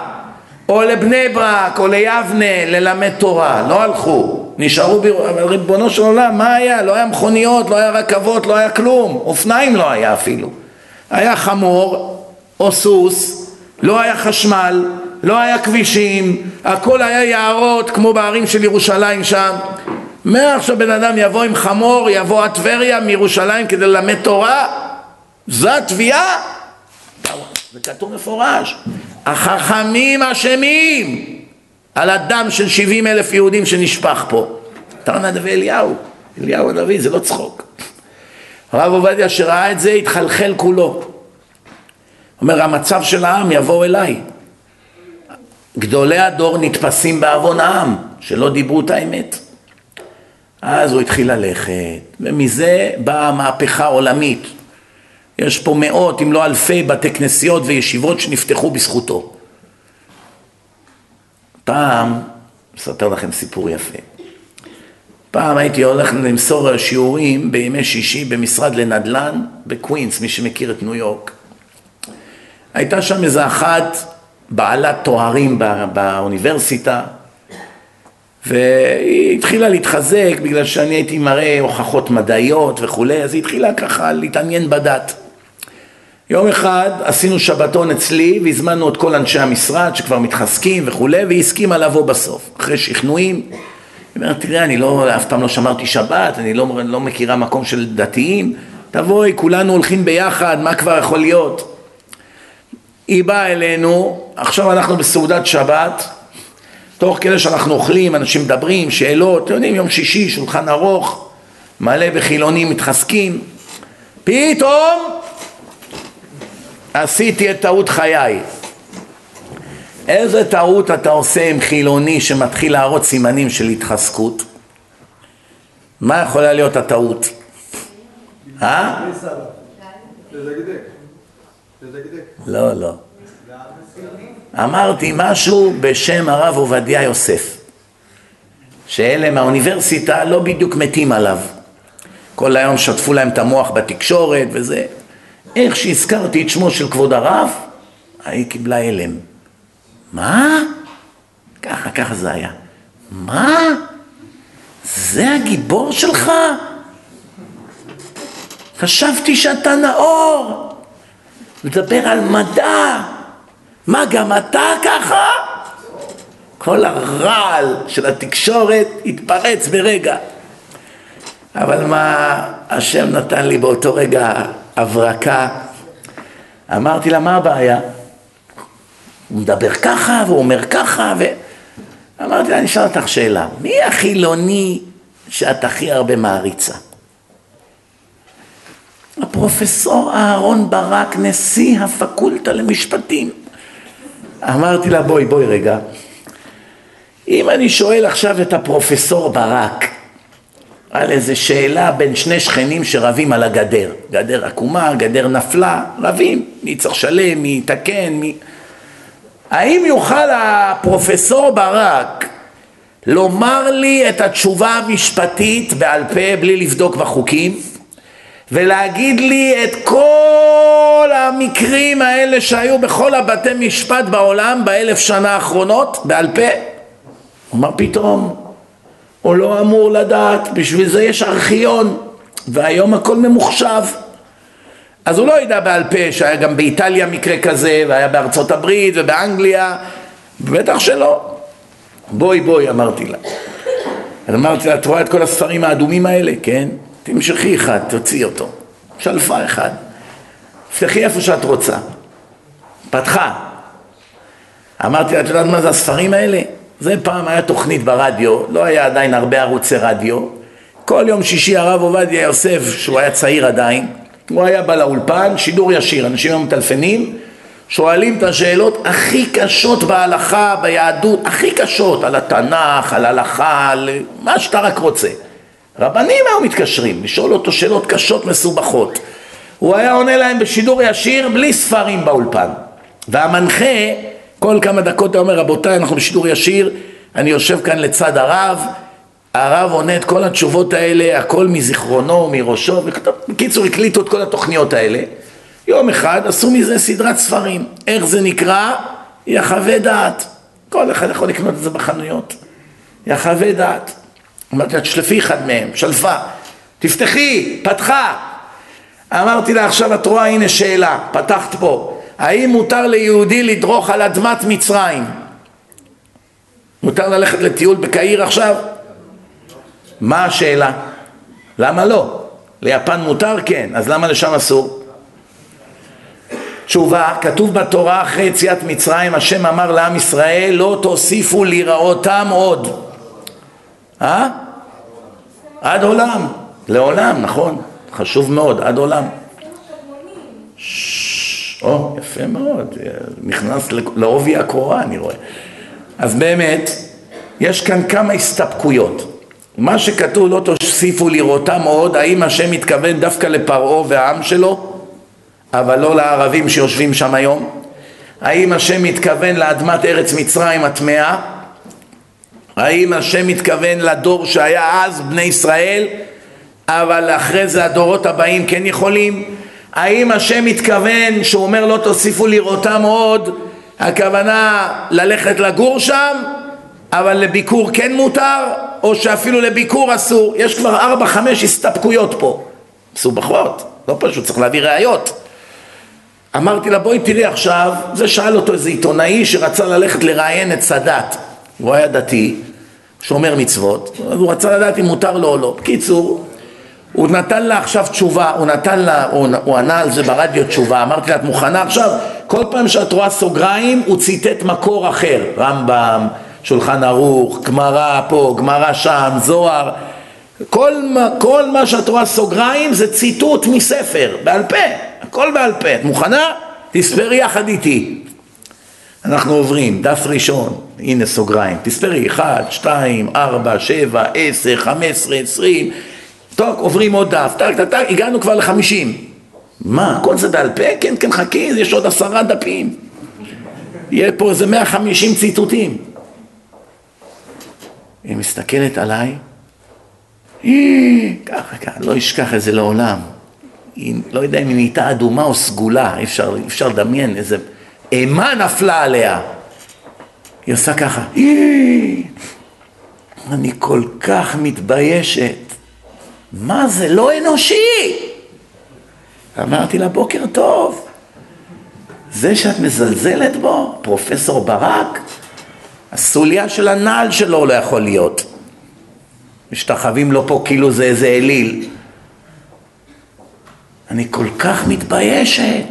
או לבני ברק או ליבנה ללמד תורה, לא הלכו. נשארו, אבל ריבונו של עולם, מה היה? לא היה מכוניות, לא היה רכבות, לא היה כלום, אופניים לא היה אפילו. היה חמור או סוס, לא היה חשמל, לא היה כבישים, הכל היה יערות כמו בערים של ירושלים שם. מה עכשיו בן אדם יבוא עם חמור, יבוא עד טבריה מירושלים כדי ללמד תורה? זו התביעה? זה כתוב מפורש. החכמים אשמים. על הדם של שבעים אלף יהודים שנשפך פה. תרנה דבי אליהו, אליהו הנביא, זה לא צחוק. הרב עובדיה שראה את זה התחלחל כולו. אומר המצב של העם יבוא אליי. גדולי הדור נתפסים בעוון העם, שלא דיברו את האמת. אז הוא התחיל ללכת, ומזה באה מהפכה עולמית. יש פה מאות אם לא אלפי בתי כנסיות וישיבות שנפתחו בזכותו. פעם, אספר לכם סיפור יפה. פעם הייתי הולך למסור שיעורים בימי שישי במשרד לנדל"ן בקווינס, מי שמכיר את ניו יורק. הייתה שם איזה אחת בעלת תוארים בא, באוניברסיטה, והיא התחילה להתחזק בגלל שאני הייתי מראה הוכחות מדעיות וכולי, אז היא התחילה ככה להתעניין בדת. יום אחד עשינו שבתון אצלי והזמנו את כל אנשי המשרד שכבר מתחזקים וכולי והיא הסכימה לבוא בסוף אחרי שכנועים. היא אומרת תראה אני לא, אף פעם לא שמרתי שבת אני לא, לא מכירה מקום של דתיים. תבואי כולנו הולכים ביחד מה כבר יכול להיות? היא באה אלינו עכשיו אנחנו בסעודת שבת תוך כדי שאנחנו אוכלים אנשים מדברים שאלות אתם יודעים יום שישי שולחן ארוך מלא בחילונים מתחזקים. פתאום עשיתי את טעות חיי. איזה טעות אתה עושה עם חילוני שמתחיל להראות סימנים של התחזקות? מה יכולה להיות הטעות? אה? לא, לא. אמרתי משהו בשם הרב עובדיה יוסף, שאלה מהאוניברסיטה לא בדיוק מתים עליו. כל היום שטפו להם את המוח בתקשורת וזה. איך שהזכרתי את שמו של כבוד הרב, היא קיבלה הלם. מה? ככה, ככה זה היה. מה? זה הגיבור שלך? חשבתי שאתה נאור, מדבר על מדע. מה, גם אתה ככה? כל הרעל של התקשורת התפרץ ברגע. אבל מה השם נתן לי באותו רגע הברקה. אמרתי לה, מה הבעיה? הוא מדבר ככה והוא אומר ככה ו... אמרתי לה, אני אשאל אותך שאלה, מי החילוני שאת הכי הרבה מעריצה? הפרופסור אהרון ברק, נשיא הפקולטה למשפטים. אמרתי לה, בואי, בואי רגע. אם אני שואל עכשיו את הפרופסור ברק, על איזה שאלה בין שני שכנים שרבים על הגדר. גדר עקומה, גדר נפלה, רבים, מי צריך לשלם, מי יתקן, מי... האם יוכל הפרופסור ברק לומר לי את התשובה המשפטית בעל פה בלי לבדוק בחוקים ולהגיד לי את כל המקרים האלה שהיו בכל הבתי משפט בעולם באלף שנה האחרונות בעל פה? הוא אמר פתאום הוא לא אמור לדעת, בשביל זה יש ארכיון, והיום הכל ממוחשב. אז הוא לא ידע בעל פה שהיה גם באיטליה מקרה כזה, והיה בארצות הברית ובאנגליה, בטח שלא. בואי בואי אמרתי לה. אז אמרתי לה, את רואה את כל הספרים האדומים האלה? כן. תמשכי אחד, תוציאי אותו. שלפה אחד. תפתחי איפה שאת רוצה. פתחה. אמרתי לה, את יודעת מה זה הספרים האלה? זה פעם היה תוכנית ברדיו, לא היה עדיין הרבה ערוצי רדיו. כל יום שישי הרב עובדיה יוסף, שהוא היה צעיר עדיין, הוא היה בא לאולפן, שידור ישיר, אנשים היו מטלפנים, שואלים את השאלות הכי קשות בהלכה, ביהדות, הכי קשות, על התנ"ך, על הלכה, על מה שאתה רק רוצה. רבנים היו מתקשרים, לשאול אותו שאלות קשות מסובכות. הוא היה עונה להם בשידור ישיר בלי ספרים באולפן. והמנחה כל כמה דקות הוא אומר, רבותיי, אנחנו בשידור ישיר, אני יושב כאן לצד הרב, הרב עונה את כל התשובות האלה, הכל מזיכרונו, מראשו, בקיצור, הקליטו את כל התוכניות האלה. יום אחד עשו מזה סדרת ספרים. איך זה נקרא? יחווה דעת. כל אחד יכול לקנות את זה בחנויות. יחווה דעת. אמרתי לה, תשלפי אחד מהם, שלפה. תפתחי, פתחה. אמרתי לה, עכשיו את רואה, הנה שאלה, פתחת פה. האם מותר ליהודי לדרוך על אדמת מצרים? מותר ללכת לטיול בקהיר עכשיו? מה השאלה? למה לא? ליפן מותר? כן. אז למה לשם אסור? תשובה, כתוב בתורה אחרי יציאת מצרים, השם אמר לעם ישראל, לא תוסיפו לראותם עוד. אה? עד עולם. לעולם, נכון. חשוב מאוד, עד עולם. או, יפה מאוד, נכנס לעובי הקורה אני רואה. אז באמת, יש כאן כמה הסתפקויות. מה שכתוב לא תוסיפו לראותם עוד, האם השם מתכוון דווקא לפרעה והעם שלו, אבל לא לערבים שיושבים שם היום? האם השם מתכוון לאדמת ארץ מצרים הטמאה? האם השם מתכוון לדור שהיה אז, בני ישראל, אבל אחרי זה הדורות הבאים כן יכולים? האם השם מתכוון שהוא אומר לא תוסיפו לראותם עוד, הכוונה ללכת לגור שם, אבל לביקור כן מותר, או שאפילו לביקור אסור. יש כבר ארבע, חמש הסתפקויות פה. מסובכות, לא פשוט, צריך להביא ראיות. אמרתי לה, בואי תראי עכשיו, זה שאל אותו איזה עיתונאי שרצה ללכת לראיין את סאדאת. הוא היה דתי, שומר מצוות, אז הוא רצה לדעת אם מותר לו או לא. בקיצור, הוא נתן לה עכשיו תשובה, הוא נתן לה, הוא, הוא ענה על זה ברדיו תשובה, אמרתי לה, את מוכנה עכשיו? כל פעם שאת רואה סוגריים, הוא ציטט מקור אחר, רמב"ם, שולחן ערוך, גמרא פה, גמרא שם, זוהר, כל, כל מה שאת רואה סוגריים זה ציטוט מספר, בעל פה, הכל בעל פה, את מוכנה? תספרי יחד איתי. אנחנו עוברים, דף ראשון, הנה סוגריים, תספרי, 1, 2, 4, 7, 10, 15, 20, טוב, עוברים עוד דף, טק טק טק, הגענו כבר לחמישים. מה, כל זה בעל פה? כן, כן, חכי, יש עוד עשרה דפים. יהיה פה איזה 150 ציטוטים. היא מסתכלת עליי, ככה, ככה, לא אשכח את זה לעולם. היא, לא יודע אם היא נהייתה אדומה או סגולה, אי אפשר, אפשר לדמיין איזה אימה נפלה עליה. היא עושה ככה, אני כל כך מתביישת. מה זה לא אנושי? אמרתי לה, בוקר טוב. זה שאת מזלזלת בו, פרופסור ברק, הסוליה של הנעל שלו לא יכול להיות. משתחווים לו פה כאילו זה איזה אליל. אני כל כך מתביישת.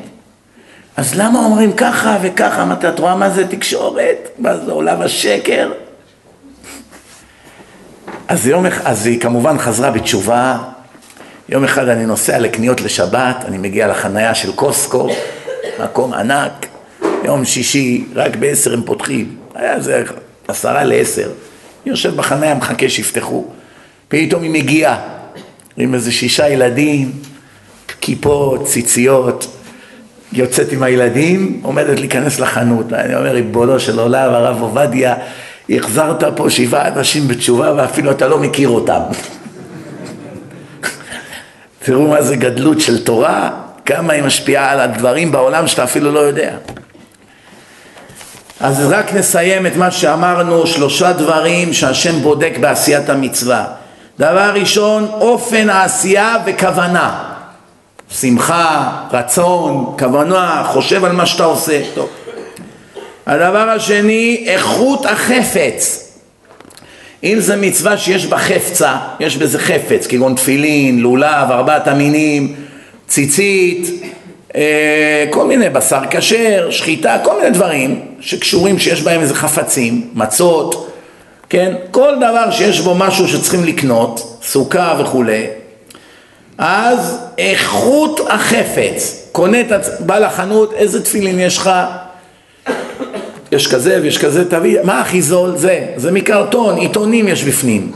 אז למה אומרים ככה וככה? אמרתי, את רואה מה זה תקשורת? מה זה עולם השקר? אז, יום, אז היא כמובן חזרה בתשובה. יום אחד אני נוסע לקניות לשבת, אני מגיע לחנייה של קוסקו, מקום ענק. יום שישי, רק בעשר הם פותחים. היה איזה עשרה לעשר. אני יושב בחנייה, מחכה שיפתחו. פתאום היא מגיעה עם איזה שישה ילדים, כיפות, ציציות, יוצאת עם הילדים, עומדת להיכנס לחנות. אני אומר, ריבונו של עולם, הרב עובדיה, החזרת פה שבעה אנשים בתשובה ואפילו אתה לא מכיר אותם. תראו מה זה גדלות של תורה, כמה היא משפיעה על הדברים בעולם שאתה אפילו לא יודע. אז רק נסיים את מה שאמרנו, שלושה דברים שהשם בודק בעשיית המצווה. דבר ראשון, אופן העשייה וכוונה. שמחה, רצון, כוונה, חושב על מה שאתה עושה. טוב. הדבר השני, איכות החפץ. אם זה מצווה שיש בה חפצה, יש בזה חפץ, כגון תפילין, לולב, ארבעת המינים, ציצית, אה, כל מיני בשר כשר, שחיטה, כל מיני דברים שקשורים, שיש בהם איזה חפצים, מצות, כן? כל דבר שיש בו משהו שצריכים לקנות, סוכה וכולי, אז איכות החפץ, קונה את. בא לחנות, איזה תפילין יש לך? יש כזה ויש כזה, תביא, מה הכי זול? זה, זה מקרטון, עיתונים יש בפנים.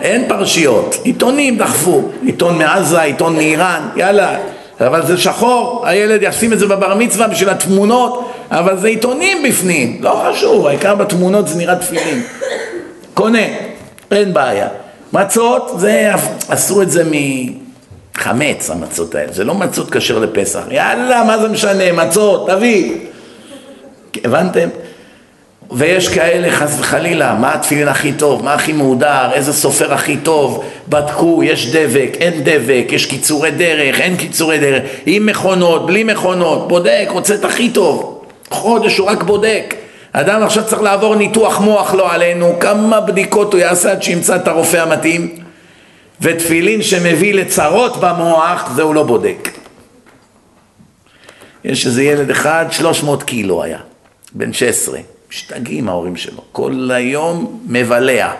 אין פרשיות, עיתונים דחפו, עיתון מעזה, עיתון מאיראן, יאללה, אבל זה שחור, הילד ישים את זה בבר מצווה בשביל התמונות, אבל זה עיתונים בפנים, לא חשוב, העיקר בתמונות זה נראה תפילין. קונה, אין בעיה. מצות, זה, עשו את זה מחמץ המצות האלה, זה לא מצות כשר לפסח, יאללה, מה זה משנה, מצות, תביא. הבנתם? ויש כאלה חס וחלילה, מה התפילין הכי טוב, מה הכי מהודר, איזה סופר הכי טוב, בדקו, יש דבק, אין דבק, יש קיצורי דרך, אין קיצורי דרך, עם מכונות, בלי מכונות, בודק, רוצה את הכי טוב, חודש הוא רק בודק, אדם עכשיו צריך לעבור ניתוח מוח לא עלינו, כמה בדיקות הוא יעשה עד שימצא את הרופא המתאים ותפילין שמביא לצרות במוח, זה הוא לא בודק. יש איזה ילד אחד, 300 קילו היה, בן 16, משתגעים ההורים שלו, כל היום מבלע,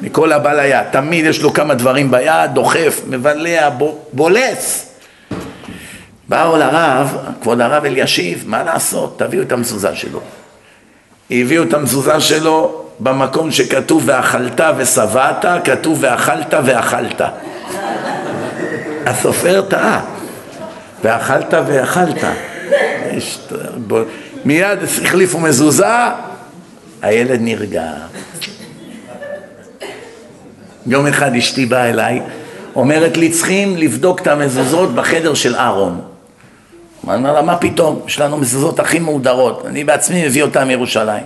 מכל הבא ליד, תמיד יש לו כמה דברים ביד, דוחף, מבלע, בולס. באו לרב, כבוד הרב אלישיב, מה לעשות? תביאו את המזוזה שלו. הביאו את המזוזה שלו במקום שכתוב ואכלת ושבעת, כתוב ואכלת ואכלת. הסופר טעה, ואכלת ואכלת. מיד החליפו מזוזה, הילד נרגע. יום אחד אשתי באה אליי, אומרת לי צריכים לבדוק את המזוזות בחדר של אהרון. אני אומר לה, מה פתאום? יש לנו מזוזות הכי מהודרות, אני בעצמי מביא אותן מירושלים.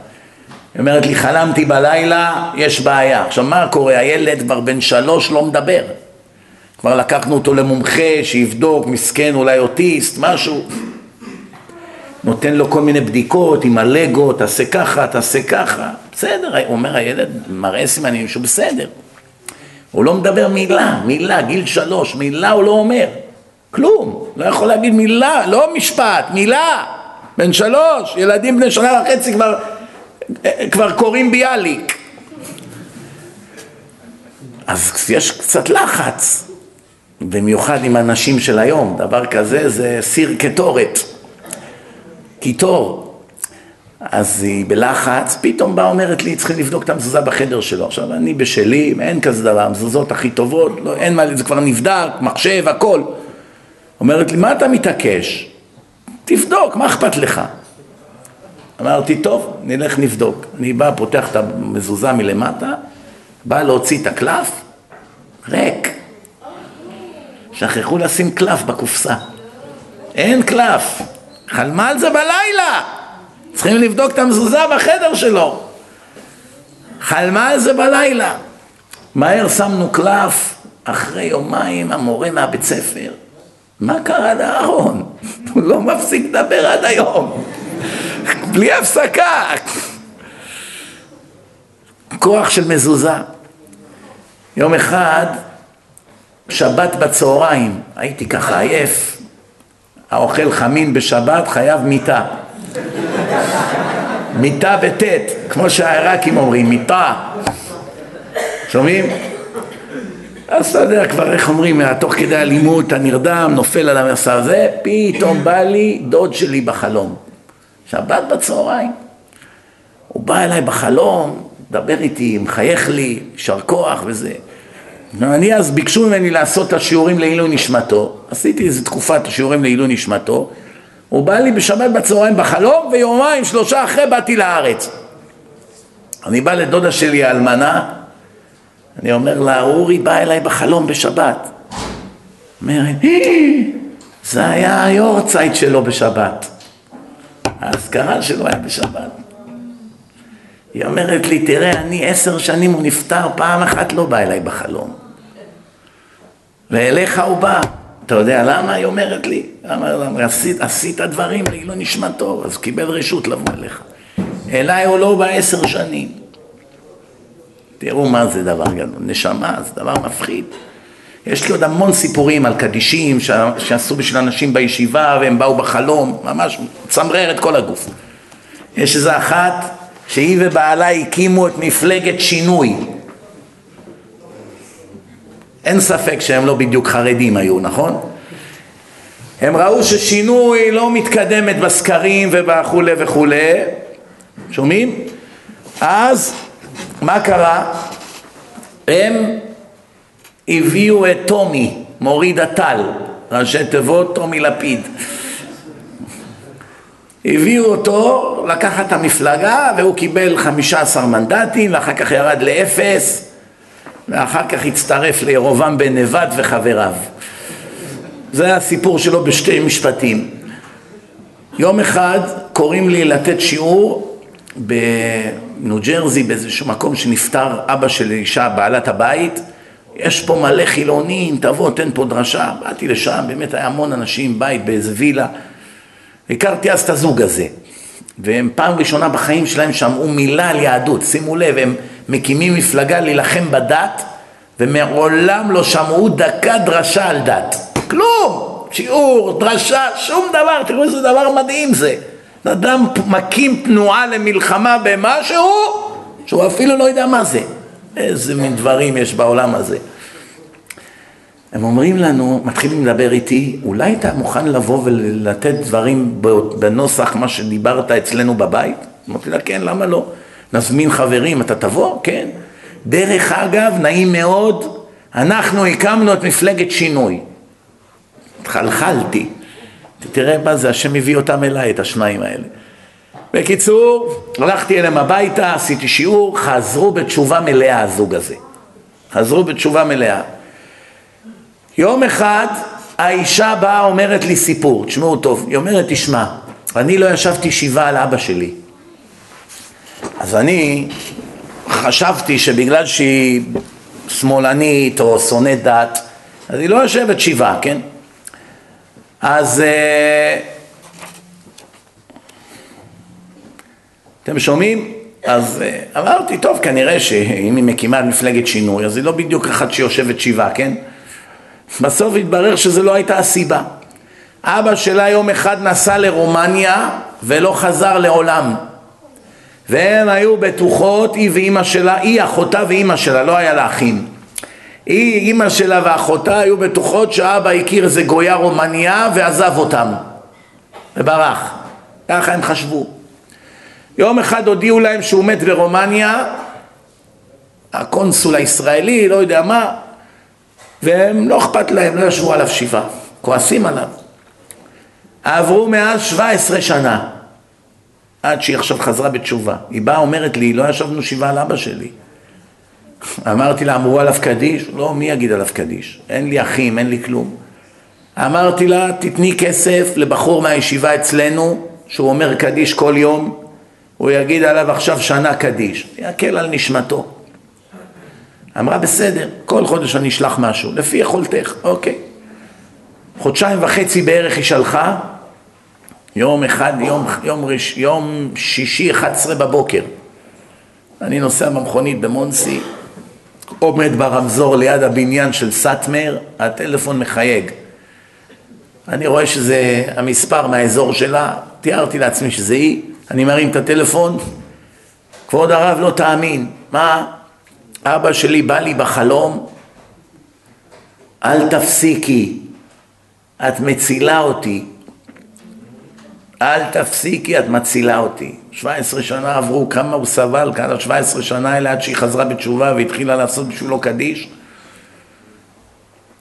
היא אומרת לי, חלמתי בלילה, יש בעיה. עכשיו, מה קורה? הילד כבר בן שלוש לא מדבר. כבר לקחנו אותו למומחה, שיבדוק, מסכן, אולי אוטיסט, משהו. נותן לו כל מיני בדיקות עם הלגו, תעשה ככה, תעשה ככה. בסדר, אומר, הילד מראה סימנים שהוא בסדר. הוא לא מדבר מילה, מילה, גיל שלוש, מילה הוא לא אומר. כלום, לא יכול להגיד מילה, לא משפט, מילה. בן שלוש, ילדים בני שנה וחצי כבר, כבר קוראים ביאליק. אז יש קצת לחץ, במיוחד עם הנשים של היום, דבר כזה זה סיר קטורת, קיטור. אז היא בלחץ, פתאום באה אומרת לי, צריכים לבדוק את המזוזה בחדר שלו. עכשיו, אני בשלי, אין כזה דבר, המזוזות הכי טובות, לא, אין מה, זה כבר נבדק, מחשב, הכל. אומרת לי, מה אתה מתעקש? תבדוק, מה אכפת לך? אמרתי, טוב, נלך נבדוק. אני בא, פותח את המזוזה מלמטה, בא להוציא את הקלף, ריק. שכחו לשים קלף בקופסה. אין קלף. חלמה על זה בלילה. צריכים לבדוק את המזוזה בחדר שלו. חלמה על זה בלילה. מהר שמנו קלף, אחרי יומיים המורה מהבית ספר, מה קרה לאהרון? הוא לא מפסיק לדבר עד היום. בלי הפסקה. כוח של מזוזה. יום אחד, שבת בצהריים, הייתי ככה עייף, האוכל חמין בשבת חייב מיטה. מיטה בטית, כמו שהעיראקים אומרים, מיטה. שומעים? אז אתה יודע כבר איך אומרים, תוך כדי אלימות אתה נרדם, נופל על המסע הזה, פתאום בא לי דוד שלי בחלום. שבת בצהריים. הוא בא אליי בחלום, מדבר איתי, מחייך לי, יישר כוח וזה. אני אז ביקשו ממני לעשות את השיעורים לעילוי נשמתו, עשיתי איזה תקופת השיעורים לעילוי נשמתו, הוא בא לי בשבת בצהריים בחלום, ויומיים שלושה אחרי באתי לארץ. אני בא לדודה שלי האלמנה, אני אומר לה, אורי בא אליי בחלום בשבת. אומרת, זה היה היורצייט שלו בשבת. האזכרה שלו היה בשבת. היא אומרת לי, תראה, אני עשר שנים הוא נפטר, פעם אחת לא בא אליי בחלום. ואליך הוא בא. אתה יודע למה? היא אומרת לי. למה? עשית, עשית דברים, לי לא נשמע טוב, אז קיבל רשות לבוא אליך. אליי הוא לא בא עשר שנים. תראו מה זה דבר גדול. נשמה זה דבר מפחיד. יש לי עוד המון סיפורים על קדישים שעשו בשביל אנשים בישיבה והם באו בחלום, ממש צמרר את כל הגוף. יש איזה אחת שהיא ובעלה הקימו את מפלגת שינוי. אין ספק שהם לא בדיוק חרדים היו, נכון? הם ראו ששינוי לא מתקדמת בסקרים ובכולי וכולי, שומעים? אז מה קרה? הם הביאו את טומי, מוריד הטל, ראשי תיבות טומי לפיד. הביאו אותו לקחת את המפלגה והוא קיבל 15 מנדטים ואחר כך ירד לאפס ואחר כך הצטרף לירובעם בן נבט וחבריו. זה הסיפור שלו בשתי משפטים. יום אחד קוראים לי לתת שיעור בניו ג'רזי באיזשהו מקום שנפטר אבא של אישה, בעלת הבית יש פה מלא חילונים, תבוא, תן פה דרשה. באתי לשם, באמת היה המון אנשים, בית באיזה וילה. הכרתי אז את הזוג הזה. והם פעם ראשונה בחיים שלהם שמעו מילה על יהדות. שימו לב, הם מקימים מפלגה להילחם בדת, ומעולם לא שמעו דקה דרשה על דת. כלום! שיעור, דרשה, שום דבר, תראו איזה דבר מדהים זה. אדם מקים תנועה למלחמה במשהו שהוא אפילו לא יודע מה זה. איזה מין דברים יש בעולם הזה. הם אומרים לנו, מתחילים לדבר איתי, אולי אתה מוכן לבוא ולתת דברים בנוסח מה שדיברת אצלנו בבית? אמרתי לה, כן, למה לא? נזמין חברים, אתה תבוא? כן. דרך אגב, נעים מאוד, אנחנו הקמנו את מפלגת שינוי. התחלחלתי. תראה מה זה, השם הביא אותם אליי, את השניים האלה. בקיצור, הלכתי אליהם הביתה, עשיתי שיעור, חזרו בתשובה מלאה הזוג הזה. חזרו בתשובה מלאה. יום אחד האישה באה אומרת לי סיפור, תשמעו טוב, היא אומרת תשמע, אני לא ישבתי שבעה על אבא שלי. אז אני חשבתי שבגלל שהיא שמאלנית או שונאת דת, אז היא לא יושבת שבעה, כן? אז אה, אתם שומעים? אז אה, אמרתי, טוב, כנראה שאם היא מקימה מפלגת שינוי, אז היא לא בדיוק אחת שיושבת שבעה, כן? בסוף התברר שזו לא הייתה הסיבה. אבא שלה יום אחד נסע לרומניה ולא חזר לעולם. והן היו בטוחות, היא ואימא שלה, היא אחותה ואימא שלה, לא היה לה אחים. היא, אימא שלה ואחותה היו בטוחות שאבא הכיר איזה גויה רומניה ועזב אותם וברח. ככה הם חשבו. יום אחד הודיעו להם שהוא מת ברומניה, הקונסול הישראלי, לא יודע מה, והם לא אכפת להם, לא ישבו עליו שבעה, כועסים עליו. עברו מאז 17 שנה, עד שהיא עכשיו חזרה בתשובה. היא באה אומרת לי, לא ישבנו שבעה על אבא שלי. אמרתי לה, אמרו עליו קדיש? לא, מי יגיד עליו קדיש? אין לי אחים, אין לי כלום. אמרתי לה, תתני כסף לבחור מהישיבה אצלנו, שהוא אומר קדיש כל יום, הוא יגיד עליו עכשיו שנה קדיש, יקל על נשמתו. אמרה בסדר, כל חודש אני אשלח משהו, לפי יכולתך, אוקיי. חודשיים וחצי בערך היא שלחה, יום אחד, יום, יום, ראש, יום שישי 11 בבוקר. אני נוסע במכונית במונסי, עומד ברמזור ליד הבניין של סאטמר, הטלפון מחייג. אני רואה שזה המספר מהאזור שלה, תיארתי לעצמי שזה היא, אני מרים את הטלפון, כבוד הרב לא תאמין, מה? אבא שלי בא לי בחלום, אל תפסיקי, את מצילה אותי, אל תפסיקי, את מצילה אותי. 17 שנה עברו, כמה הוא סבל כאן על 17 שנה האלה עד שהיא חזרה בתשובה והתחילה לעשות בשבילו קדיש.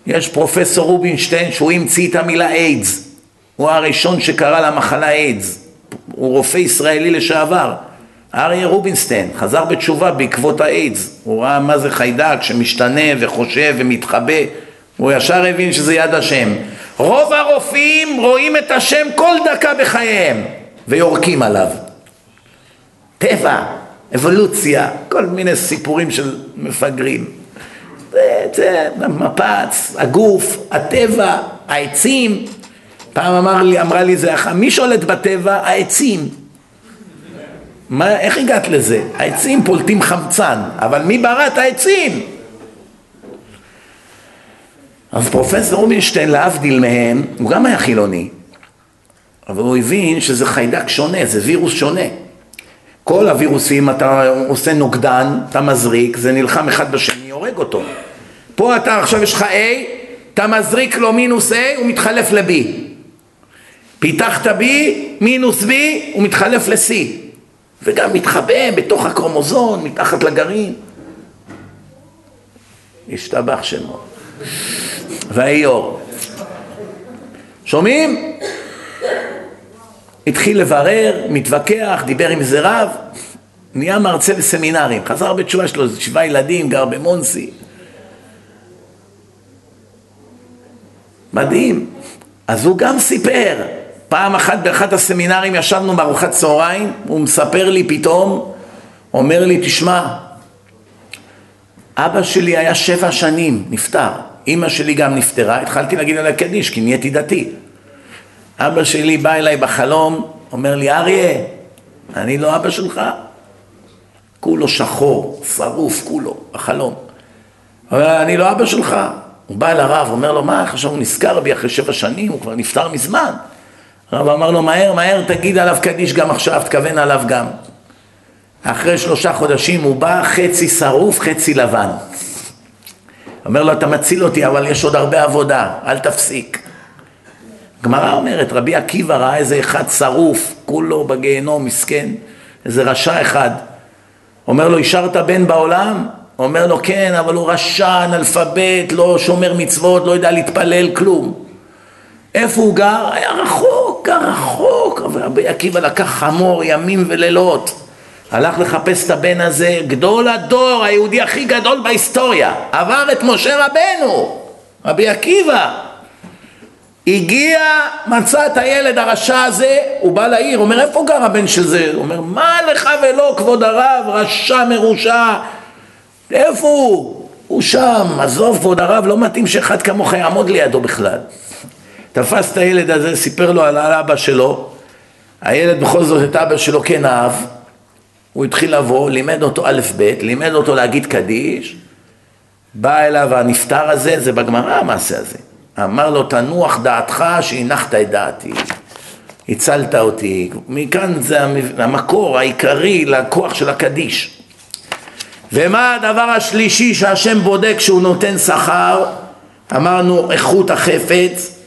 יש פרופסור רובינשטיין שהוא המציא את המילה איידס, הוא הראשון שקרא למחלה איידס, הוא רופא ישראלי לשעבר. אריה רובינסטיין חזר בתשובה בעקבות האיידס, הוא ראה מה זה חיידק שמשתנה וחושב ומתחבא, הוא ישר הבין שזה יד השם. רוב הרופאים רואים את השם כל דקה בחייהם ויורקים עליו. טבע, אבולוציה, כל מיני סיפורים של מפגרים. זה, זה המפץ, הגוף, הטבע, העצים. פעם אמר לי, אמרה לי זה, מי שולט בטבע? העצים. מה, איך הגעת לזה? העצים פולטים חמצן, אבל מי ברא את העצים? אז פרופסור רובינשטיין, להבדיל מהם, הוא גם היה חילוני, אבל הוא הבין שזה חיידק שונה, זה וירוס שונה. כל הווירוסים, אתה עושה נוגדן, אתה מזריק, זה נלחם אחד בשני, הורג אותו. פה אתה עכשיו יש לך A, אתה מזריק לו מינוס A, הוא מתחלף ל-B. פיתחת B, מינוס B, הוא מתחלף ל-C. וגם מתחבא בתוך הקרומוזון, מתחת לגרעין. השתבח שמו. ויהי אור. שומעים? התחיל לברר, מתווכח, דיבר עם איזה רב, נהיה מרצה בסמינרים, חזר בתשובה שלו, שבעה ילדים, גר במונסי. מדהים. אז הוא גם סיפר, פעם אחת באחד הסמינרים ישבנו בארוחת צהריים, הוא מספר לי פתאום, אומר לי, תשמע, אבא שלי היה שבע שנים, נפטר. אימא שלי גם נפטרה, התחלתי להגיד עליה קדיש, כי נהייתי דתי. אבא שלי בא אליי בחלום, אומר לי, אריה, אני לא אבא שלך. כולו שחור, שרוף, כולו, בחלום. אומר, אני לא אבא שלך. הוא בא אל הרב, אומר לו, מה, עכשיו הוא נזכר בי אחרי שבע שנים, הוא כבר נפטר מזמן. הרב אמר לו, מהר, מהר, תגיד עליו קדיש גם עכשיו, תכוון עליו גם. אחרי שלושה חודשים הוא בא חצי שרוף, חצי לבן. אומר לו, אתה מציל אותי, אבל יש עוד הרבה עבודה, אל תפסיק. גמרא אומרת, רבי עקיבא ראה איזה אחד שרוף, כולו בגיהנום, מסכן, איזה רשע אחד. אומר לו, השארת בן בעולם? אומר לו, כן, אבל הוא רשע, אנאלפבית, לא שומר מצוות, לא יודע להתפלל, כלום. איפה הוא גר? היה רחוק, גר רחוק. רבי עקיבא לקח חמור ימים ולילות. הלך לחפש את הבן הזה, גדול הדור, היהודי הכי גדול בהיסטוריה, עבר את משה רבנו, רבי עקיבא. הגיע, מצא את הילד הרשע הזה, הוא בא לעיר, אומר איפה גר הבן של זה? הוא אומר מה לך ולא כבוד הרב, רשע מרושע, איפה הוא? הוא שם, עזוב כבוד הרב, לא מתאים שאחד כמוך יעמוד לידו בכלל. תפס את הילד הזה, סיפר לו על אבא שלו, הילד בכל זאת את אבא שלו כן אהב, הוא התחיל לבוא, לימד אותו א' ב', לימד אותו להגיד קדיש, בא אליו הנפטר הזה, זה בגמרא המעשה הזה. אמר לו, תנוח דעתך שהנחת את דעתי. הצלת אותי. מכאן זה המקור העיקרי לכוח של הקדיש. ומה הדבר השלישי שהשם בודק כשהוא נותן שכר? אמרנו איכות החפץ.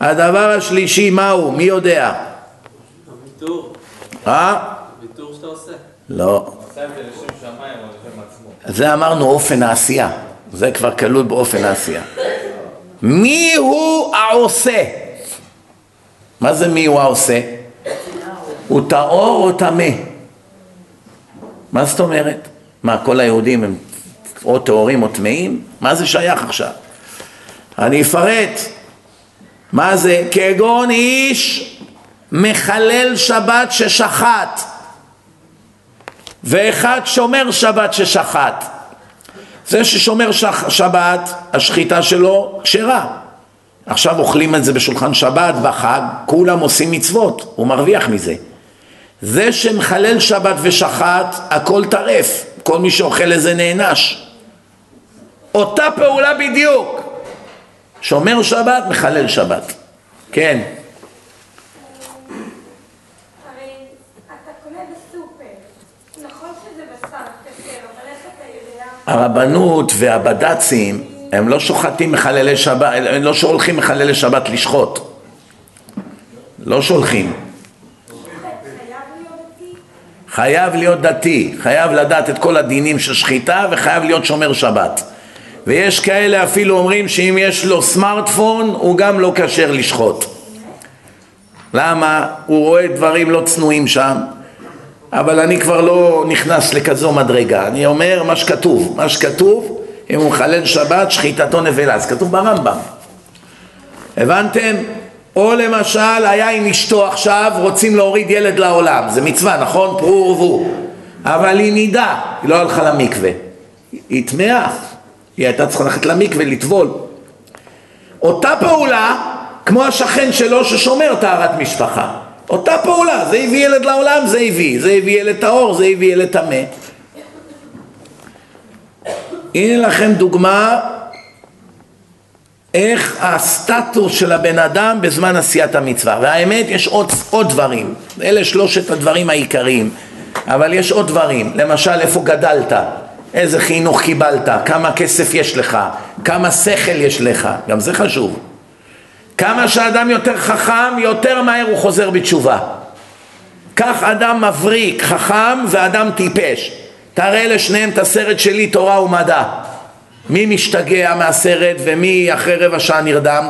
הדבר השלישי מהו? מי יודע? הוויתור. אה? הוויתור שאתה עושה. לא. זה אמרנו אופן העשייה. זה כבר כלול באופן העשייה. מי הוא העושה? מה זה מי הוא העושה? הוא טהור או טמא? מה זאת אומרת? מה, כל היהודים הם או טהורים או טמאים? מה זה שייך עכשיו? אני אפרט. מה זה? כגון איש מחלל שבת ששחט ואחד שומר שבת ששחט זה ששומר שח, שבת, השחיטה שלו כשרה. עכשיו אוכלים את זה בשולחן שבת, בחג, כולם עושים מצוות, הוא מרוויח מזה. זה שמחלל שבת ושחט, הכל טרף, כל מי שאוכל לזה נענש. אותה פעולה בדיוק. שומר שבת, מחלל שבת. כן. הרבנות והבד"צים הם לא שוחטים מחללי שבת, הם לא שולחים מחללי שבת לשחוט. לא שולחים. חייב להיות דתי, חייב לדעת את כל הדינים של שחיטה וחייב להיות שומר שבת. ויש כאלה אפילו אומרים שאם יש לו סמארטפון הוא גם לא כשר לשחוט. למה? הוא רואה דברים לא צנועים שם, אבל אני כבר לא נכנס לכזו מדרגה, אני אומר מה שכתוב, מה שכתוב, אם הוא מחלל שבת, שחיטתו נבלה, זה כתוב ברמב"ם. הבנתם? או למשל, היה עם אשתו עכשיו, רוצים להוריד ילד לעולם, זה מצווה, נכון? פרו ורבו. אבל היא נידה, היא לא הלכה למקווה. היא טמאה, היא הייתה צריכה ללכת למקווה, לטבול. אותה פעולה, כמו השכן שלו ששומר טהרת משפחה. אותה פעולה, זה הביא ילד לעולם, זה הביא, זה הביא ילד טהור, זה הביא ילד טמא. הנה לכם דוגמה איך הסטטוס של הבן אדם בזמן עשיית המצווה. והאמת, יש עוד, עוד דברים. אלה שלושת הדברים העיקריים. אבל יש עוד דברים. למשל, איפה גדלת? איזה חינוך קיבלת? כמה כסף יש לך? כמה שכל יש לך? גם זה חשוב. כמה שאדם יותר חכם, יותר מהר הוא חוזר בתשובה. כך אדם מבריק, חכם ואדם טיפש. תראה לשניהם את הסרט שלי תורה ומדע. מי משתגע מהסרט ומי אחרי רבע שעה נרדם?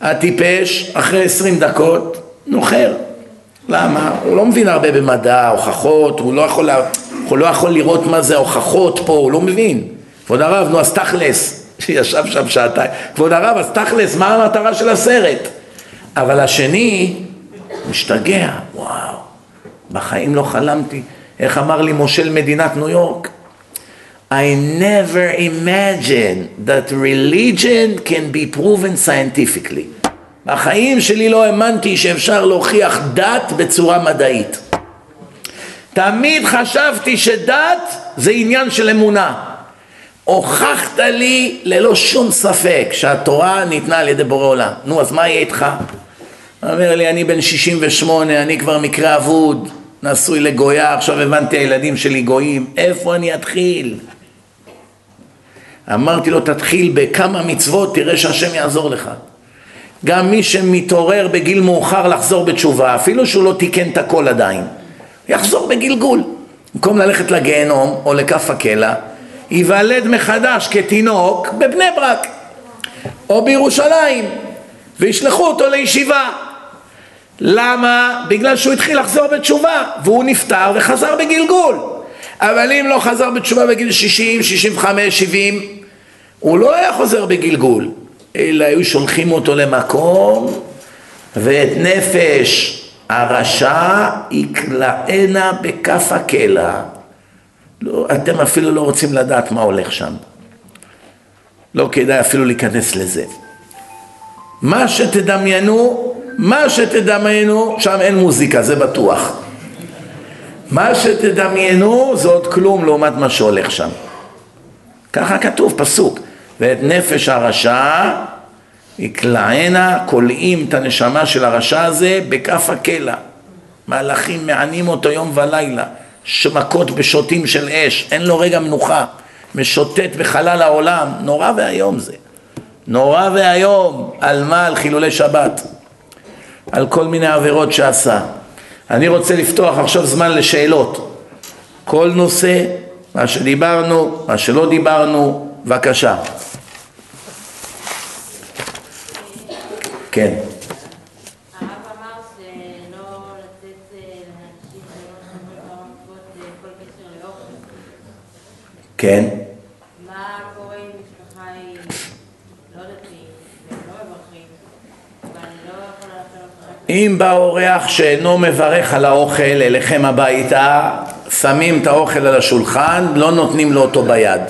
הטיפש אחרי עשרים דקות נוחר. למה? הוא לא מבין הרבה במדע, הוכחות, הוא לא יכול, לה... הוא לא יכול לראות מה זה הוכחות פה, הוא לא מבין. כבוד הרב, נו אז תכלס, שישב שם שעתיים. כבוד הרב, אז תכלס, מה המטרה של הסרט? אבל השני משתגע, וואו, בחיים לא חלמתי. איך אמר לי מושל מדינת ניו יורק? I never imagined that religion can be proven scientifically. בחיים שלי לא האמנתי שאפשר להוכיח דת בצורה מדעית. תמיד חשבתי שדת זה עניין של אמונה. הוכחת לי ללא שום ספק שהתורה ניתנה על ידי בורא עולם. נו, אז מה יהיה איתך? אומר לי, אני בן 68, אני כבר מקרה אבוד, נשוי לגויה, עכשיו הבנתי הילדים שלי גויים, איפה אני אתחיל? אמרתי לו, תתחיל בכמה מצוות, תראה שהשם יעזור לך. גם מי שמתעורר בגיל מאוחר לחזור בתשובה, אפילו שהוא לא תיקן את הכל עדיין, יחזור בגלגול. במקום ללכת לגיהנום או לכף הקלע, ייוולד מחדש כתינוק בבני ברק או בירושלים וישלחו אותו לישיבה. למה? בגלל שהוא התחיל לחזור בתשובה והוא נפטר וחזר בגלגול. אבל אם לא חזר בתשובה בגיל 60, 65, 70, הוא לא היה חוזר בגלגול. אלא היו שולחים אותו למקום ואת נפש הרשע יקלענה בכף הקלע. לא, אתם אפילו לא רוצים לדעת מה הולך שם. לא כדאי אפילו להיכנס לזה. מה שתדמיינו, מה שתדמיינו, שם אין מוזיקה, זה בטוח. מה שתדמיינו זה עוד כלום לעומת מה שהולך שם. ככה כתוב, פסוק. ואת נפש הרשע יקלענה, כולאים את הנשמה של הרשע הזה בכף הקלע. מהלכים מענים אותו יום ולילה, מכות בשוטים של אש, אין לו רגע מנוחה, משוטט בחלל העולם, נורא ואיום זה. נורא ואיום, על מה? על חילולי שבת, על כל מיני עבירות שעשה. אני רוצה לפתוח עכשיו זמן לשאלות. כל נושא, מה שדיברנו, מה שלא דיברנו, בבקשה. כן. כן. מה קורה אם משפחה היא לא דתית והם לא מברכים ואני לא יכולה. אם בא אורח שאינו מברך על האוכל אליכם הביתה, שמים את האוכל על השולחן, לא נותנים לו אותו ביד.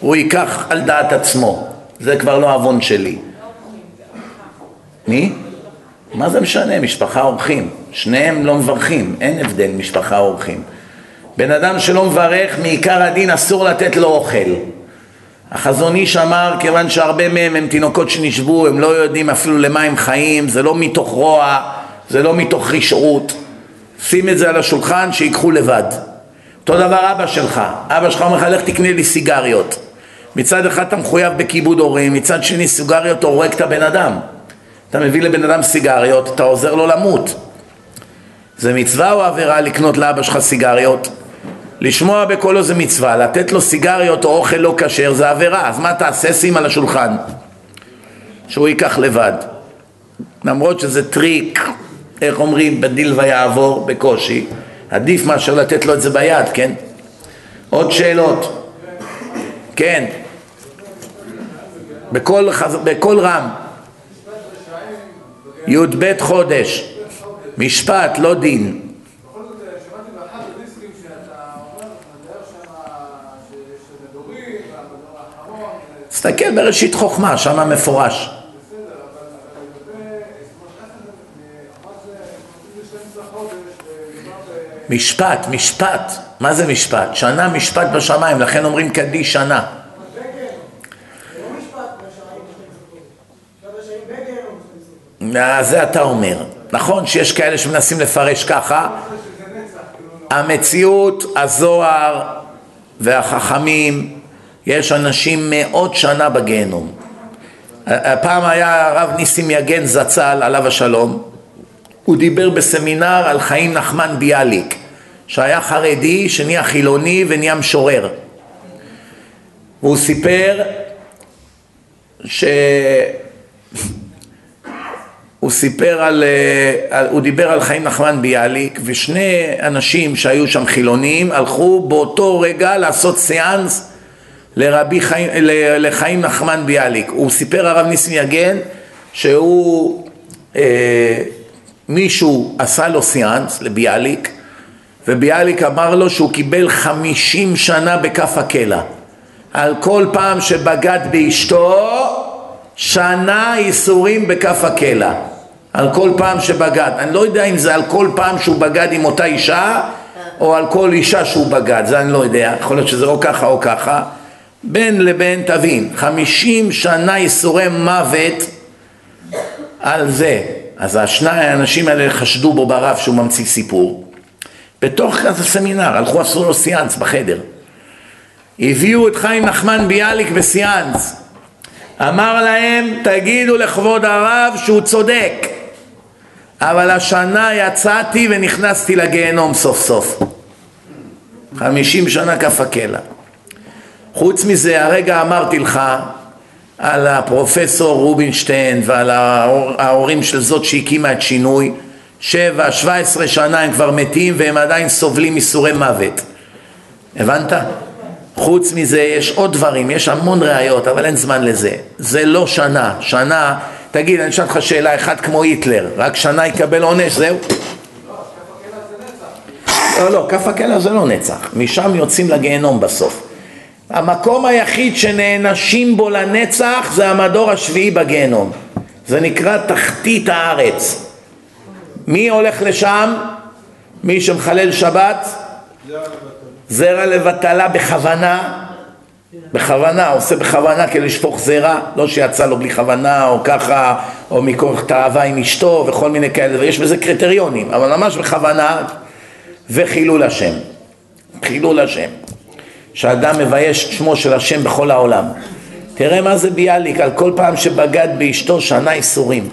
הוא ייקח על דעת עצמו. זה כבר לא עוון שלי. מי? מה זה משנה? משפחה אורחים. שניהם לא מברכים, אין הבדל משפחה אורחים. בן אדם שלא מברך, מעיקר הדין אסור לתת לו אוכל. החזון איש אמר, כיוון שהרבה מהם הם תינוקות שנשבו, הם לא יודעים אפילו למה הם חיים, זה לא מתוך רוע, זה לא מתוך רשעות. שים את זה על השולחן, שיקחו לבד. אותו דבר אבא שלך, אבא שלך אומר לך, לך תקנה לי סיגריות. מצד אחד אתה מחויב בכיבוד הורים, מצד שני סיגריות הורג את הבן אדם. אתה מביא לבן אדם סיגריות, אתה עוזר לו למות. זה מצווה או עבירה לקנות לאבא שלך סיגריות? לשמוע בקולו זה מצווה, לתת לו סיגריות או אוכל לא כשר זה עבירה, אז מה תעשה? שים על השולחן, שהוא ייקח לבד. למרות שזה טריק, איך אומרים, בדיל ויעבור בקושי, עדיף מאשר לתת לו את זה ביד, כן? עוד שאלות? כן. בקול, בקול רם. י"ב חודש. משפט, לא דין. בכל זאת, שמעתי באחד הדיסקים שאתה אומר, מדבר שם שיש מדורים, והמדור האחרון, תסתכל בראשית חוכמה, שם מפורש. בסדר, אבל אבל לגבי, זאת אומרת, איך זה, מה זה, נותנים ל-12 חודש, ומדובר ב... משפט, משפט. מה זה משפט? שנה משפט בשמיים, לכן אומרים קדיש שנה. אה, זה אתה אומר. נכון שיש כאלה שמנסים לפרש ככה. המציאות, הזוהר והחכמים, יש אנשים מאות שנה בגיהנום. הפעם היה הרב ניסים יגן זצ"ל, עליו השלום, הוא דיבר בסמינר על חיים נחמן ביאליק, שהיה חרדי, שנהיה חילוני ונהיה משורר. והוא סיפר ש... הוא סיפר על, על, הוא דיבר על חיים נחמן ביאליק ושני אנשים שהיו שם חילונים הלכו באותו רגע לעשות סיאנס לרבי חיים, לחיים נחמן ביאליק. הוא סיפר הרב ניסים יגן שהוא, אה, מישהו עשה לו סיאנס לביאליק וביאליק אמר לו שהוא קיבל חמישים שנה בכף הקלע על כל פעם שבגד באשתו שנה ייסורים בכף הקלע על כל פעם שבגד. אני לא יודע אם זה על כל פעם שהוא בגד עם אותה אישה או על כל אישה שהוא בגד, זה אני לא יודע, יכול להיות שזה או ככה או ככה. בין לבין תבין, חמישים שנה ייסורי מוות על זה. אז השני האנשים האלה חשדו בו ברב שהוא ממציא סיפור. בתוך כזה סמינר, הלכו עשו לו סיאנס בחדר. הביאו את חיים נחמן ביאליק בסיאנס. אמר להם, תגידו לכבוד הרב שהוא צודק. אבל השנה יצאתי ונכנסתי לגיהנום סוף סוף. חמישים שנה כף הקלע. חוץ מזה, הרגע אמרתי לך על הפרופסור רובינשטיין ועל ההורים של זאת שהקימה את שינוי, שבע, שבע עשרה שנה הם כבר מתים והם עדיין סובלים מסורי מוות. הבנת? חוץ מזה יש עוד דברים, יש המון ראיות, אבל אין זמן לזה. זה לא שנה. שנה, תגיד, אני אשאל אותך שאלה, אחד כמו היטלר, רק שנה יקבל עונש, זהו? לא, לא, כף הקלע זה לא נצח. משם יוצאים לגיהנום בסוף. המקום היחיד שנענשים בו לנצח זה המדור השביעי בגיהנום. זה נקרא תחתית הארץ. מי הולך לשם? מי שמחלל שבת? זרע לבטלה בכוונה, בכוונה, עושה בכוונה כדי לשפוך זרע, לא שיצא לו בלי כוונה או ככה, או מכוח תאווה עם אשתו וכל מיני כאלה, ויש בזה קריטריונים, אבל ממש בכוונה, וחילול השם. חילול השם. שאדם מבייש את שמו של השם בכל העולם. תראה מה זה ביאליק, על כל פעם שבגד באשתו שנה איסורים.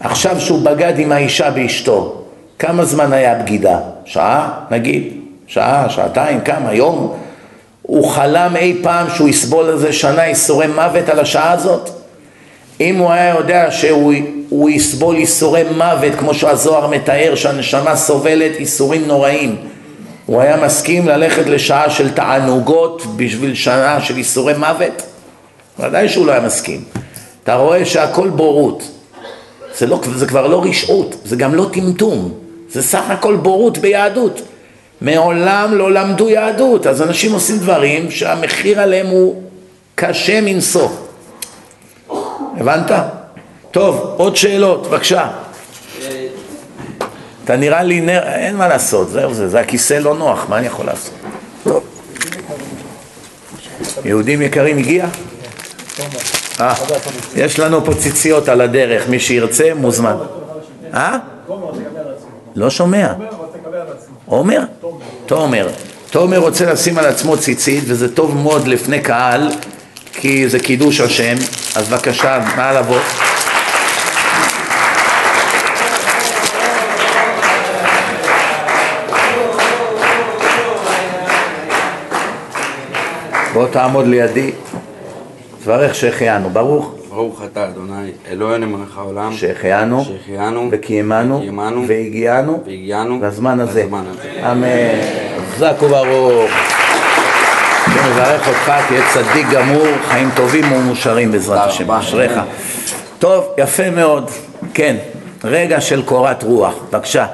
עכשיו שהוא בגד עם האישה באשתו, כמה זמן היה בגידה? שעה נגיד? שעה, שעתיים, כמה, יום? הוא חלם אי פעם שהוא יסבול על זה שנה איסורי מוות על השעה הזאת? אם הוא היה יודע שהוא יסבול איסורי מוות כמו שהזוהר מתאר שהנשמה סובלת איסורים נוראים הוא היה מסכים ללכת לשעה של תענוגות בשביל שנה של איסורי מוות? ודאי שהוא לא היה מסכים. אתה רואה שהכל בורות. זה, לא, זה כבר לא רשעות, זה גם לא טמטום. זה סך הכל בורות ביהדות. מעולם לא למדו יהדות, אז אנשים עושים דברים שהמחיר עליהם הוא קשה מנשוא. הבנת? טוב, עוד שאלות, בבקשה. אתה נראה לי נר, אין מה לעשות, זהו זה, זה הכיסא לא נוח, מה אני יכול לעשות? טוב. יהודים יקרים, הגיע? אה, יש לנו פה ציציות על הדרך, מי שירצה מוזמן. אה? לא שומע. עומר? תומר. תומר רוצה לשים על עצמו ציצית, וזה טוב מאוד לפני קהל, כי זה קידוש השם, אז בבקשה, נא לבוא. בוא תעמוד לידי, תברך שהחיינו, ברוך. ברוך אתה אדוני, אלוהינו מלך העולם, שהחיינו, שהחיינו, וקיימנו, וקיימנו, והגיענו, והגיענו, לזמן הזה. אמן. חזק וברוך. אני מברך אותך, תהיה צדיק גמור, חיים טובים ומאושרים בעזרת השם. אשריך. טוב, יפה מאוד. כן, רגע של קורת רוח, בבקשה.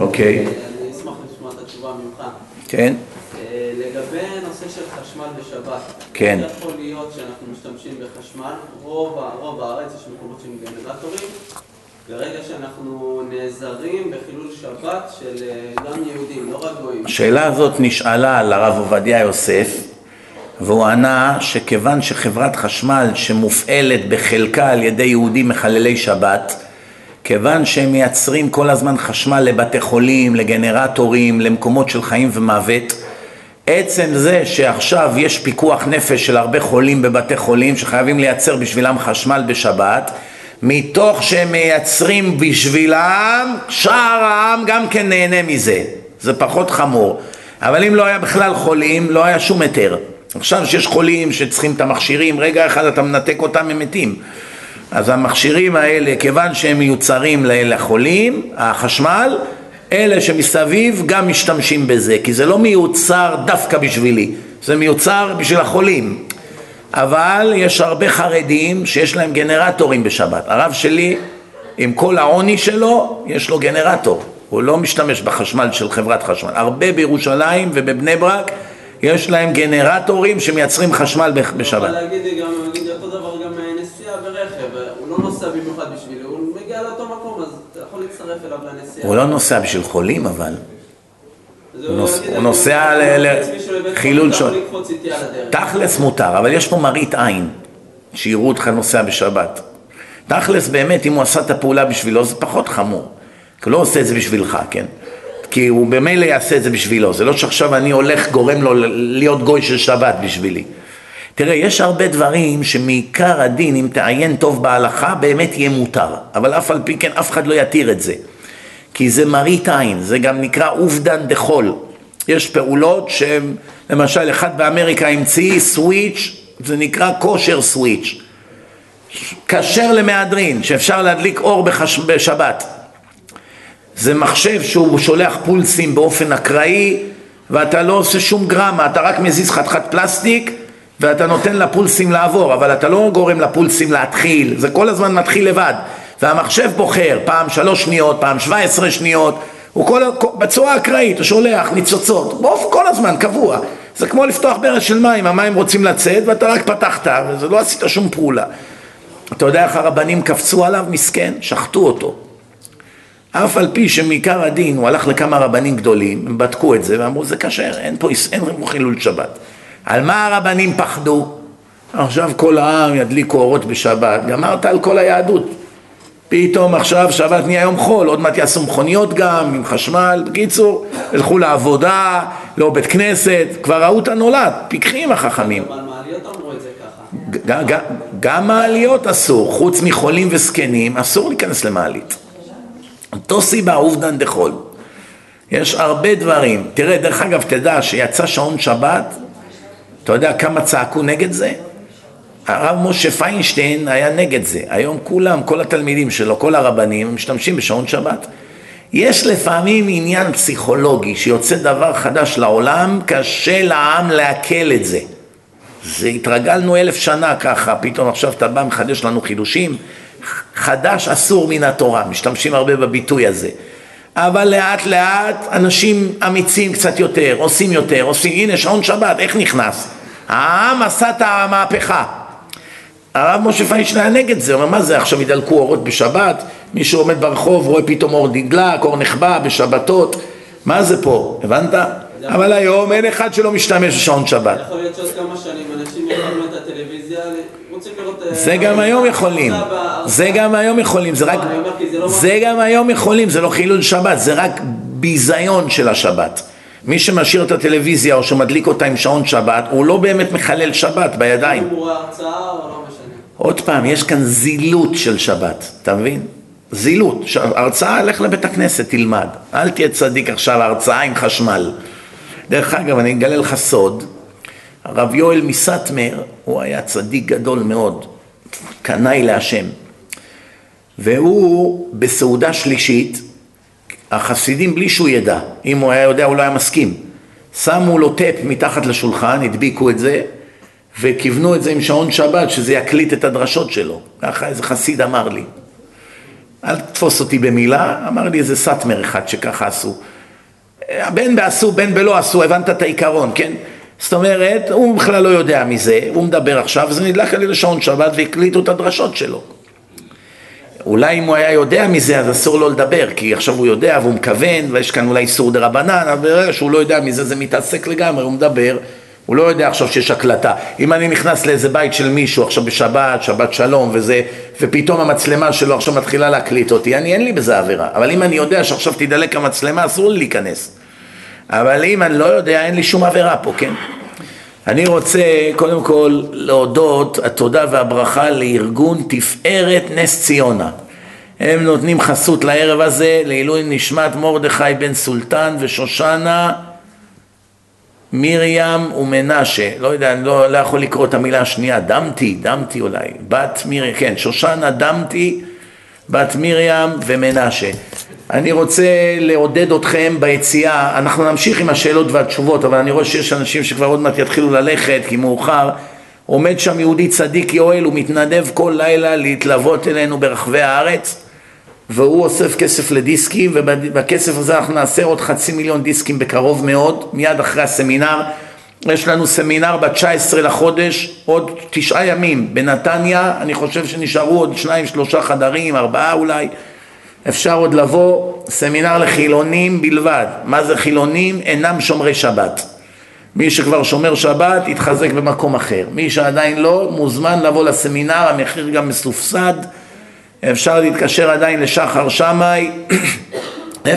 אוקיי. אני אשמח לשמוע את התשובה ממך. כן, אה, לגבי נושא של חשמל בשבת, כן. יכול להיות שאנחנו משתמשים בחשמל, רוב, רוב הארץ יש מקומות שהם גנרטורים, ברגע שאנחנו נעזרים בחילול שבת של אה, גם יהודים, לא רק גויים. השאלה הזאת נשאלה לרב עובדיה יוסף והוא ענה שכיוון שחברת חשמל שמופעלת בחלקה על ידי יהודים מחללי שבת כיוון שהם מייצרים כל הזמן חשמל לבתי חולים, לגנרטורים, למקומות של חיים ומוות עצם זה שעכשיו יש פיקוח נפש של הרבה חולים בבתי חולים שחייבים לייצר בשבילם חשמל בשבת מתוך שהם מייצרים בשבילם, שאר העם גם כן נהנה מזה. זה פחות חמור. אבל אם לא היה בכלל חולים, לא היה שום היתר. עכשיו שיש חולים שצריכים את המכשירים, רגע אחד אתה מנתק אותם, הם מתים. אז המכשירים האלה, כיוון שהם מיוצרים לחולים, החשמל, אלה שמסביב גם משתמשים בזה, כי זה לא מיוצר דווקא בשבילי, זה מיוצר בשביל החולים. אבל יש הרבה חרדים שיש להם גנרטורים בשבת. הרב שלי, עם כל העוני שלו, יש לו גנרטור. הוא לא משתמש בחשמל של חברת חשמל. הרבה בירושלים ובבני ברק יש להם גנרטורים שמייצרים חשמל ב- הוא יכול בשבת. להגיד אותו דבר גם אה, נסיעה ברכב, אה, הוא לא נוסע במיוחד בשבילי, הוא מגיע לאותו מקום, אז אתה יכול להצטרף אליו לנסיעה. הוא לא נוסע בשביל חולים אבל. אז הוא נוסע רוצה ל- ל- לקפוץ מישהו לבית חילול חולים, אתה שעות. תכלס מותר, אבל יש פה מראית עין, שיראו אותך נוסע בשבת. תכלס באמת, אם הוא עשה את הפעולה בשבילו, זה פחות חמור. כי הוא לא עושה את זה בשבילך, כן? כי הוא במילא יעשה את זה בשבילו, זה לא שעכשיו אני הולך, גורם לו להיות גוי של שבת בשבילי. תראה, יש הרבה דברים שמעיקר הדין, אם תעיין טוב בהלכה, באמת יהיה מותר. אבל אף על פי כן, אף אחד לא יתיר את זה. כי זה מראית עין, זה גם נקרא עובדן דחול. יש פעולות שהם, למשל אחד באמריקה המציא סוויץ', זה נקרא כושר סוויץ'. כשר למהדרין, שאפשר להדליק אור בחש... בשבת. זה מחשב שהוא שולח פולסים באופן אקראי ואתה לא עושה שום גרמה, אתה רק מזיז חתיכת פלסטיק ואתה נותן לפולסים לעבור, אבל אתה לא גורם לפולסים להתחיל, זה כל הזמן מתחיל לבד. והמחשב בוחר, פעם שלוש שניות, פעם שבע עשרה שניות, הוא כל, בצורה אקראית, הוא שולח ניצוצות, באופן כל הזמן, קבוע. זה כמו לפתוח ברז של מים, המים רוצים לצאת ואתה רק פתחת, וזה לא עשית שום פעולה. אתה יודע איך הרבנים קפצו עליו? מסכן, שחטו אותו. אף על פי שמעיקר הדין הוא הלך לכמה רבנים גדולים, הם בדקו את זה ואמרו זה כשר, אין פה, אין חילול שבת. על מה הרבנים פחדו? עכשיו כל העם ידליקו אורות בשבת, גמרת על כל היהדות. פתאום עכשיו שבת נהיה יום חול, עוד מעט יעשו מכוניות גם, עם חשמל, בקיצור, ילכו לעבודה, לא בית כנסת, כבר ראו את הנולד, פיקחים החכמים. אבל מעליות אמרו את זה ככה. ג- ג- גם מעליות אסור, חוץ מחולים וזקנים, אסור להיכנס למעלית. אותו סיבה עובדן דחול. יש הרבה דברים. תראה, דרך אגב, תדע שיצא שעון שבת, אתה יודע כמה צעקו נגד זה? הרב משה פיינשטיין היה נגד זה. היום כולם, כל התלמידים שלו, כל הרבנים, משתמשים בשעון שבת. יש לפעמים עניין פסיכולוגי שיוצא דבר חדש לעולם, קשה לעם לעכל את זה. זה התרגלנו אלף שנה ככה, פתאום עכשיו אתה בא מחדש לנו חידושים, חדש אסור מן התורה, משתמשים הרבה בביטוי הזה. אבל לאט לאט אנשים אמיצים קצת יותר, עושים יותר, עושים, הנה שעון שבת, איך נכנס? העם עשה את המהפכה. הרב משה פיינשטיין היה נגד זה, הוא אומר מה זה עכשיו ידלקו אורות בשבת, מישהו עומד ברחוב רואה פתאום אור נדלק, אור נחבא בשבתות, מה זה פה, הבנת? אבל היום אין אחד שלא משתמש בשעון שבת. יכול להיות שעוד כמה שנים אנשים יקבלו את הטלוויזיה, רוצים לראות... אה, זה גם היום יכולים, זה גם היום יכולים, זה רק, זה לא זה גם היום יכולים, זה לא חילול שבת, זה רק ביזיון של השבת. מי שמשאיר את הטלוויזיה או שמדליק אותה עם שעון שבת, הוא לא באמת מחלל שבת בידיים. לא. עוד פעם, יש כאן זילות של שבת, אתה מבין? זילות. הרצאה, לך לבית הכנסת, תלמד. אל תהיה צדיק עכשיו, הרצאה עם חשמל. דרך אגב, אני אגלה לך סוד, הרב יואל מסטמר, הוא היה צדיק גדול מאוד, קנאי להשם. והוא בסעודה שלישית, החסידים בלי שהוא ידע, אם הוא היה יודע הוא לא היה מסכים. שמו לו טאפ מתחת לשולחן, הדביקו את זה, וכיוונו את זה עם שעון שבת, שזה יקליט את הדרשות שלו. ככה איזה חסיד אמר לי. אל תתפוס אותי במילה, אמר לי איזה סאטמר אחד שככה עשו. בין בעשו, בין בלא עשו, הבנת את העיקרון, כן? זאת אומרת, הוא בכלל לא יודע מזה, הוא מדבר עכשיו, זה נדלק על ידי שעון שבת והקליטו את הדרשות שלו. אולי אם הוא היה יודע מזה, אז אסור לו לדבר, כי עכשיו הוא יודע והוא מכוון, ויש כאן אולי איסור דה רבנן, אבל ברגע שהוא לא יודע מזה, זה מתעסק לגמרי, הוא מדבר, הוא לא יודע עכשיו שיש הקלטה. אם אני נכנס לאיזה בית של מישהו עכשיו בשבת, שבת שלום וזה, ופתאום המצלמה שלו עכשיו מתחילה להקליט אותי, אני אין לי בזה עבירה. אבל אם אני יודע שעכשיו תדלק המצלמה, אסור לי להיכנס. אבל אם אני לא יודע, אין לי שום עבירה פה, כן? אני רוצה קודם כל להודות, התודה והברכה לארגון תפארת נס ציונה. הם נותנים חסות לערב הזה לעילוי נשמת מרדכי בן סולטן ושושנה מרים ומנשה, לא יודע, אני לא, לא יכול לקרוא את המילה השנייה, דמתי, דמתי אולי, בת מרים, כן, שושנה דמתי, בת מרים ומנשה. אני רוצה לעודד אתכם ביציאה, אנחנו נמשיך עם השאלות והתשובות, אבל אני רואה שיש אנשים שכבר עוד מעט יתחילו ללכת, כי מאוחר. עומד שם יהודי צדיק יואל, הוא מתנדב כל לילה להתלוות אלינו ברחבי הארץ, והוא אוסף כסף לדיסקים, ובכסף הזה אנחנו נעשה עוד חצי מיליון דיסקים בקרוב מאוד, מיד אחרי הסמינר. יש לנו סמינר ב-19 לחודש, עוד תשעה ימים בנתניה, אני חושב שנשארו עוד שניים, שלושה חדרים, ארבעה אולי. אפשר עוד לבוא, סמינר לחילונים בלבד. מה זה חילונים? אינם שומרי שבת. מי שכבר שומר שבת, יתחזק במקום אחר. מי שעדיין לא, מוזמן לבוא לסמינר, המחיר גם מסופסד. אפשר להתקשר עדיין לשחר שמאי, 054-842-0242.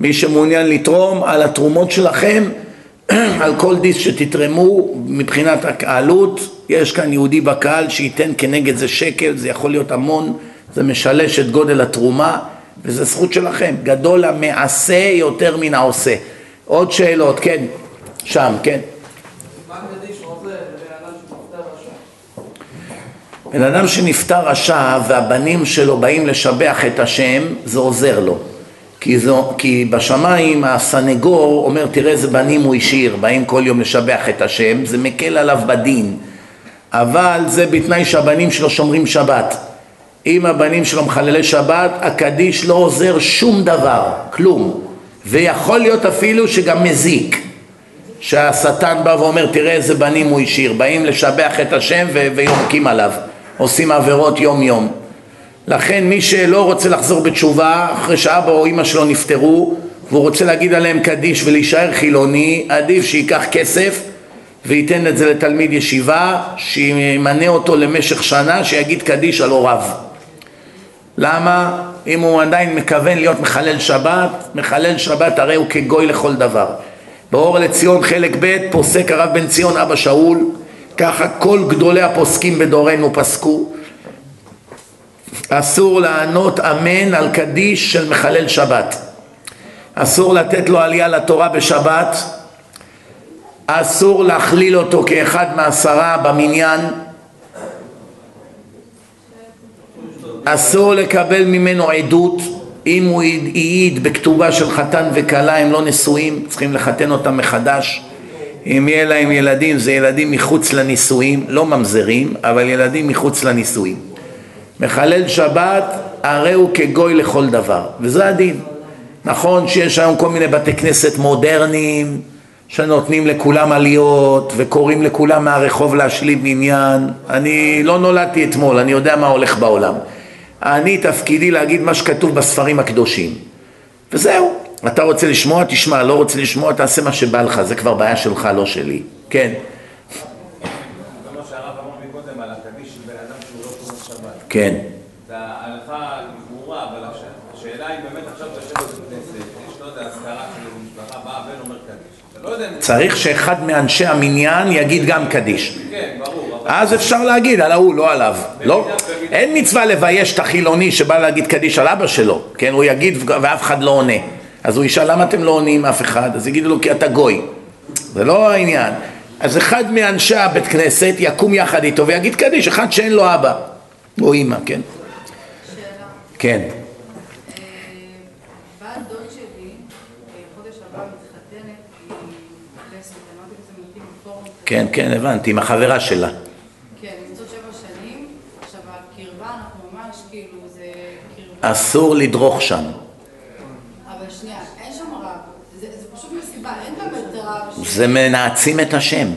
מי שמעוניין לתרום על התרומות שלכם, על כל דיס שתתרמו מבחינת העלות, יש כאן יהודי בקהל שייתן כנגד זה שקל, זה יכול להיות המון, זה משלש את גודל התרומה, וזה זכות שלכם. גדול המעשה יותר מן העושה. עוד שאלות, כן, שם, כן. בן אדם שנפטר רשע והבנים שלו באים לשבח את השם, זה עוזר לו. כי, זו, כי בשמיים הסנגור אומר, תראה איזה בנים הוא השאיר, באים כל יום לשבח את השם, זה מקל עליו בדין. אבל זה בתנאי שהבנים שלו שומרים שבת. אם הבנים שלו מחללי שבת, הקדיש לא עוזר שום דבר, כלום. ויכול להיות אפילו שגם מזיק. שהשטן בא ואומר, תראה איזה בנים הוא השאיר, באים לשבח את השם ו- ויונקים עליו, עושים עבירות יום יום. לכן מי שלא רוצה לחזור בתשובה, אחרי שאבא או אמא שלו נפטרו, והוא רוצה להגיד עליהם קדיש ולהישאר חילוני, עדיף שייקח כסף וייתן את זה לתלמיד ישיבה, שימנה אותו למשך שנה, שיגיד קדיש על הוריו. למה? אם הוא עדיין מכוון להיות מחלל שבת, מחלל שבת הרי הוא כגוי לכל דבר. באור לציון חלק ב' פוסק הרב בן ציון אבא שאול, ככה כל גדולי הפוסקים בדורנו פסקו. אסור לענות אמן על קדיש של מחלל שבת. אסור לתת לו עלייה לתורה בשבת. אסור להכליל אותו כאחד מעשרה במניין. אסור לקבל ממנו עדות. אם הוא העיד בכתובה של חתן וכלה הם לא נשואים, צריכים לחתן אותם מחדש. אם יהיה להם ילדים זה ילדים מחוץ לנישואים, לא ממזרים, אבל ילדים מחוץ לנישואים. מחלל שבת הרי הוא כגוי לכל דבר, וזה הדין. נכון שיש היום כל מיני בתי כנסת מודרניים שנותנים לכולם עליות וקוראים לכולם מהרחוב להשלים עניין. אני לא נולדתי אתמול, אני יודע מה הולך בעולם. אני תפקידי להגיד מה שכתוב בספרים הקדושים. וזהו. אתה רוצה לשמוע, תשמע, לא רוצה לשמוע, תעשה מה שבא לך, זה כבר בעיה שלך, לא שלי. כן. כמו שהרב אמר מקודם על הקדיש של בן אדם שהוא לא שומר שבת. כן. ההלכה ברורה, אבל הש- השאלה היא באמת עכשיו אתה יושב בבית כנסת, יש לא יודע, אזכרה של משפחה, בא הבן אומר קדיש. לא אם. צריך שאחד מאנשי המניין יגיד גם קדיש. כן, ברור. אז אפשר להגיד על ההוא, לא עליו. לא. אין מצווה לבייש את החילוני שבא להגיד קדיש על אבא שלו. כן, הוא יגיד ואף אחד לא עונה. אז הוא ישאל למה אתם לא עונים אף אחד? אז יגידו לו כי אתה גוי. זה לא העניין. אז אחד מאנשי הבית כנסת יקום יחד איתו ויגיד קדיש, אחד שאין לו אבא. או אימא, כן. כן. דוד שלי, אה, בפורום. כן, כן, הבנתי, עם החברה שלה. כן, נמצאות שבע שנים, עכשיו הקרבה, אנחנו ממש כאילו, זה קרבה, אסור לדרוך שם. אבל שנייה, אין שם רב, זה זה פשוט מסיבה, אין באמת רב. זה מנעצים את השם.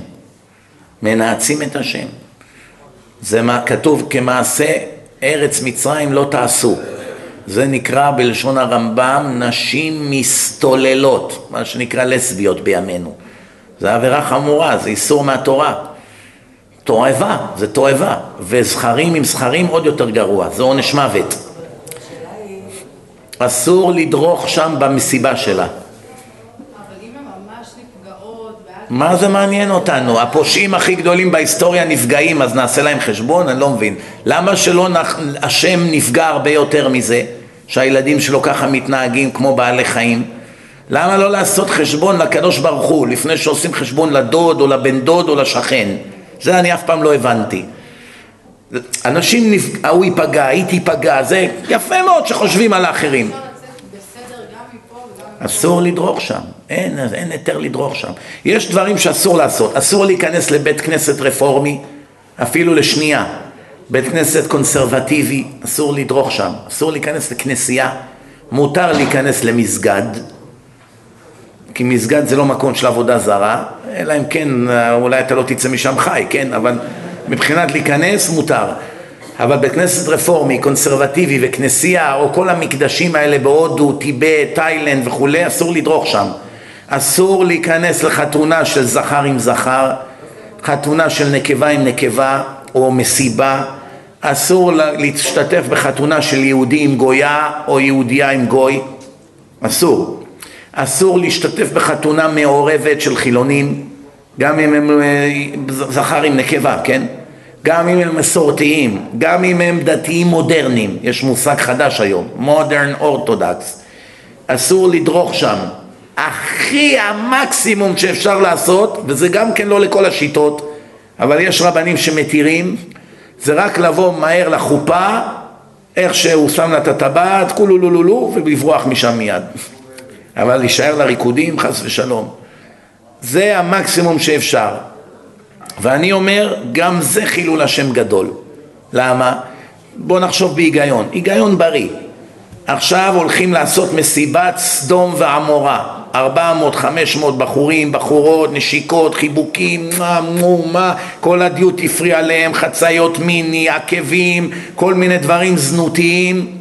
מנעצים את השם. זה מה כתוב כמעשה ארץ מצרים לא תעשו. זה נקרא בלשון הרמב"ם נשים מסתוללות, מה שנקרא לסביות בימינו. זה עבירה חמורה, זה איסור מהתורה. תועבה, זה תועבה. וזכרים עם זכרים עוד יותר גרוע, זה עונש מוות. אסור לדרוך שם במסיבה שלה. אבל אם הן ממש נפגעות, ואז... מה זה מעניין אותנו? הפושעים הכי גדולים בהיסטוריה נפגעים, אז נעשה להם חשבון? אני לא מבין. למה שלא נח... השם נפגע הרבה יותר מזה, שהילדים שלו ככה מתנהגים כמו בעלי חיים? למה לא לעשות חשבון לקדוש ברוך הוא, לפני שעושים חשבון לדוד או לבן דוד או לשכן? זה אני אף פעם לא הבנתי. אנשים, נפג... ההוא ייפגע, היא תיפגע, זה יפה מאוד שחושבים על האחרים. אפשר לצאת בסדר גם מפה וגם מפה. אסור לדרוך שם, אין, אין היתר לדרוך שם. יש דברים שאסור לעשות, אסור להיכנס לבית כנסת רפורמי, אפילו לשנייה. בית כנסת קונסרבטיבי, אסור לדרוך שם, אסור להיכנס לכנסייה, מותר להיכנס למסגד, כי מסגד זה לא מקום של עבודה זרה, אלא אם כן, אולי אתה לא תצא משם חי, כן? אבל מבחינת להיכנס מותר. אבל בית כנסת רפורמי, קונסרבטיבי וכנסייה, או כל המקדשים האלה בהודו, טיבט, תאילנד וכולי, אסור לדרוך שם. אסור להיכנס לחתונה של זכר עם זכר, חתונה של נקבה עם נקבה, או מסיבה. אסור לה- להשתתף בחתונה של יהודי עם גויה, או יהודייה עם גוי. אסור. אסור להשתתף בחתונה מעורבת של חילונים, גם אם הם אה, זכר עם נקבה, כן? גם אם הם מסורתיים, גם אם הם דתיים מודרניים, יש מושג חדש היום, מודרן אורתודקס. אסור לדרוך שם. הכי המקסימום שאפשר לעשות, וזה גם כן לא לכל השיטות, אבל יש רבנים שמתירים, זה רק לבוא מהר לחופה, איך שהוא שם לה את הטבעת, כולו לו לו לו, ולברוח משם מיד. אבל להישאר לריקודים, חס ושלום. זה המקסימום שאפשר. ואני אומר, גם זה חילול השם גדול. למה? בואו נחשוב בהיגיון, היגיון בריא. עכשיו הולכים לעשות מסיבת סדום ועמורה. 400, 500 בחורים, בחורות, נשיקות, חיבוקים, מה, מו, מה, כל הדיוטי פרי עליהם, חציות מיני, עקבים, כל מיני דברים זנותיים.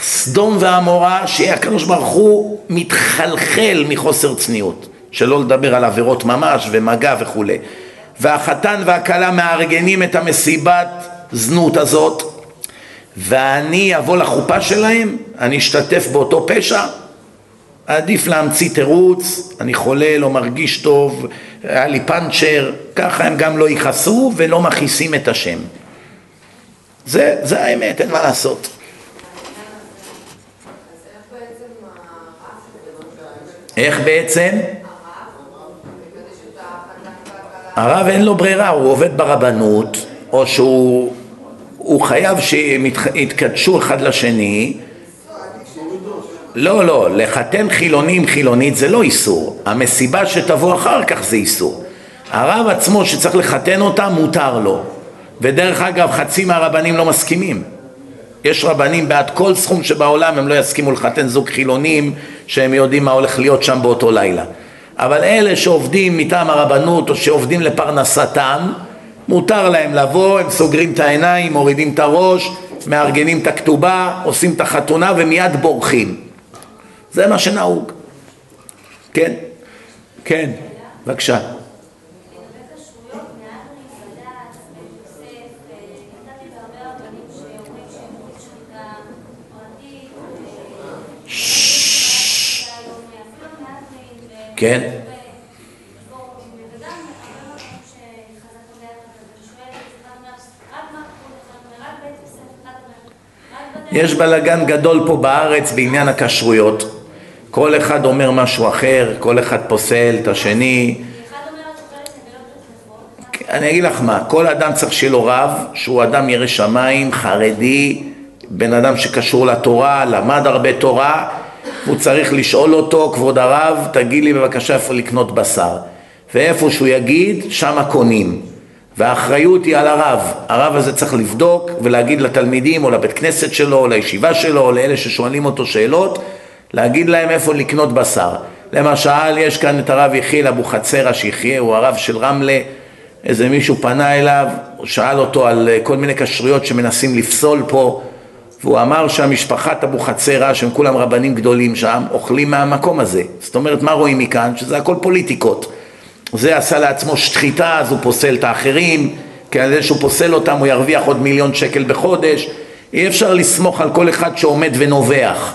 סדום ועמורה, שהקדוש ברוך הוא מתחלחל מחוסר צניעות, שלא לדבר על עבירות ממש ומגע וכולי. והחתן והכלה מארגנים את המסיבת זנות הזאת, ואני אבוא לחופה שלהם, אני אשתתף באותו פשע, עדיף להמציא תירוץ, אני חולה, לא מרגיש טוב, היה לי פאנצ'ר, ככה הם גם לא יכעסו ולא מכעיסים את השם. זה, זה האמת, אין מה לעשות. איך בעצם? הרב אין לו ברירה, הוא עובד ברבנות, או שהוא הוא חייב שהם יתקדשו אחד לשני. לא, לא, לחתן חילונים חילונית זה לא איסור. המסיבה שתבוא אחר כך זה איסור. הרב עצמו שצריך לחתן אותה, מותר לו. ודרך אגב, חצי מהרבנים לא מסכימים. יש רבנים בעד כל סכום שבעולם הם לא יסכימו לחתן זוג חילונים שהם יודעים מה הולך להיות שם באותו לילה. אבל אלה שעובדים מטעם הרבנות או שעובדים לפרנסתם, מותר להם לבוא, הם סוגרים את העיניים, מורידים את הראש, מארגנים את הכתובה, עושים את החתונה ומיד בורחים. זה מה שנהוג. כן? כן, בבקשה. כן. יש בלגן גדול פה בארץ בעניין הכשרויות. כל אחד אומר משהו אחר, כל אחד פוסל את השני. אני אגיד לך מה, כל אדם צריך שיהיה לו רב, שהוא אדם ירא שמיים, חרדי, בן אדם שקשור לתורה, למד הרבה תורה, הוא צריך לשאול אותו, כבוד הרב, תגיד לי בבקשה איפה לקנות בשר. ואיפה שהוא יגיד, שמה קונים. והאחריות היא על הרב. הרב הזה צריך לבדוק ולהגיד לתלמידים או לבית כנסת שלו או לישיבה שלו או לאלה ששואלים אותו שאלות, להגיד להם איפה לקנות בשר. למשל, יש כאן את הרב יחיאל אבוחצירא שיחיה, הוא הרב של רמלה, איזה מישהו פנה אליו, הוא שאל אותו על כל מיני כשרויות שמנסים לפסול פה, והוא אמר שהמשפחת אבוחצירא, שהם כולם רבנים גדולים שם, אוכלים מהמקום הזה. זאת אומרת, מה רואים מכאן? שזה הכל פוליטיקות. זה עשה לעצמו שחיטה, אז הוא פוסל את האחרים, כי על זה שהוא פוסל אותם הוא ירוויח עוד מיליון שקל בחודש. אי אפשר לסמוך על כל אחד שעומד ונובח.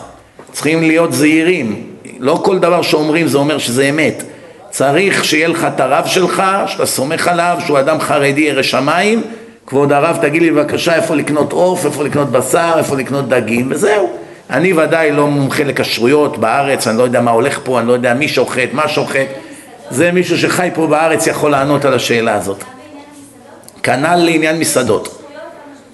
צריכים להיות זהירים. לא כל דבר שאומרים זה אומר שזה אמת. צריך שיהיה לך את הרב שלך, שאתה סומך עליו, שהוא אדם חרדי ירא שמיים, כבוד הרב תגיד לי בבקשה איפה לקנות עוף, איפה לקנות בשר, איפה לקנות דגים, וזהו. אני ודאי לא מומחה לכשרויות בארץ, אני לא יודע מה הולך פה, אני לא יודע מי שוחט, מה שוחט. זה מישהו שחי פה בארץ יכול לענות על השאלה הזאת. כנ"ל לעניין מסעדות.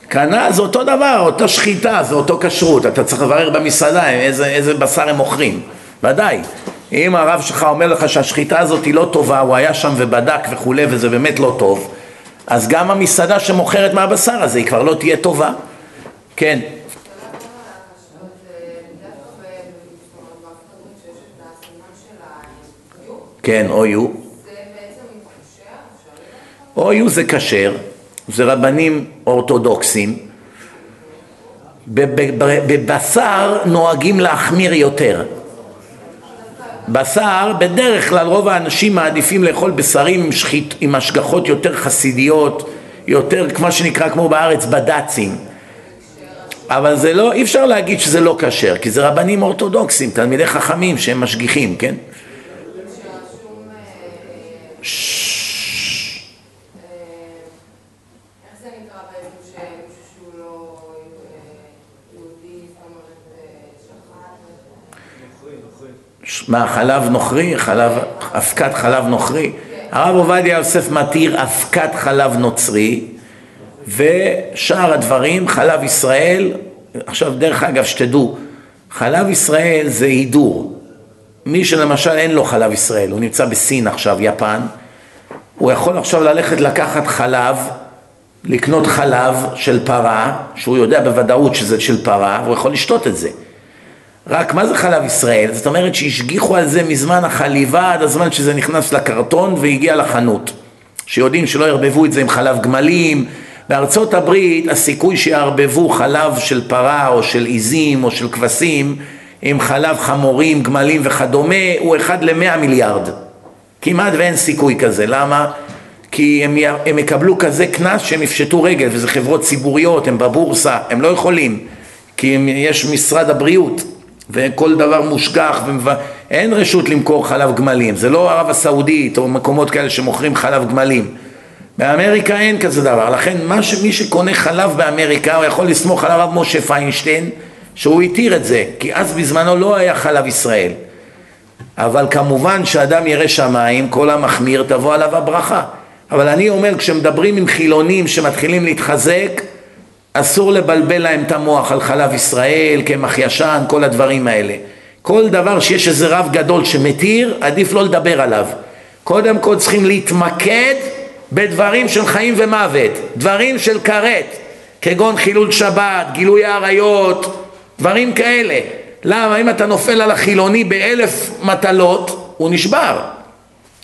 כנ"ל זה אותו דבר, אותה שחיטה, זה אותו כשרות, אתה צריך לברר במסעדה איזה, איזה בשר הם מוכרים, ודאי. אם הרב שלך אומר לך שהשחיטה הזאת היא לא טובה, הוא היה שם ובדק וכולי וזה באמת לא טוב, אז גם המסעדה שמוכרת מהבשר הזה היא כבר לא תהיה טובה. כן. כן, או-יו. או-יו זה כשר, זה רבנים אורתודוקסים. בבשר נוהגים להחמיר יותר. בשר, בדרך כלל רוב האנשים מעדיפים לאכול בשרים עם, שחית, עם השגחות יותר חסידיות, יותר, כמו שנקרא, כמו בארץ, בד"צים. אבל זה לא, אי אפשר להגיד שזה לא כשר, כי זה רבנים אורתודוקסים, תלמידי חכמים שהם משגיחים, כן? מה, חלב נוכרי? חלב, אבקת חלב נוכרי? הרב עובדיה יוסף מתיר אבקת חלב נוצרי ושאר הדברים, חלב ישראל, עכשיו דרך אגב שתדעו, חלב ישראל זה הידור. מי שלמשל אין לו חלב ישראל, הוא נמצא בסין עכשיו, יפן, הוא יכול עכשיו ללכת לקחת חלב, לקנות חלב של פרה, שהוא יודע בוודאות שזה של פרה, והוא יכול לשתות את זה. רק מה זה חלב ישראל? זאת אומרת שהשגיחו על זה מזמן החליבה עד הזמן שזה נכנס לקרטון והגיע לחנות. שיודעים שלא יערבבו את זה עם חלב גמלים. בארצות הברית הסיכוי שיערבבו חלב של פרה או של עיזים או של כבשים עם חלב חמורים, גמלים וכדומה הוא אחד למאה מיליארד. כמעט ואין סיכוי כזה. למה? כי הם, הם יקבלו כזה קנס שהם יפשטו רגל, וזה חברות ציבוריות, הם בבורסה, הם לא יכולים, כי יש משרד הבריאות, וכל דבר מושגח, ומב... אין רשות למכור חלב גמלים, זה לא ערב הסעודית או מקומות כאלה שמוכרים חלב גמלים. באמריקה אין כזה דבר, לכן ש... מי שקונה חלב באמריקה הוא יכול לסמוך על הרב משה פיינשטיין שהוא התיר את זה, כי אז בזמנו לא היה חלב ישראל. אבל כמובן שאדם ירא שמיים, כל המחמיר תבוא עליו הברכה. אבל אני אומר, כשמדברים עם חילונים שמתחילים להתחזק, אסור לבלבל להם את המוח על חלב ישראל, קמח ישן, כל הדברים האלה. כל דבר שיש איזה רב גדול שמתיר, עדיף לא לדבר עליו. קודם כל צריכים להתמקד בדברים של חיים ומוות, דברים של כרת, כגון חילול שבת, גילוי עריות, דברים כאלה. למה? אם אתה נופל על החילוני באלף מטלות, הוא נשבר.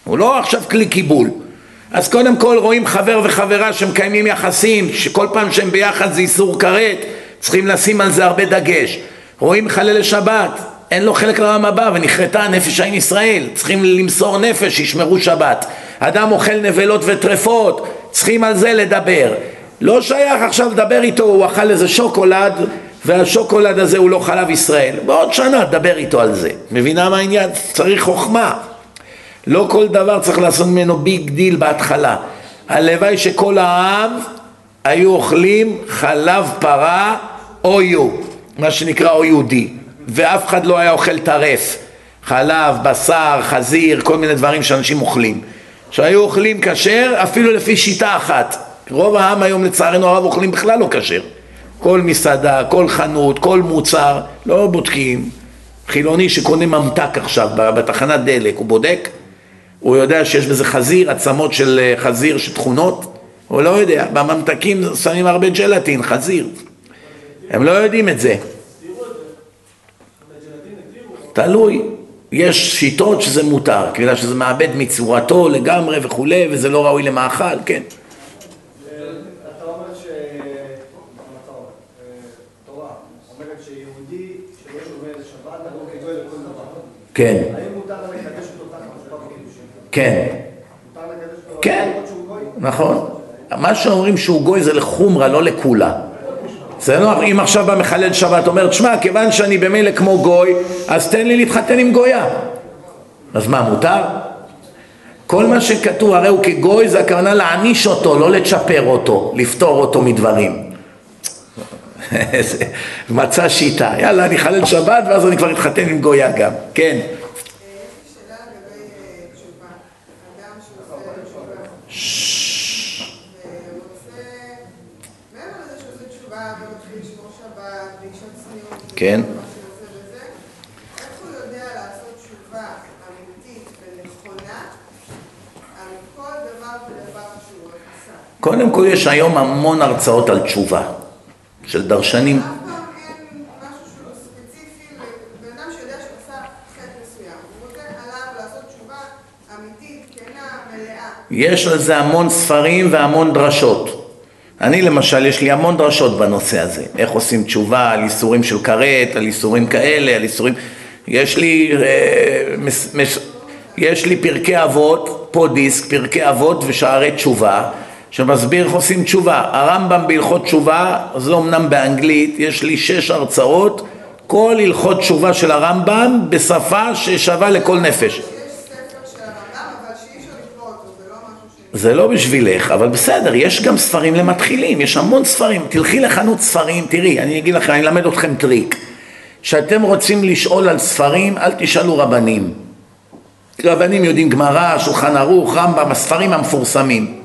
הוא לא עכשיו כלי קיבול. אז קודם כל רואים חבר וחברה שמקיימים יחסים, שכל פעם שהם ביחד זה איסור כרת, צריכים לשים על זה הרבה דגש. רואים חלל שבת, אין לו חלק לעולם הבא ונכרתה נפש העין ישראל, צריכים למסור נפש, שישמרו שבת. אדם אוכל נבלות וטרפות, צריכים על זה לדבר. לא שייך עכשיו לדבר איתו, הוא אכל איזה שוקולד והשוקולד הזה הוא לא חלב ישראל. בעוד שנה תדבר איתו על זה. מבינה מה העניין? צריך חוכמה. לא כל דבר צריך לעשות ממנו big deal בהתחלה. הלוואי שכל העם היו אוכלים חלב פרה או יו, מה שנקרא OU D, ואף אחד לא היה אוכל טרף, חלב, בשר, חזיר, כל מיני דברים שאנשים אוכלים. שהיו אוכלים כשר אפילו לפי שיטה אחת. רוב העם היום לצערנו הרב אוכלים בכלל לא כשר. כל מסעדה, כל חנות, כל מוצר, לא בודקים. חילוני שקונה ממתק עכשיו בתחנת דלק, הוא בודק? הוא יודע שיש בזה חזיר, עצמות של אה, חזיר שטחונות? הוא לא יודע. בממתקים שמים הרבה ג'לטין, חזיר. הם לא יודעים את זה. תלוי. יש שיטות שזה מותר, בגלל שזה מאבד מצורתו לגמרי וכולי, וזה לא ראוי למאכל, כן. כן. כן. כן, נכון. מה שאומרים שהוא גוי זה לחומרה, לא לקולה. זה לא, אם עכשיו בא מחלל שבת, אומר, תשמע, כיוון שאני במילא כמו גוי, אז תן לי להתחתן עם גויה. אז מה, מותר? כל מה שכתוב, הרי הוא כגוי, זה הכוונה להעניש אותו, לא לצ'פר אותו, לפתור אותו מדברים. מצא שיטה, יאללה, אני חלל שבת ואז אני כבר אתחתן עם גויה גם, כן. כן. קודם כל יש היום המון הרצאות על תשובה של דרשנים. יש על זה המון ספרים והמון דרשות. אני למשל, יש לי המון דרשות בנושא הזה, איך עושים תשובה על איסורים של כרת, על איסורים כאלה, על איסורים... יש לי, אה, מס, מס, יש לי פרקי אבות, פה דיסק, פרקי אבות ושערי תשובה, שמסביר איך עושים תשובה. הרמב"ם בהלכות תשובה, זה אמנם באנגלית, יש לי שש הרצאות, כל הלכות תשובה של הרמב"ם בשפה ששווה לכל נפש. זה לא בשבילך, אבל בסדר, יש גם ספרים למתחילים, יש המון ספרים. תלכי לחנות ספרים, תראי, אני אגיד לכם, אני אלמד אתכם טריק. כשאתם רוצים לשאול על ספרים, אל תשאלו רבנים. רבנים יודעים גמרא, שולחן ערוך, רמב"ם, הספרים המפורסמים.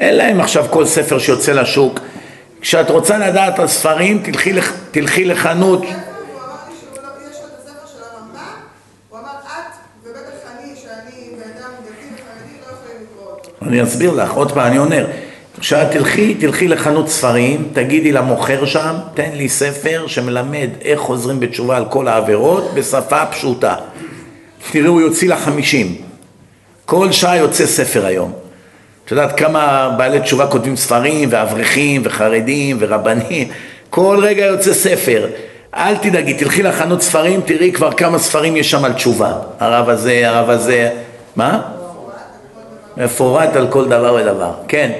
אין להם עכשיו כל ספר שיוצא לשוק. כשאת רוצה לדעת על ספרים, תלכי, לח- תלכי לחנות, הספר, והוא אמר לי שהוא לא, יש לו את הספר של הרמב"ם, הוא אמר, את ובטח אני, שאני בן אדם דתי וחרדי, לא יכולים לקרוא אותו. אני אסביר לך, עוד פעם, אני אומר, כשאת תלכי, תלכי לחנות ספרים, תגידי למוכר שם, תן לי ספר שמלמד איך חוזרים בתשובה על כל העבירות בשפה פשוטה. תראו, הוא יוציא לך חמישים. כל שעה יוצא ספר היום. את יודעת כמה בעלי תשובה כותבים ספרים, ואברכים, וחרדים, ורבנים, כל רגע יוצא ספר. אל תדאגי, תלכי לחנות ספרים, תראי כבר כמה ספרים יש שם על תשובה. הרב הזה, הרב הזה, מה? מפורט על כל דבר ודבר, כן.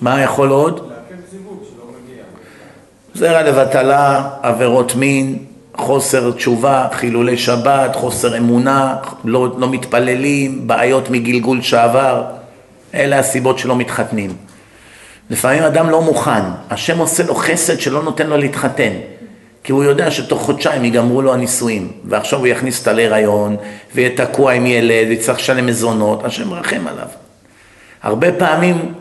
מה יכול עוד. זרע לבטלה, עבירות מין, חוסר תשובה, חילולי שבת, חוסר אמונה, לא, לא מתפללים, בעיות מגלגול שעבר, אלה הסיבות שלא מתחתנים. לפעמים אדם לא מוכן, השם עושה לו חסד שלא נותן לו להתחתן, כי הוא יודע שתוך חודשיים ייגמרו לו הנישואים, ועכשיו הוא יכניס אותה להיריון, ויהיה תקוע עם ילד, ויצטרך לשלם מזונות, השם מרחם עליו. הרבה פעמים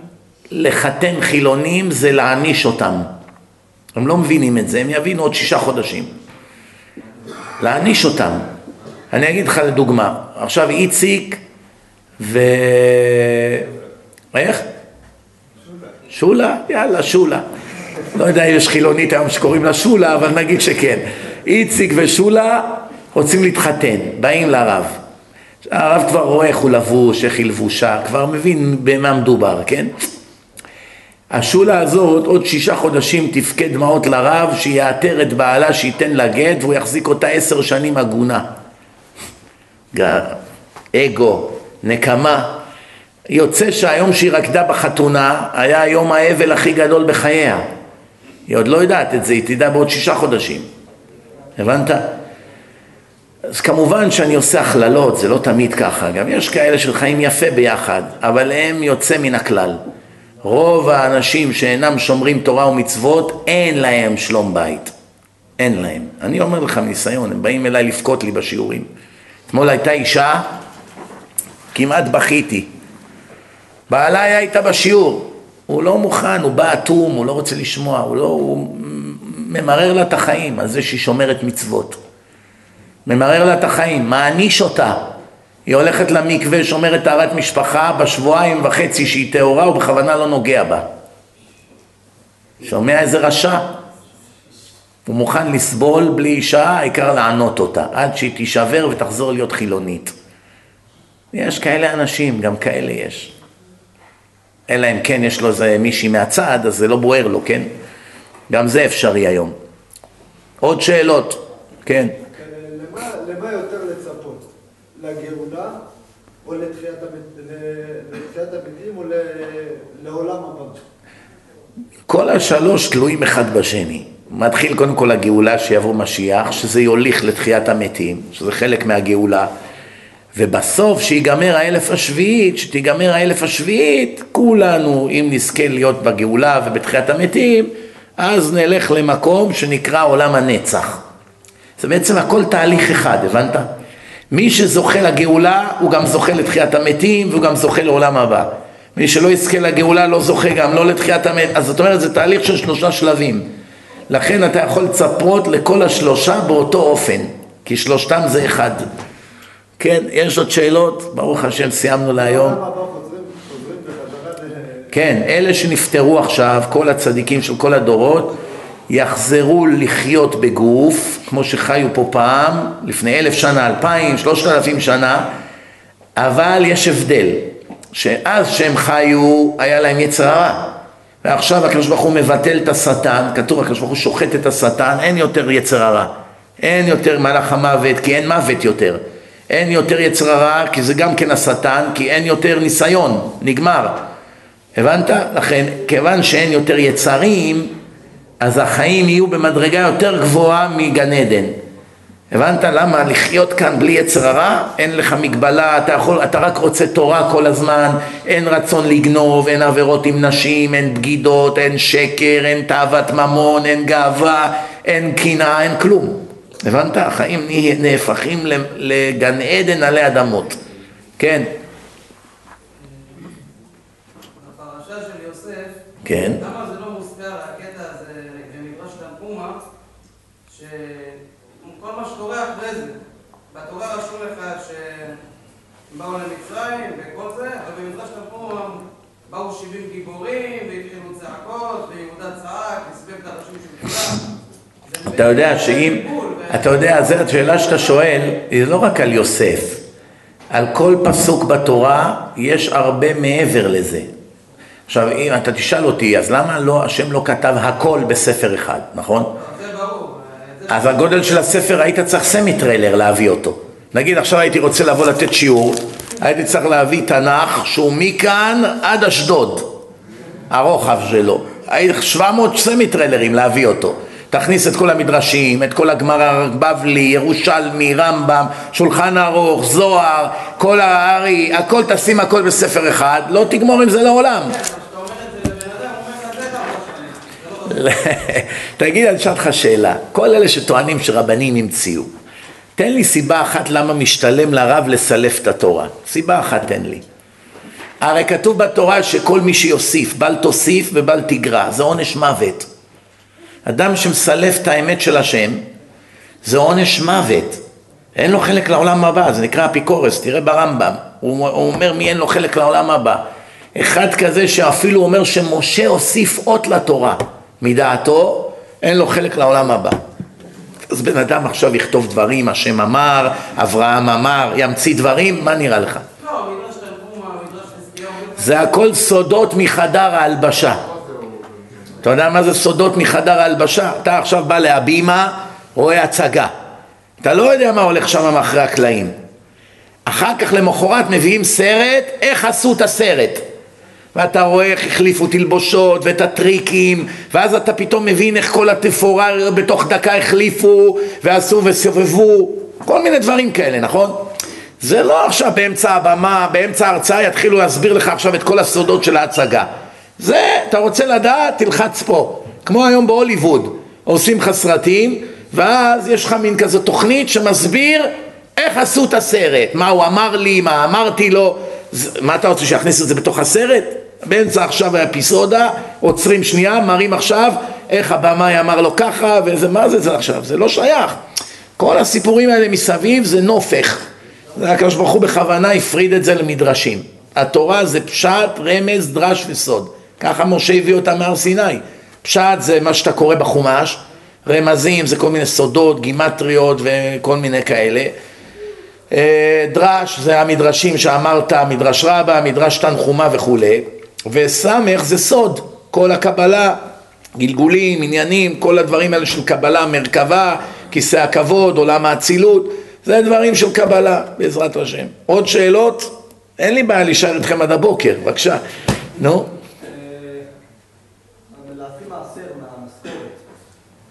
לחתן חילונים זה להעניש אותם. הם לא מבינים את זה, הם יבינו עוד שישה חודשים. להעניש אותם. אני אגיד לך לדוגמה, עכשיו איציק ו... איך? שולה? יאללה, שולה. לא יודע אם יש חילונית היום שקוראים לה שולה, אבל נגיד שכן. איציק ושולה רוצים להתחתן, באים לרב. הרב כבר רואה איך הוא לבוש, איך היא לבושה, כבר מבין במה מדובר, כן? השולה הזאת עוד שישה חודשים תפקד דמעות לרב שיאתר את בעלה שייתן לה גט והוא יחזיק אותה עשר שנים עגונה. אגו, נקמה. יוצא שהיום שהיא רקדה בחתונה היה יום האבל הכי גדול בחייה. היא עוד לא יודעת את זה, היא תדע בעוד שישה חודשים. הבנת? אז כמובן שאני עושה הכללות, זה לא תמיד ככה. גם יש כאלה שחיים יפה ביחד, אבל הם יוצא מן הכלל. רוב האנשים שאינם שומרים תורה ומצוות, אין להם שלום בית. אין להם. אני אומר לך מניסיון, הם באים אליי לבכות לי בשיעורים. אתמול הייתה אישה, כמעט בכיתי. בעלה היה איתה בשיעור, הוא לא מוכן, הוא בא אטום, הוא לא רוצה לשמוע, הוא לא... הוא ממרר לה את החיים על זה שהיא שומרת מצוות. ממרר לה את החיים, מעניש אותה. היא הולכת למקווה, שומרת טהרת משפחה, בשבועיים וחצי שהיא טהורה, הוא בכוונה לא נוגע בה. שומע איזה רשע? הוא מוכן לסבול בלי אישה, העיקר לענות אותה, עד שהיא תישבר ותחזור להיות חילונית. יש כאלה אנשים, גם כאלה יש. אלא אם כן יש לו איזה מישהי מהצד, אז זה לא בוער לו, כן? גם זה אפשרי היום. עוד שאלות? כן. למה, למה יותר לצפות? לגאולה או לתחיית לתחיית המתים או לעולם הבא? כל השלוש תלויים אחד בשני. מתחיל קודם כל הגאולה שיבוא משיח, שזה יוליך לתחיית המתים, שזה חלק מהגאולה, ובסוף שיגמר האלף השביעית, שתיגמר האלף השביעית, כולנו, אם נזכה להיות בגאולה ובתחיית המתים, אז נלך למקום שנקרא עולם הנצח. זה בעצם הכל תהליך אחד, הבנת? מי שזוכה לגאולה, הוא גם זוכה לתחיית המתים, והוא גם זוכה לעולם הבא. מי שלא יזכה לגאולה לא זוכה גם לא לתחיית המת, אז זאת אומרת זה תהליך של שלושה שלבים. לכן אתה יכול לצפות לכל השלושה באותו אופן, כי שלושתם זה אחד. כן, יש עוד שאלות? ברוך השם סיימנו להיום. לעולם הבא חוזרים, חוזרים בחזרה ל... כן, אלה שנפטרו עכשיו, כל הצדיקים של כל הדורות, יחזרו לחיות בגוף, כמו שחיו פה פעם, לפני אלף שנה, אלפיים, שלושת אלפים שנה, אבל יש הבדל, שאז שהם חיו, היה להם יצר הרע, ועכשיו הקדוש ברוך הוא מבטל את השטן, כתוב הקדוש ברוך הוא שוחט את השטן, אין יותר יצר הרע, אין יותר מלאך המוות, כי אין מוות יותר, אין יותר יצר הרע, כי זה גם כן השטן, כי אין יותר ניסיון, נגמר. הבנת? לכן, כיוון שאין יותר יצרים, אז החיים יהיו במדרגה יותר גבוהה מגן עדן. הבנת למה לחיות כאן בלי יצר הרע? אין לך מגבלה, אתה, יכול, אתה רק רוצה תורה כל הזמן, אין רצון לגנוב, אין עבירות עם נשים, אין בגידות, אין שקר, אין תאוות ממון, אין גאווה, אין קנאה, אין כלום. הבנת? החיים נהפכים לגן עדן עלי אדמות. כן. בפרשה של יוסף, כן. למה זה לא מוזכר, הקטע הזה במדרש תנחומה, שכל מה שקורה אחרי זה, בתורה רשום לך שהם באו למצרים וכל זה, אבל במדרש תנחומה באו 70 גיבורים והתחילו צעקות, ויהודה צעק, הסבב את הראשים של כולם. אתה יודע שאם, אתה יודע, זו השאלה שאתה שואל, היא לא רק על יוסף. על כל פסוק בתורה יש הרבה מעבר לזה. עכשיו, אם אתה תשאל אותי, אז למה לא, השם לא כתב הכל בספר אחד, נכון? זה ברור. זה אז הגודל של הספר היית צריך סמי טריילר להביא אותו. נגיד עכשיו הייתי רוצה לבוא לתת שיעור, הייתי צריך להביא תנ"ך שהוא מכאן עד אשדוד, הרוחב שלו. היית 700 סמי טריילרים להביא אותו. תכניס את כל המדרשים, את כל הגמרא, בבלי, ירושלמי, רמב"ם, שולחן ערוך, זוהר, כל הארי, הכל תשים הכל בספר אחד, לא תגמור עם זה לעולם. לא תגיד, אני אשאל אותך שאלה. כל אלה שטוענים שרבנים המציאו, תן לי סיבה אחת למה משתלם לרב לסלף את התורה. סיבה אחת תן לי. הרי כתוב בתורה שכל מי שיוסיף, בל תוסיף ובל תגרע, זה עונש מוות. אדם שמסלף את האמת של השם, זה עונש מוות. אין לו חלק לעולם הבא, זה נקרא אפיקורס, תראה ברמב"ם. הוא, הוא אומר מי אין לו חלק לעולם הבא. אחד כזה שאפילו אומר שמשה הוסיף אות לתורה מדעתו, אין לו חלק לעולם הבא. אז בן אדם עכשיו יכתוב דברים, השם אמר, אברהם אמר, ימציא דברים, מה נראה לך? לא, זה הכל סודות מחדר ההלבשה. אתה יודע מה זה סודות מחדר ההלבשה? אתה עכשיו בא להבימה, רואה הצגה. אתה לא יודע מה הולך שם מאחורי הקלעים. אחר כך למחרת מביאים סרט, איך עשו את הסרט. ואתה רואה איך החליפו תלבושות ואת הטריקים ואז אתה פתאום מבין איך כל התפאורה בתוך דקה החליפו ועשו וסובבו כל מיני דברים כאלה, נכון? זה לא עכשיו באמצע הבמה, באמצע ההרצאה יתחילו להסביר לך עכשיו את כל הסודות של ההצגה זה, אתה רוצה לדעת, תלחץ פה כמו היום בהוליווד, עושים לך סרטים ואז יש לך מין כזו תוכנית שמסביר איך עשו את הסרט, מה הוא אמר לי, מה אמרתי לו זה, מה אתה רוצה, שיכניס את זה בתוך הסרט? באמצע עכשיו האפיסודה, עוצרים שנייה, מראים עכשיו איך הבמאי אמר לו ככה, וזה, מה זה זה עכשיו? זה לא שייך. כל הסיפורים האלה מסביב זה נופך. הקדוש ברוך הוא בכוונה הפריד את זה למדרשים. התורה זה פשט, רמז, דרש וסוד. ככה משה הביא אותה מהר סיני. פשט זה מה שאתה קורא בחומש, רמזים זה כל מיני סודות, גימטריות וכל מיני כאלה. אה, דרש זה המדרשים שאמרת, מדרש רבה, מדרש תנחומה וכולי, וסמך זה סוד, כל הקבלה, גלגולים, עניינים, כל הדברים האלה של קבלה, מרכבה, כיסא הכבוד, עולם האצילות, זה דברים של קבלה, בעזרת השם. עוד שאלות? אין לי בעיה להישאר איתכם עד הבוקר, בבקשה. נו. להפעיל מעשר מהמשכורת.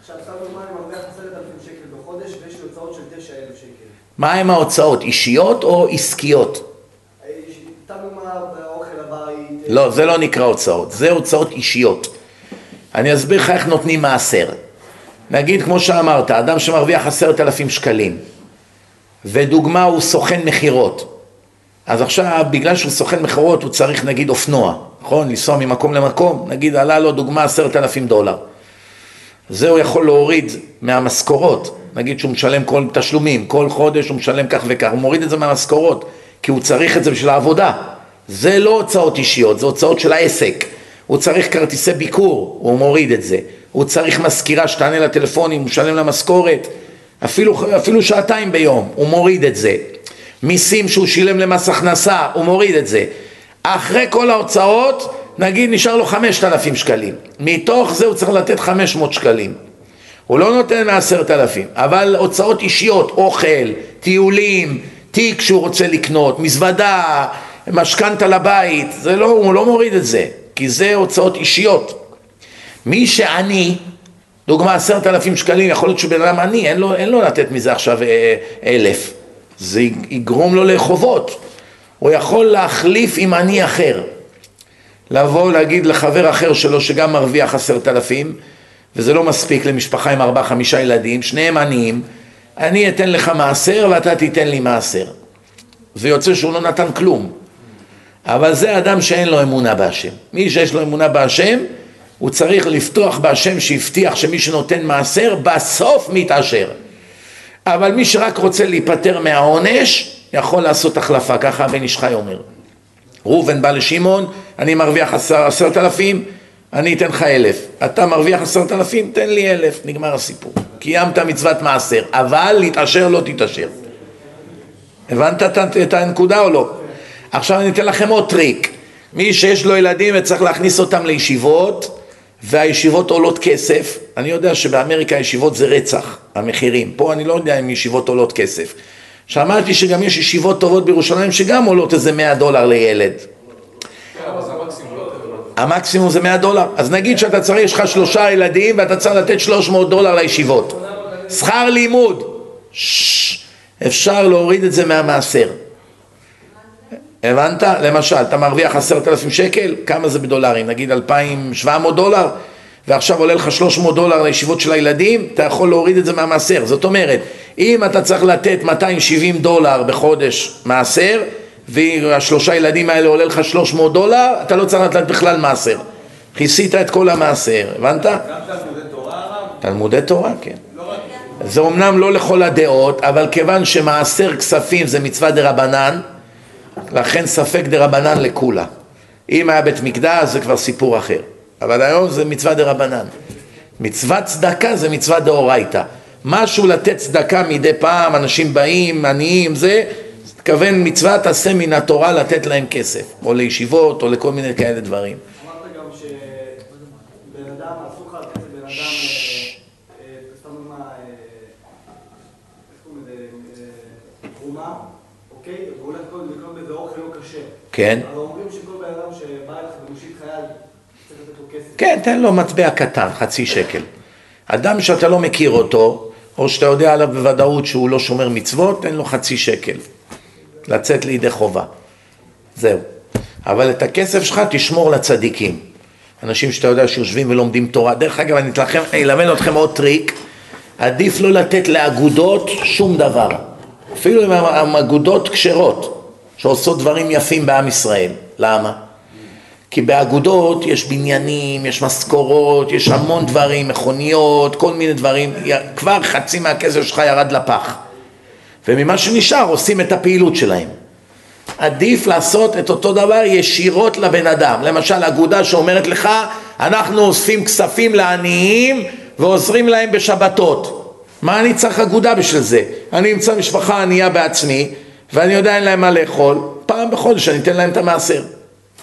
עכשיו, סתם דוגמא, אני מרוויח עשרת אלפים שקל בחודש ויש לי הוצאות של תשע אלף שקל. מה הם ההוצאות, אישיות או עסקיות? לא, זה לא נקרא הוצאות, זה הוצאות אישיות. אני אסביר לך איך נותנים מעשר. נגיד, כמו שאמרת, אדם שמרוויח עשרת אלפים שקלים, ודוגמה הוא סוכן מכירות. אז עכשיו, בגלל שהוא סוכן מכירות, הוא צריך נגיד אופנוע, נכון? לנסוע ממקום למקום, נגיד עלה לו דוגמה עשרת אלפים דולר. זה הוא יכול להוריד מהמשכורות, נגיד שהוא משלם כל תשלומים, כל חודש הוא משלם כך וכך, הוא מוריד את זה מהמשכורות, כי הוא צריך את זה בשביל העבודה. זה לא הוצאות אישיות, זה הוצאות של העסק. הוא צריך כרטיסי ביקור, הוא מוריד את זה. הוא צריך מזכירה שתענה לטלפונים, הוא משלם למשכורת, אפילו, אפילו שעתיים ביום, הוא מוריד את זה. מיסים שהוא שילם למס הכנסה, הוא מוריד את זה. אחרי כל ההוצאות, נגיד נשאר לו חמשת אלפים שקלים. מתוך זה הוא צריך לתת חמש מאות שקלים. הוא לא נותן מעשרת אלפים, אבל הוצאות אישיות, אוכל, טיולים, תיק שהוא רוצה לקנות, מזוודה, משכנתה לבית, זה לא, הוא לא מוריד את זה, כי זה הוצאות אישיות. מי שעני, דוגמה עשרת אלפים שקלים, יכול להיות שבן אדם עני, אין לו, אין לו לתת מזה עכשיו אה, אלף. זה יגרום לו לחובות. הוא יכול להחליף עם עני אחר. לבוא להגיד לחבר אחר שלו שגם מרוויח עשרת אלפים, וזה לא מספיק למשפחה עם ארבעה חמישה ילדים, שניהם עניים, אני אתן לך מעשר ואתה תיתן לי מעשר. זה יוצא שהוא לא נתן כלום. אבל זה אדם שאין לו אמונה בהשם. מי שיש לו אמונה בהשם, הוא צריך לפתוח בהשם שהבטיח שמי שנותן מעשר בסוף מתעשר. אבל מי שרק רוצה להיפטר מהעונש, יכול לעשות החלפה, ככה הבן איש חי אומר. ראובן בא לשמעון, אני מרוויח עשר, עשרת אלפים, אני אתן לך אלף. אתה מרוויח עשרת אלפים, תן לי אלף, נגמר הסיפור. קיימת מצוות מעשר, אבל להתעשר לא תתעשר. הבנת את- את הנקודה או לא? עכשיו אני אתן לכם עוד טריק. מי שיש לו ילדים וצריך להכניס אותם לישיבות, והישיבות עולות כסף, אני יודע שבאמריקה ישיבות זה רצח, המחירים. פה אני לא יודע אם ישיבות עולות כסף. שמעתי שגם יש ישיבות טובות בירושלים שגם עולות איזה 100 דולר לילד. המקסימום זה 100 דולר. אז נגיד שאתה צריך, יש לך שלושה ילדים ואתה צריך לתת 300 דולר לישיבות. שכר לימוד. אפשר להוריד את זה מהמעשר. הבנת? למשל, אתה מרוויח עשרת אלפים שקל, כמה זה בדולרים? נגיד 2,700 דולר, ועכשיו עולה לך 300 דולר לישיבות של הילדים, אתה יכול להוריד את זה מהמעשר. זאת אומרת, אם אתה צריך לתת 270 דולר בחודש מעשר, והשלושה ילדים האלה עולה לך 300 דולר, אתה לא צריך לתת בכלל מעשר. כיסית את כל המעשר, הבנת? גם תלמודי תורה הרב? תלמודי תורה, כן. זה אומנם לא לכל הדעות, אבל כיוון שמעשר כספים זה מצווה דה רבנן, לכן ספק דה רבנן לכולה. אם היה בית מקדש זה כבר סיפור אחר, אבל היום זה מצווה דה רבנן. מצוות צדקה זה מצווה דאורייתא. משהו לתת צדקה מדי פעם, אנשים באים, עניים, זה, תכוון מצווה תעשה מן התורה לתת להם כסף, או לישיבות, או לכל מיני כאלה דברים. אמרת גם שבן אדם, אסור לך לתת לבן אדם, סתם דוגמה, איך קוראים לזה, תרומה, אוקיי? והוא הולך קודם לקנות בזה אוכל לא כשר. כן. אבל אומרים שכל בן אדם שבא אליך ומושיט חייל, צריך לתת לו כסף. כן, תן לו מטבע קטן, חצי שקל. אדם שאתה לא מכיר אותו, או שאתה יודע עליו בוודאות שהוא לא שומר מצוות, תן לו חצי שקל. לצאת לידי חובה. זהו. אבל את הכסף שלך תשמור לצדיקים. אנשים שאתה יודע שיושבים ולומדים תורה. דרך אגב, אני אתלכם, אני אלמד אתכם עוד טריק. עדיף לא לתת לאגודות שום דבר. אפילו אם הן אגודות כשרות, שעושות דברים יפים בעם ישראל. למה? כי באגודות יש בניינים, יש משכורות, יש המון דברים, מכוניות, כל מיני דברים, כבר חצי מהכסף שלך ירד לפח. וממה שנשאר עושים את הפעילות שלהם. עדיף לעשות את אותו דבר ישירות לבן אדם. למשל, אגודה שאומרת לך, אנחנו אוספים כספים לעניים ועוזרים להם בשבתות. מה אני צריך אגודה בשביל זה? אני אמצא משפחה ענייה בעצמי, ואני יודע אין להם מה לאכול, פעם בחודש אני אתן להם את המעשר.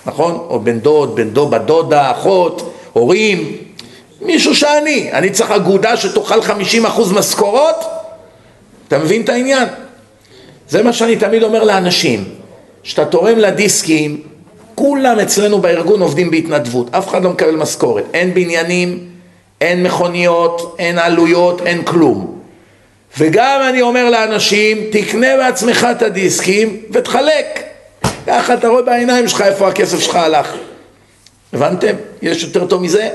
נכון? או בן דוד, בן דוד, בת דודה, אחות, הורים, מישהו שעני. אני צריך אגודה שתאכל 50% משכורות? אתה מבין את העניין? זה מה שאני תמיד אומר לאנשים. כשאתה תורם לדיסקים, כולם אצלנו בארגון עובדים בהתנדבות, אף אחד לא מקבל משכורת. אין בניינים, אין מכוניות, אין עלויות, אין כלום. וגם אני אומר לאנשים, תקנה בעצמך את הדיסקים ותחלק. ככה אתה רואה בעיניים שלך איפה הכסף שלך הלך. הבנתם? יש יותר טוב מזה?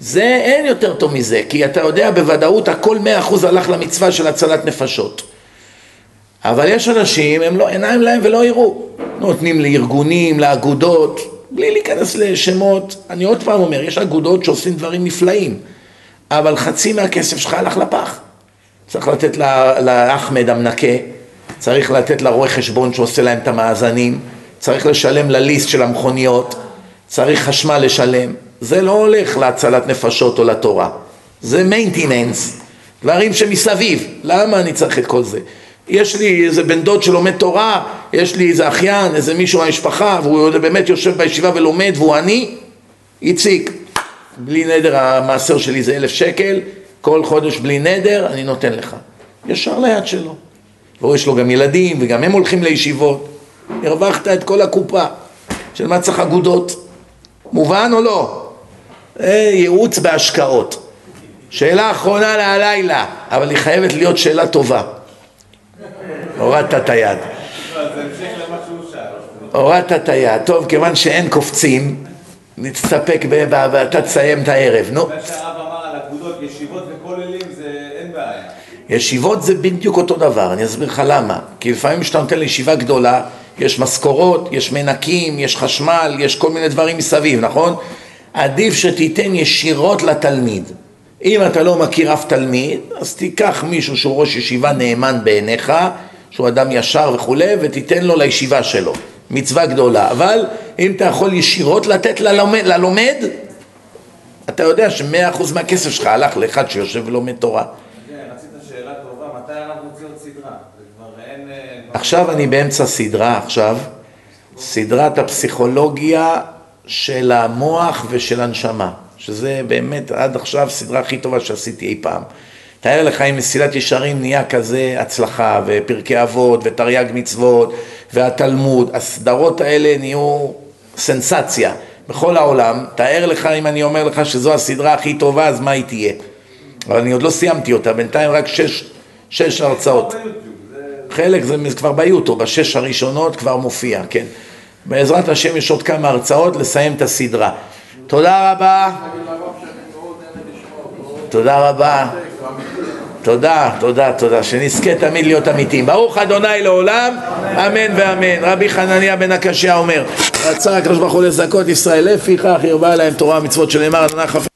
זה אין יותר טוב מזה, כי אתה יודע בוודאות הכל מאה אחוז הלך למצווה של הצלת נפשות. אבל יש אנשים, הם לא, עיניים להם ולא יראו. נותנים לארגונים, לאגודות, בלי להיכנס לשמות. אני עוד פעם אומר, יש אגודות שעושים דברים נפלאים, אבל חצי מהכסף שלך הלך לפח. צריך לתת לאחמד המנקה, צריך לתת לרואה חשבון שעושה להם את המאזנים, צריך לשלם ל lease של המכוניות, צריך חשמל לשלם. זה לא הולך להצלת נפשות או לתורה. זה maintenance, דברים שמסביב. למה אני צריך את כל זה? יש לי איזה בן דוד שלומד תורה, יש לי איזה אחיין, איזה מישהו מהמשפחה, והוא באמת יושב בישיבה ולומד והוא עני, איציק, בלי נדר המעשר שלי זה אלף שקל, כל חודש בלי נדר, אני נותן לך. ישר ליד שלו. ויש לו גם ילדים, וגם הם הולכים לישיבות. הרווחת את כל הקופה. של מה צריך אגודות? מובן או לא? זה ייעוץ בהשקעות. שאלה אחרונה להלילה, אבל היא חייבת להיות שאלה טובה. הורדת את היד. לא. הורדת את היד. טוב, כיוון שאין קופצים, נסתפק. ב- ואתה תסיים את הערב. נו. מה שהרב אמר על אגודות, ישיבות וכוללים, זה אין בעיה. ישיבות זה בדיוק אותו דבר, אני אסביר לך למה. כי לפעמים כשאתה נותן לישיבה גדולה, יש משכורות, יש מנקים, יש חשמל, יש כל מיני דברים מסביב, נכון? עדיף שתיתן ישירות לתלמיד. אם אתה לא מכיר אף תלמיד, אז תיקח מישהו שהוא ראש ישיבה נאמן בעיניך, שהוא אדם ישר וכולי, ותיתן לו לישיבה שלו. מצווה גדולה. אבל אם אתה יכול ישירות לתת ללומד, ללומד אתה יודע שמאה אחוז מהכסף שלך הלך לאחד שיושב ולומד תורה. כן, רצית שאלה טובה, מתי הרב מוציא עוד סדרה? זה כבר אין... אה, עכשיו אני באמצע סדרה עכשיו, סדרת הפסיכולוגיה של המוח ושל הנשמה, שזה באמת עד עכשיו סדרה הכי טובה שעשיתי אי פעם. תאר לך אם מסילת ישרים נהיה כזה הצלחה, ופרקי אבות, ותרי"ג מצוות, והתלמוד, הסדרות האלה נהיו סנסציה בכל העולם. תאר לך אם אני אומר לך שזו הסדרה הכי טובה, אז מה היא תהיה? אבל אני עוד לא סיימתי אותה, בינתיים רק שש, שש הרצאות. חלק זה כבר ביוטיוב, בשש הראשונות כבר מופיע, כן. בעזרת השם יש עוד כמה הרצאות לסיים את הסדרה. תודה רבה. תודה רבה. תודה, תודה, תודה. שנזכה תמיד להיות אמיתיים. ברוך אדוני לעולם, אמן ואמן. רבי חנניה בן הקשיא אומר, רצה הקדוש ברוך הוא לזכות ישראל, לפיכך ירבה להם תורה ומצוות שנאמר, אדוני חפץ